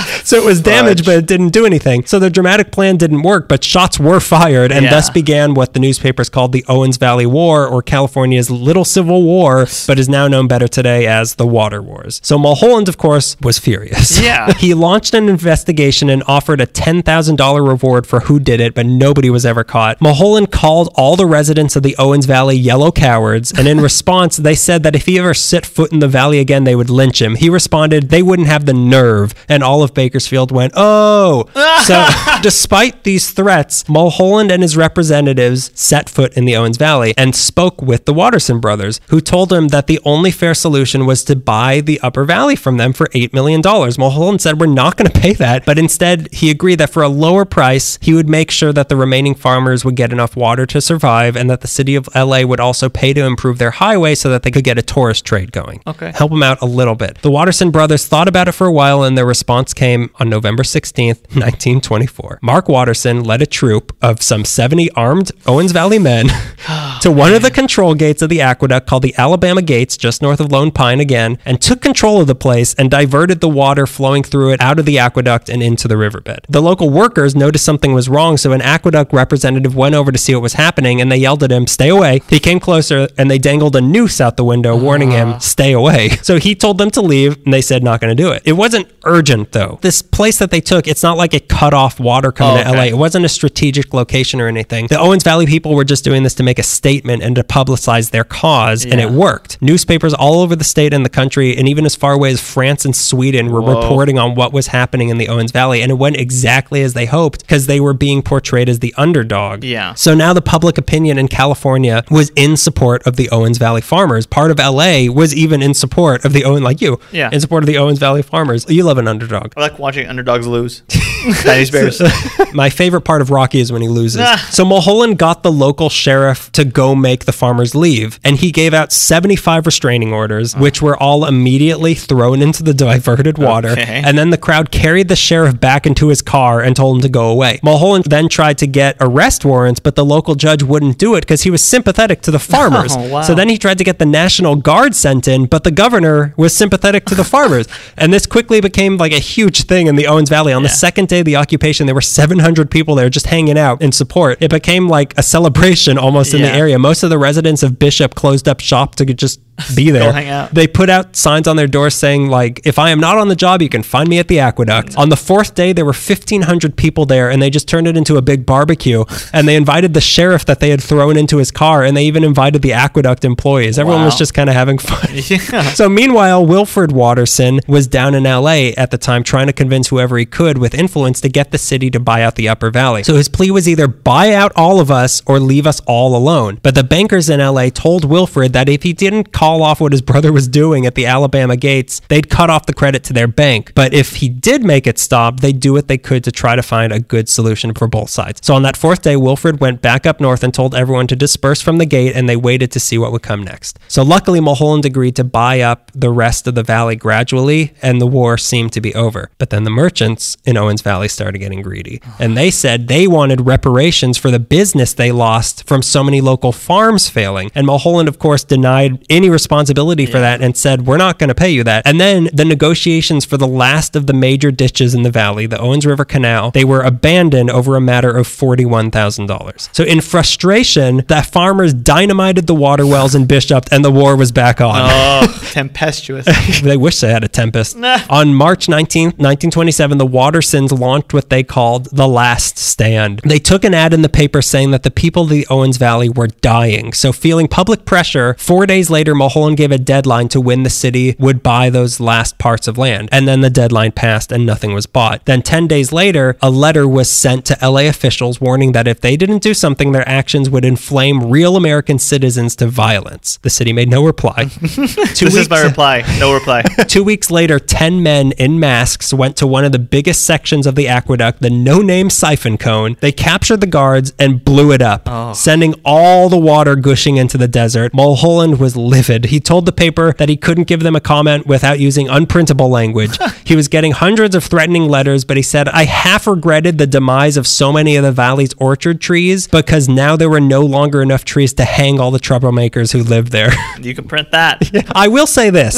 Ah, so it was damaged, but it didn't do anything. So their dramatic plan didn't work, but shots were fired, and Yeah. thus began what the newspapers called the Owens Valley War, or California's Little Civil War, but is now known better today as the Water Wars. So Mulholland, of course, was furious. Yeah. he launched an investigation and offered a $10,000 reward for who did it, but nobody was ever caught. Mulholland called all the residents of the Owens Valley yellow cowards, and in response, they said that if he ever set foot in the valley again, they would lynch him. He responded they wouldn't have the nerve, and all of Bakersfield went, oh. so, despite these threats, Mulholland and his representatives set foot in the Owens Valley and spoke with the Watterson brothers, who told him that the only fair solution was to buy the Upper Valley from them for $8 million. Mulholland said, We're not going to pay that, but instead, he agreed that for a lower price, he would make sure that the remaining farmers would get enough water to survive and that the city of LA would also pay to improve their highway so that they could get a tourist trade going. Okay. Help them out a little bit. The Watterson brothers thought about it for a while and their response came on November 16th, 1924. Mark Watterson led a troop of some 70 armed Owens Valley men to one of the control gates of the aqueduct called the Alabama Gates, just north of Lone Pine again, and took control of the place and diverted the water flowing through it out of the aqueduct and into the riverbed. The local workers noticed something was wrong, so an aqueduct representative went over to see what was happening and they yelled at him, Stay away. He came closer and they dangled a noose out the window, ah. warning him, Stay away. So he told them to leave and they said, Not going to do it. It wasn't urgent though. This place that they took, it's not like it cut off water coming Oh, to LA. It wasn't a strategic location or anything. The Owens Valley people were just doing this to make a statement and to publicize their cause, and it worked. Newspapers all over the state and the country, and even as far away as France and Sweden, were Whoa. reporting on what was happening in the Owens Valley, and it went exactly as they hoped because they were being portrayed as the underdog. Yeah. So now the public opinion in California was in support of the Owens Valley farmers. Part of LA was even in support of the Owen, like you, Yeah. in support of the Owens Valley farmers. You love an underdog. I like watching underdogs lose. Dynasty Bears. My favorite part of Rocky is when he loses. Ah. so Mulholland got the local sheriff to go make the farmers leave, and he gave out 75 restraining orders, which were all immediately thrown into the diverted water. Okay. And then the crowd carried the sheriff back into his car and told him to go away. Mulholland then tried to get arrest warrants, but the local judge wouldn't do it because he was sympathetic to the farmers. Oh, wow. So then he tried to get the National Guard sent in, but the governor was sympathetic to the farmers. And this quickly became like a huge thing in the Owens Valley. On the second day of the occupation, there were 700 people there just hanging out in support. It became like a celebration almost in the area. Most of the residents of Bishop closed up shop to just be there. hang out. They put out signs on their doors saying like, "If I am not on the job, you can find me at the aqueduct." Mm. On the fourth day, there were 1,500 people there, and they just turned it into a big barbecue. And they invited the sheriff that they had thrown into his car, and they even invited the aqueduct employees. Everyone was just kind of having fun. Yeah. So meanwhile, Wilfred Watterson was down in LA at the time trying to convince whoever he could with influence to get the city to buy out the Upper Valley. So his plea was either buy out all of us or leave us all alone. But the bankers in LA told Wilfred that if he didn't call off what his brother was doing at the Alabama gates, they'd cut off the credit to their bank. But if he did make it stop, they'd do what they could to try to find a good solution for both sides. So on that fourth day, Wilfred went back up north and told everyone to disperse from the gate and they waited to see what would come next. So luckily, Mulholland agreed to buy up the rest of the valley gradually and the war seemed to be over. But then the merchants in Owens Valley started getting greedy and they said they wanted reparations for the business they lost from so many local farms failing. And Mulholland, of course, denied any responsibility for that and said, We're not going to pay you that. And then the negotiations for the last of the major ditches in the valley, the Owens River Canal, they were abandoned over a matter of $41,000. So in frustration, the farmers dynamited the water wells in Bishop and the war was back on. Oh, tempestuous. they wish they had a tempest. Nah. On March 19th, 1927, the Wattersons launched what they called the Last Stand. They took an ad in the paper saying that the people of the Owens Valley were dying. So, feeling public pressure, four days later, Mulholland gave a deadline to when the city would buy those last parts of land. And then the deadline passed and nothing was bought. Then, 10 days later, a letter was sent to LA officials warning that if they didn't do something, their actions would inflame real American citizens to violence. The city made no reply. Two this is my reply. No reply. Two weeks later, 10 men in masks went to one of the biggest sections of the aqueduct, the no name siphon cone. They captured the guards and blew it up, oh. sending all the water gushing into the desert. Mulholland was livid. He told the paper that he couldn't give them a comment without using unprintable language. he was getting hundreds of threatening letters, but he said, I half regretted the demise of so many of the valley's orchard trees because now there were no longer enough trees to hang all the troublemakers who lived there. You can print that. I will say this.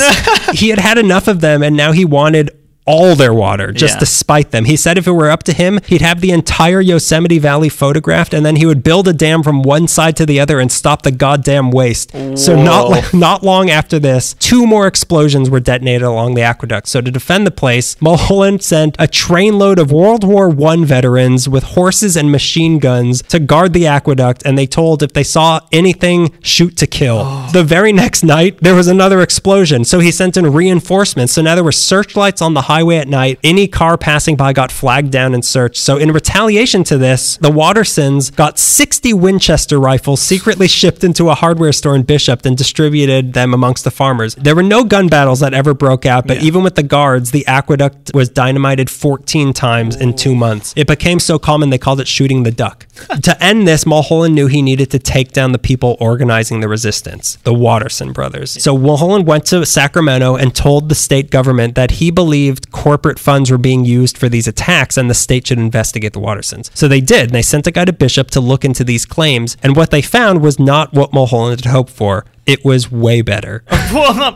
he had had enough of them and now he wanted all their water just Yeah. to spite them. He said if it were up to him, he'd have the entire Yosemite Valley photographed and then he would build a dam from one side to the other and stop the goddamn waste. So not not long after this, two more explosions were detonated along the aqueduct. So to defend the place, Mulholland sent a trainload of World War I veterans with horses and machine guns to guard the aqueduct and they told if they saw anything, shoot to kill. The very next night, there was another explosion. So he sent in reinforcements. So now there were searchlights on the highway at night. Any car passing by got flagged down and searched. So, in retaliation to this, the Wattersons got 60 Winchester rifles secretly shipped into a hardware store in Bishop and distributed them amongst the farmers. There were no gun battles that ever broke out, but even with the guards, the aqueduct was dynamited 14 times in two months. It became so common they called it shooting the duck. to end this, Mulholland knew he needed to take down the people organizing the resistance, the Watterson brothers. So Mulholland went to Sacramento and told the state government that he believed corporate funds were being used for these attacks and the state should investigate the Wattersons. So they did. They sent a guy to Bishop to look into these claims. And what they found was not what Mulholland had hoped for. It was way better.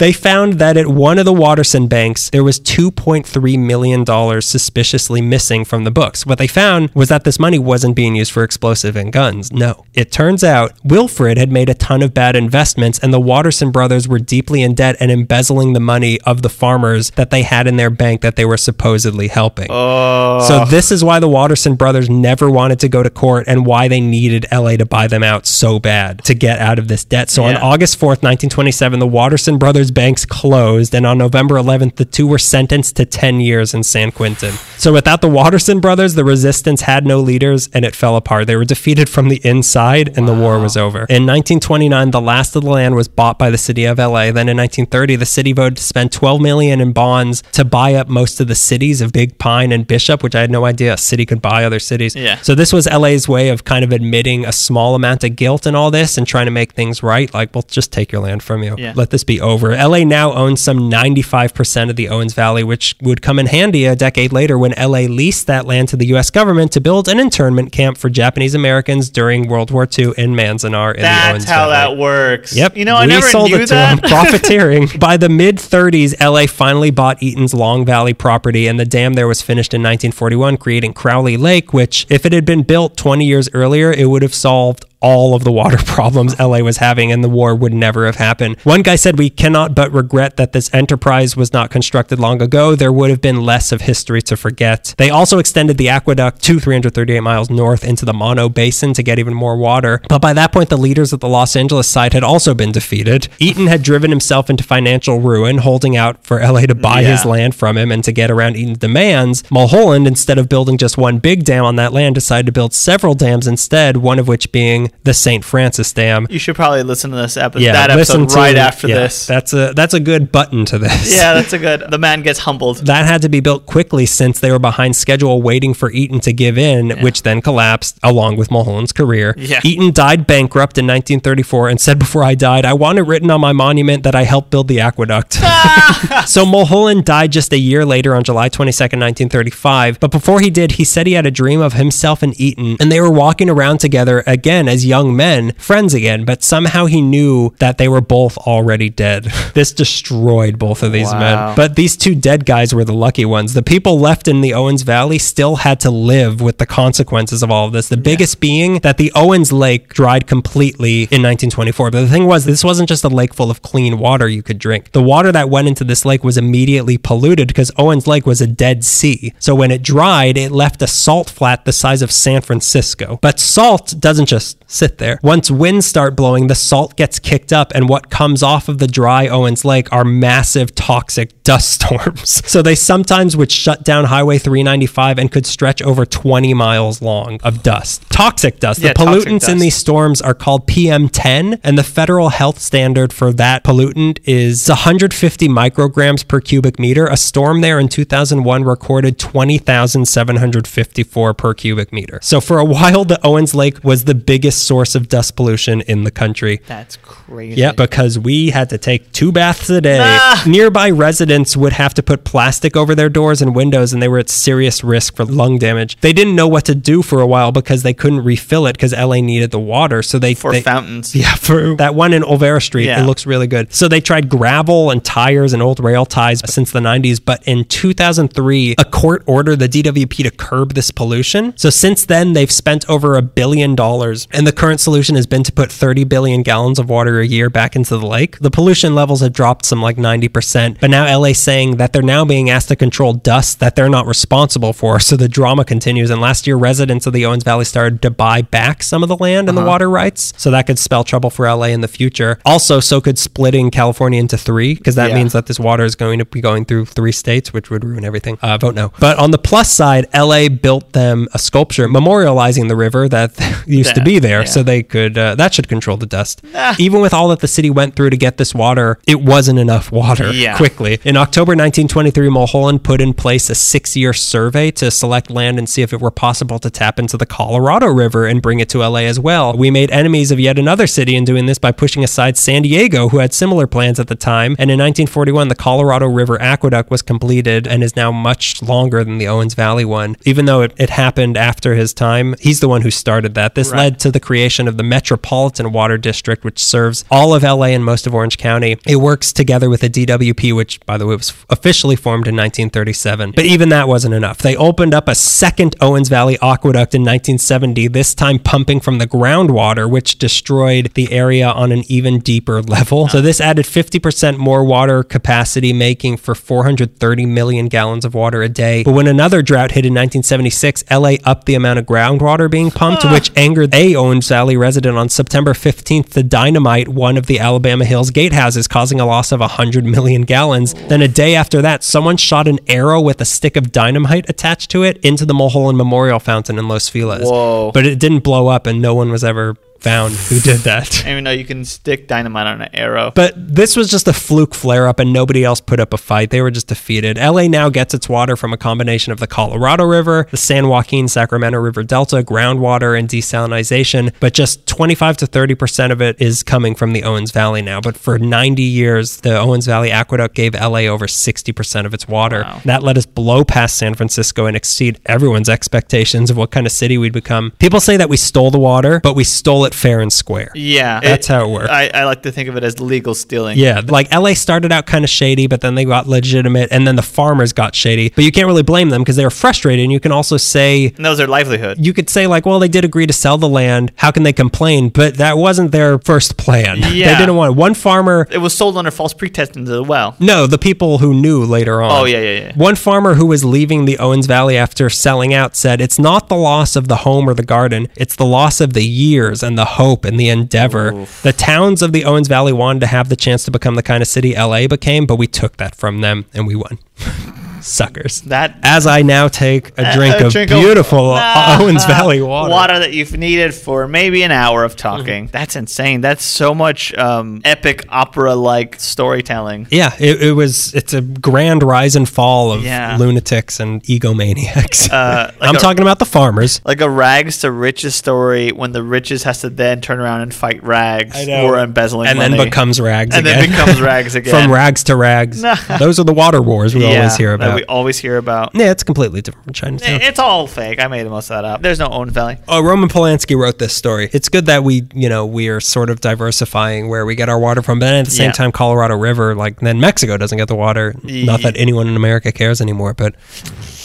They found that at one of the Watterson banks, there was $2.3 million suspiciously missing from the books. What they found was that this money wasn't being used for explosive and guns. No. It turns out Wilfred had made a ton of bad investments, and the Watterson brothers were deeply in debt and embezzling the money of the farmers that they had in their bank that they were supposedly helping. Oh. So this is why the Watterson brothers never wanted to go to court and why they needed LA to buy them out so bad to get out of this debt. So on Yeah. August 4th, 1927, the Watterson brothers banks closed and on November 11th, the two were sentenced to 10 years in San Quentin. So without the Watterson brothers, the resistance had no leaders and it fell apart. They were defeated from the inside and the war was over. In 1929, the last of the land was bought by the city of LA. Then in 1930, the city voted to spend 12 million in bonds to buy up most of the cities of Big Pine and Bishop, which I had no idea a city could buy other cities. Yeah. So this was LA's way of kind of admitting a small amount of guilt in all this and trying to make things right. Like, we'll just take your land from you. Yeah. Let this be over. LA now owns some 95% of the Owens Valley, which would come in handy a decade later when LA leased that land to the US government to build an internment camp for Japanese Americans during World War II in Manzanar in the That's Owens how Valley. that works. Yep. You know, I we never sold knew it to them, profiteering. By the mid 30s, LA finally bought Eaton's Long Valley property, and the dam there was finished in 1941, creating Crowley Lake, which, if it had been built 20 years earlier, it would have solved all of the water problems LA was having, and the war would never have happened. One guy said, We cannot but regret that this enterprise was not constructed long ago. There would have been less of history to forget. They also extended the aqueduct to 338 miles north into the Mono Basin to get even more water. But by that point, the leaders of the Los Angeles side had also been defeated. Eaton had driven himself into financial ruin, holding out for LA to buy his land from him and to get around Eaton's demands. Mulholland, instead of building just one big dam on that land, decided to build several dams instead, one of which being the St. Francis Dam. You should probably listen to this episode. Yeah, that episode to- right after yeah, this. That's a that's a good button to this. yeah, that's a good. The man gets humbled. That had to be built quickly since they were behind schedule waiting for Eaton to give in, which then collapsed along with Mulholland's career. Yeah. Eaton died bankrupt in 1934 and said before I died, I want it written on my monument that I helped build the aqueduct. so Mulholland died just a year later on July 22nd, 1935. But before he did, he said he had a dream of himself and Eaton, and they were walking around together again as young men, friends again, but somehow he knew that they were both already dead. this destroyed both of these Wow. men. But these two dead guys were the lucky ones. The people left in the Owens Valley still had to live with the consequences of all of this. The biggest being that the Owens Lake dried completely in 1924. But the thing was, this wasn't just a lake full of clean water you could drink. The water that went into this lake was immediately polluted because Owens Lake was a dead sea. So when it dried, it left a salt flat the size of San Francisco. But salt doesn't just sit there. Once winds start blowing, the salt gets kicked up, and what comes off of the dry Owens Lake are massive toxic dust storms. So they sometimes would shut down Highway 395 and could stretch over 20 miles long of dust. Toxic dust. Yeah, the pollutants in these storms are called PM10, and the federal health standard for that pollutant is 150 micrograms per cubic meter. A storm there in 2001 recorded 20,754 per cubic meter. So for a while, the Owens Lake was the biggest source of dust pollution in the country. That's crazy. Yeah, because we had to take two baths a day. Ah! Nearby residents would have to put plastic over their doors and windows, and they were at serious risk for lung damage. They didn't know what to do for a while because they couldn't refill it because LA needed the water. So they For they- fountains. Yeah, for that one in Olvera Street, Yeah. it looks really good. So they tried gravel and tires and old rail ties since the 90s, but in 2003, a court ordered the DWP to curb this pollution. So since then, they've spent over a billion dollars and and the current solution has been to put 30 billion gallons of water a year back into the lake. The pollution levels have dropped some like 90%, but now LA's saying that they're now being asked to control dust that they're not responsible for. So the drama continues. And last year, residents of the Owens Valley started to buy back some of the land and the water rights. So that could spell trouble for LA in the future. Also, so could splitting California into three, because that Yeah. means that this water is going to be going through three states, which would ruin everything. Uh, vote no. But on the plus side, LA built them a sculpture memorializing the river that used to be there, yeah. so they could uh, that should control the dust. Ah. Even with all that the city went through to get this water, it wasn't enough water Yeah. quickly. In October 1923, Mulholland put in place a six-year survey to select land and see if it were possible to tap into the Colorado River and bring it to LA as well. We made enemies of yet another city in doing this by pushing aside San Diego, who had similar plans at the time. And in 1941, the Colorado River Aqueduct was completed and is now much longer than the Owens Valley one. Even though it, it happened after his time, he's the one who started that. This Right. led to the creation of the Metropolitan Water District, which serves all of LA and most of Orange County. It works together with the DWP, which, by the way, was officially formed in 1937. But even that wasn't enough. They opened up a second Owens Valley aqueduct in 1970, this time pumping from the groundwater, which destroyed the area on an even deeper level. So this added 50% more water capacity, making for 430 million gallons of water a day. But when another drought hit in 1976, LA upped the amount of groundwater being pumped, which angered a Owens Valley resident on September 15th to dynamite one of the Alabama Hills gatehouses, causing a loss of 100 million gallons. Then a day after that, someone shot an arrow with a stick of dynamite attached to it into the Mulholland Memorial Fountain in Los Feliz. Whoa. But it didn't blow up, and no one was ever found who did that. I even know you can stick dynamite on an arrow. But this was just a fluke flare up, and nobody else put up a fight. They were just defeated. LA now gets its water from a combination of the Colorado River, the San Joaquin Sacramento River Delta, groundwater, and desalinization. But just 25 to 30% of it is coming from the Owens Valley now. But for 90 years, the Owens Valley Aqueduct gave LA over 60% of its water. Wow. That let us blow past San Francisco and exceed everyone's expectations of what kind of city we'd become. People say that we stole the water, but we stole it fair and square. yeah, That's how it works. I, I like to think of it as legal stealing. Yeah, like LA started out kind of shady, but then they got legitimate, and then the farmers got shady. But you can't really blame them because they were frustrated. And you can also say, And that was their livelihood. you could say, like, well, they did agree to sell the land. How can they complain? But that wasn't their first plan. Yeah. they didn't want it. One farmer. It was sold under false pretenses as well. No, the people who knew later on. Oh, yeah, yeah, yeah. One farmer who was leaving the Owens Valley after selling out said, It's not the loss of the home or the garden, it's the loss of the years and the hope and the endeavor. The towns of the Owens Valley wanted to have the chance to become the kind of city LA became, but we took that from them and we won. Suckers. That As I now take a drink A of drink of- beautiful Ah, Owens Valley water. Water that you've needed for maybe an hour of talking. That's insane. That's so much um, epic opera like storytelling. Yeah, it, it was. It's a grand rise and fall of Yeah. lunatics and egomaniacs. Uh, like I'm a- talking about the farmers. Like a rags to riches story when the riches has to then turn around and fight rags or embezzling and money. then becomes rags and again. then becomes rags again. From rags to rags. Those are the water wars we yeah, always hear that we always hear about. yeah, it's completely different from Chinatown. It's all fake. I made most of that up. There's no Owens Valley. Oh, Roman Polanski wrote this story. It's good that we, you know, we are sort of diversifying where we get our water from, but then at the same Yeah. time, Colorado River, like then Mexico doesn't get the water. Not that anyone in America cares anymore, but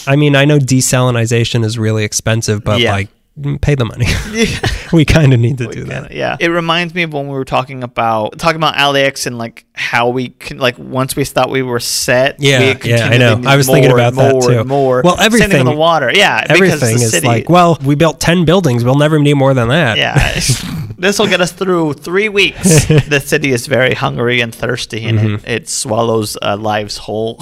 I mean, I know desalinization is really expensive, but Yeah. like, pay the money. we kind of need to do Kinda, that. Yeah, it reminds me of when we were talking about talking about Alex and like how we can like once we thought we were set. Yeah, we yeah, I know. I was thinking about and that more too. and More. Well, Same thing everything- with the water. Yeah, because Everything the is city, like, well, we built 10 buildings. We'll never need more than that. Yeah, this will get us through three weeks. the city is very hungry and thirsty, and Mm-hmm. it, it swallows uh, lives whole.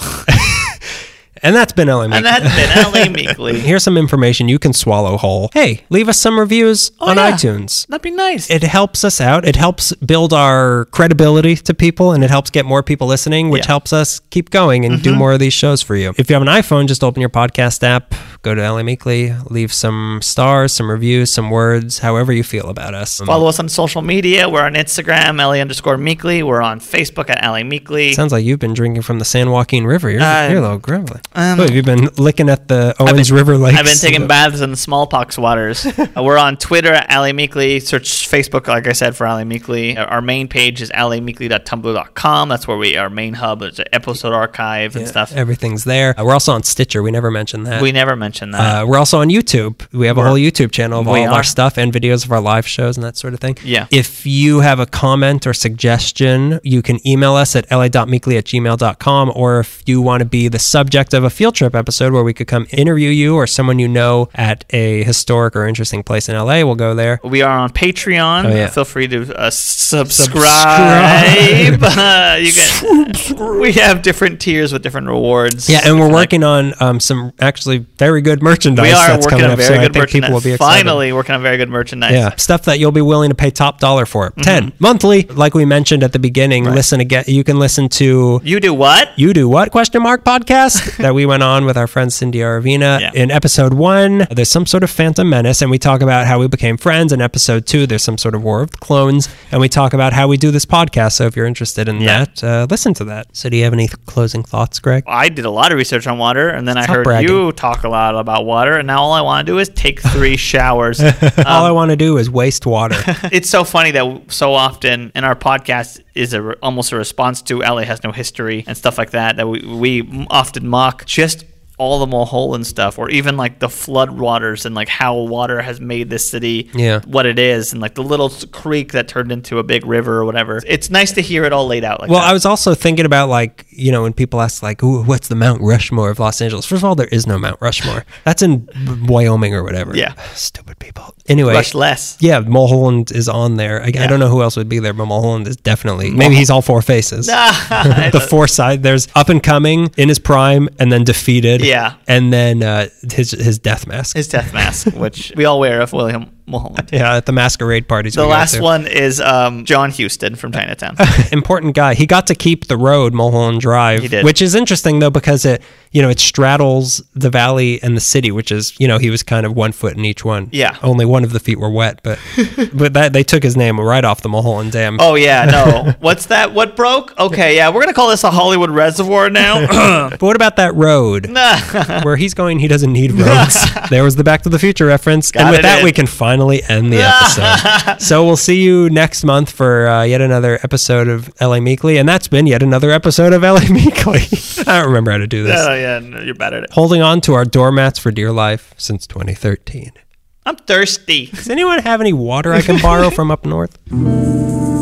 And that's been LA and Meek. that's been LA Meekly. Here's some information you can swallow whole. Hey, leave us some reviews Oh, on yeah. iTunes. That'd be nice. It helps us out. It helps build our credibility to people and it helps get more people listening, which Yeah. Mm-hmm. helps us keep going and do more of these shows for you. If you have an iPhone, just open your podcast app, go to LA Meekly, leave some stars, some reviews, some words, however you feel about us. Follow us on social media. We're on Instagram, LA underscore Meekly. We're on Facebook at LA Meekly. Sounds like you've been drinking from the San Joaquin River. You're, Uh, you're a little grumbly. um, What, have been licking at the Owens River Lakes? I've been taking baths in the smallpox waters. Uh, we're on Twitter at LA Meekly. Search Facebook, like I said, for LA Meekly. Our main page is alimeekly.tumblr.com. That's where we our main hub. An episode archive and stuff. Everything's there. Uh, we're also on Stitcher. We never mentioned that. We never But mention that. Uh, we're also on YouTube. We have a We're- whole YouTube channel of all of our stuff and videos of our live shows and that sort of thing. Yeah. If you have a comment or suggestion, you can email us at la.meekly at gmail.com. Or if you want to be the subject of a field trip episode where we could come interview you or someone you know at a historic or interesting place in LA, we'll go there. we are on Patreon. Oh, yeah. Feel free to uh, subscribe. Uh, you can, we have different tiers with different rewards. Yeah, and we're working on um, some actually very good merchandise. We are that's working coming on up very. I good merchandise. people will be. Finally, working on very good merchandise. Yeah, stuff that you'll be willing to pay top dollar for. Mm-hmm. 10 monthly, like we mentioned at the beginning. Listen again. You can listen to You do what? you do what question mark podcast that we went on with our friend Cindy Aravina Yeah. in episode one. There's some sort of Phantom Menace, and we talk about how we became friends. In episode two, there's some sort of War of the Clones, and we talk about how we do this podcast. So if you're interested in Yeah. that, uh, listen to that. So do you have any th- closing thoughts, Greg? I did a lot of research on water, and then I heard bragging. you talk a lot about water, and now all I want to do is take three showers. All Um, I want to do is waste water. it's so funny that so often in our podcast is a almost a response to LA has no history and stuff like that that we, we often mock just all the Mulholland stuff or even like the flood waters and like how water has made this city Yeah. what it is and like the little creek that turned into a big river or whatever. It's nice to hear it all laid out like Well, that. I was also thinking about like you know when people ask like, what's the Mount Rushmore of Los Angeles?" First of all, there is no Mount Rushmore. That's in Wyoming or whatever. Yeah. stupid people. Anyway, Rush less. yeah, Mulholland is on there. I, I don't know who else would be there, but Mulholland is definitely. Maybe he's all four faces. the four side. There's up and coming in his prime, and then defeated. Yeah. and then uh, his his death mask. His death mask, which we all wear of William Mulholland. yeah, at the masquerade parties. The we last one is um, John Huston from Chinatown. important guy. He got to keep the road Mulholland Drive, He did. which is interesting though because it you know it straddles the valley and the city, which is you know he was kind of one foot in each one. Yeah. only one of the feet were wet, but but that they took his name right off the Mulholland Dam. Oh yeah, no. What's that? What broke? Okay, yeah, we're gonna call this a Hollywood Reservoir now. But what about that road? Where he's going, he doesn't need roads. there was the Back to the Future reference, and with that, in. we can finally end the episode. so we'll see you next month for uh, yet another episode of LA Meekly, and that's been yet another episode of LA Meekly. I don't remember how to do this. oh yeah, no, you're bad at it. holding on to our doormats for dear life since 2013. I'm thirsty. Does anyone have any water I can borrow from up north?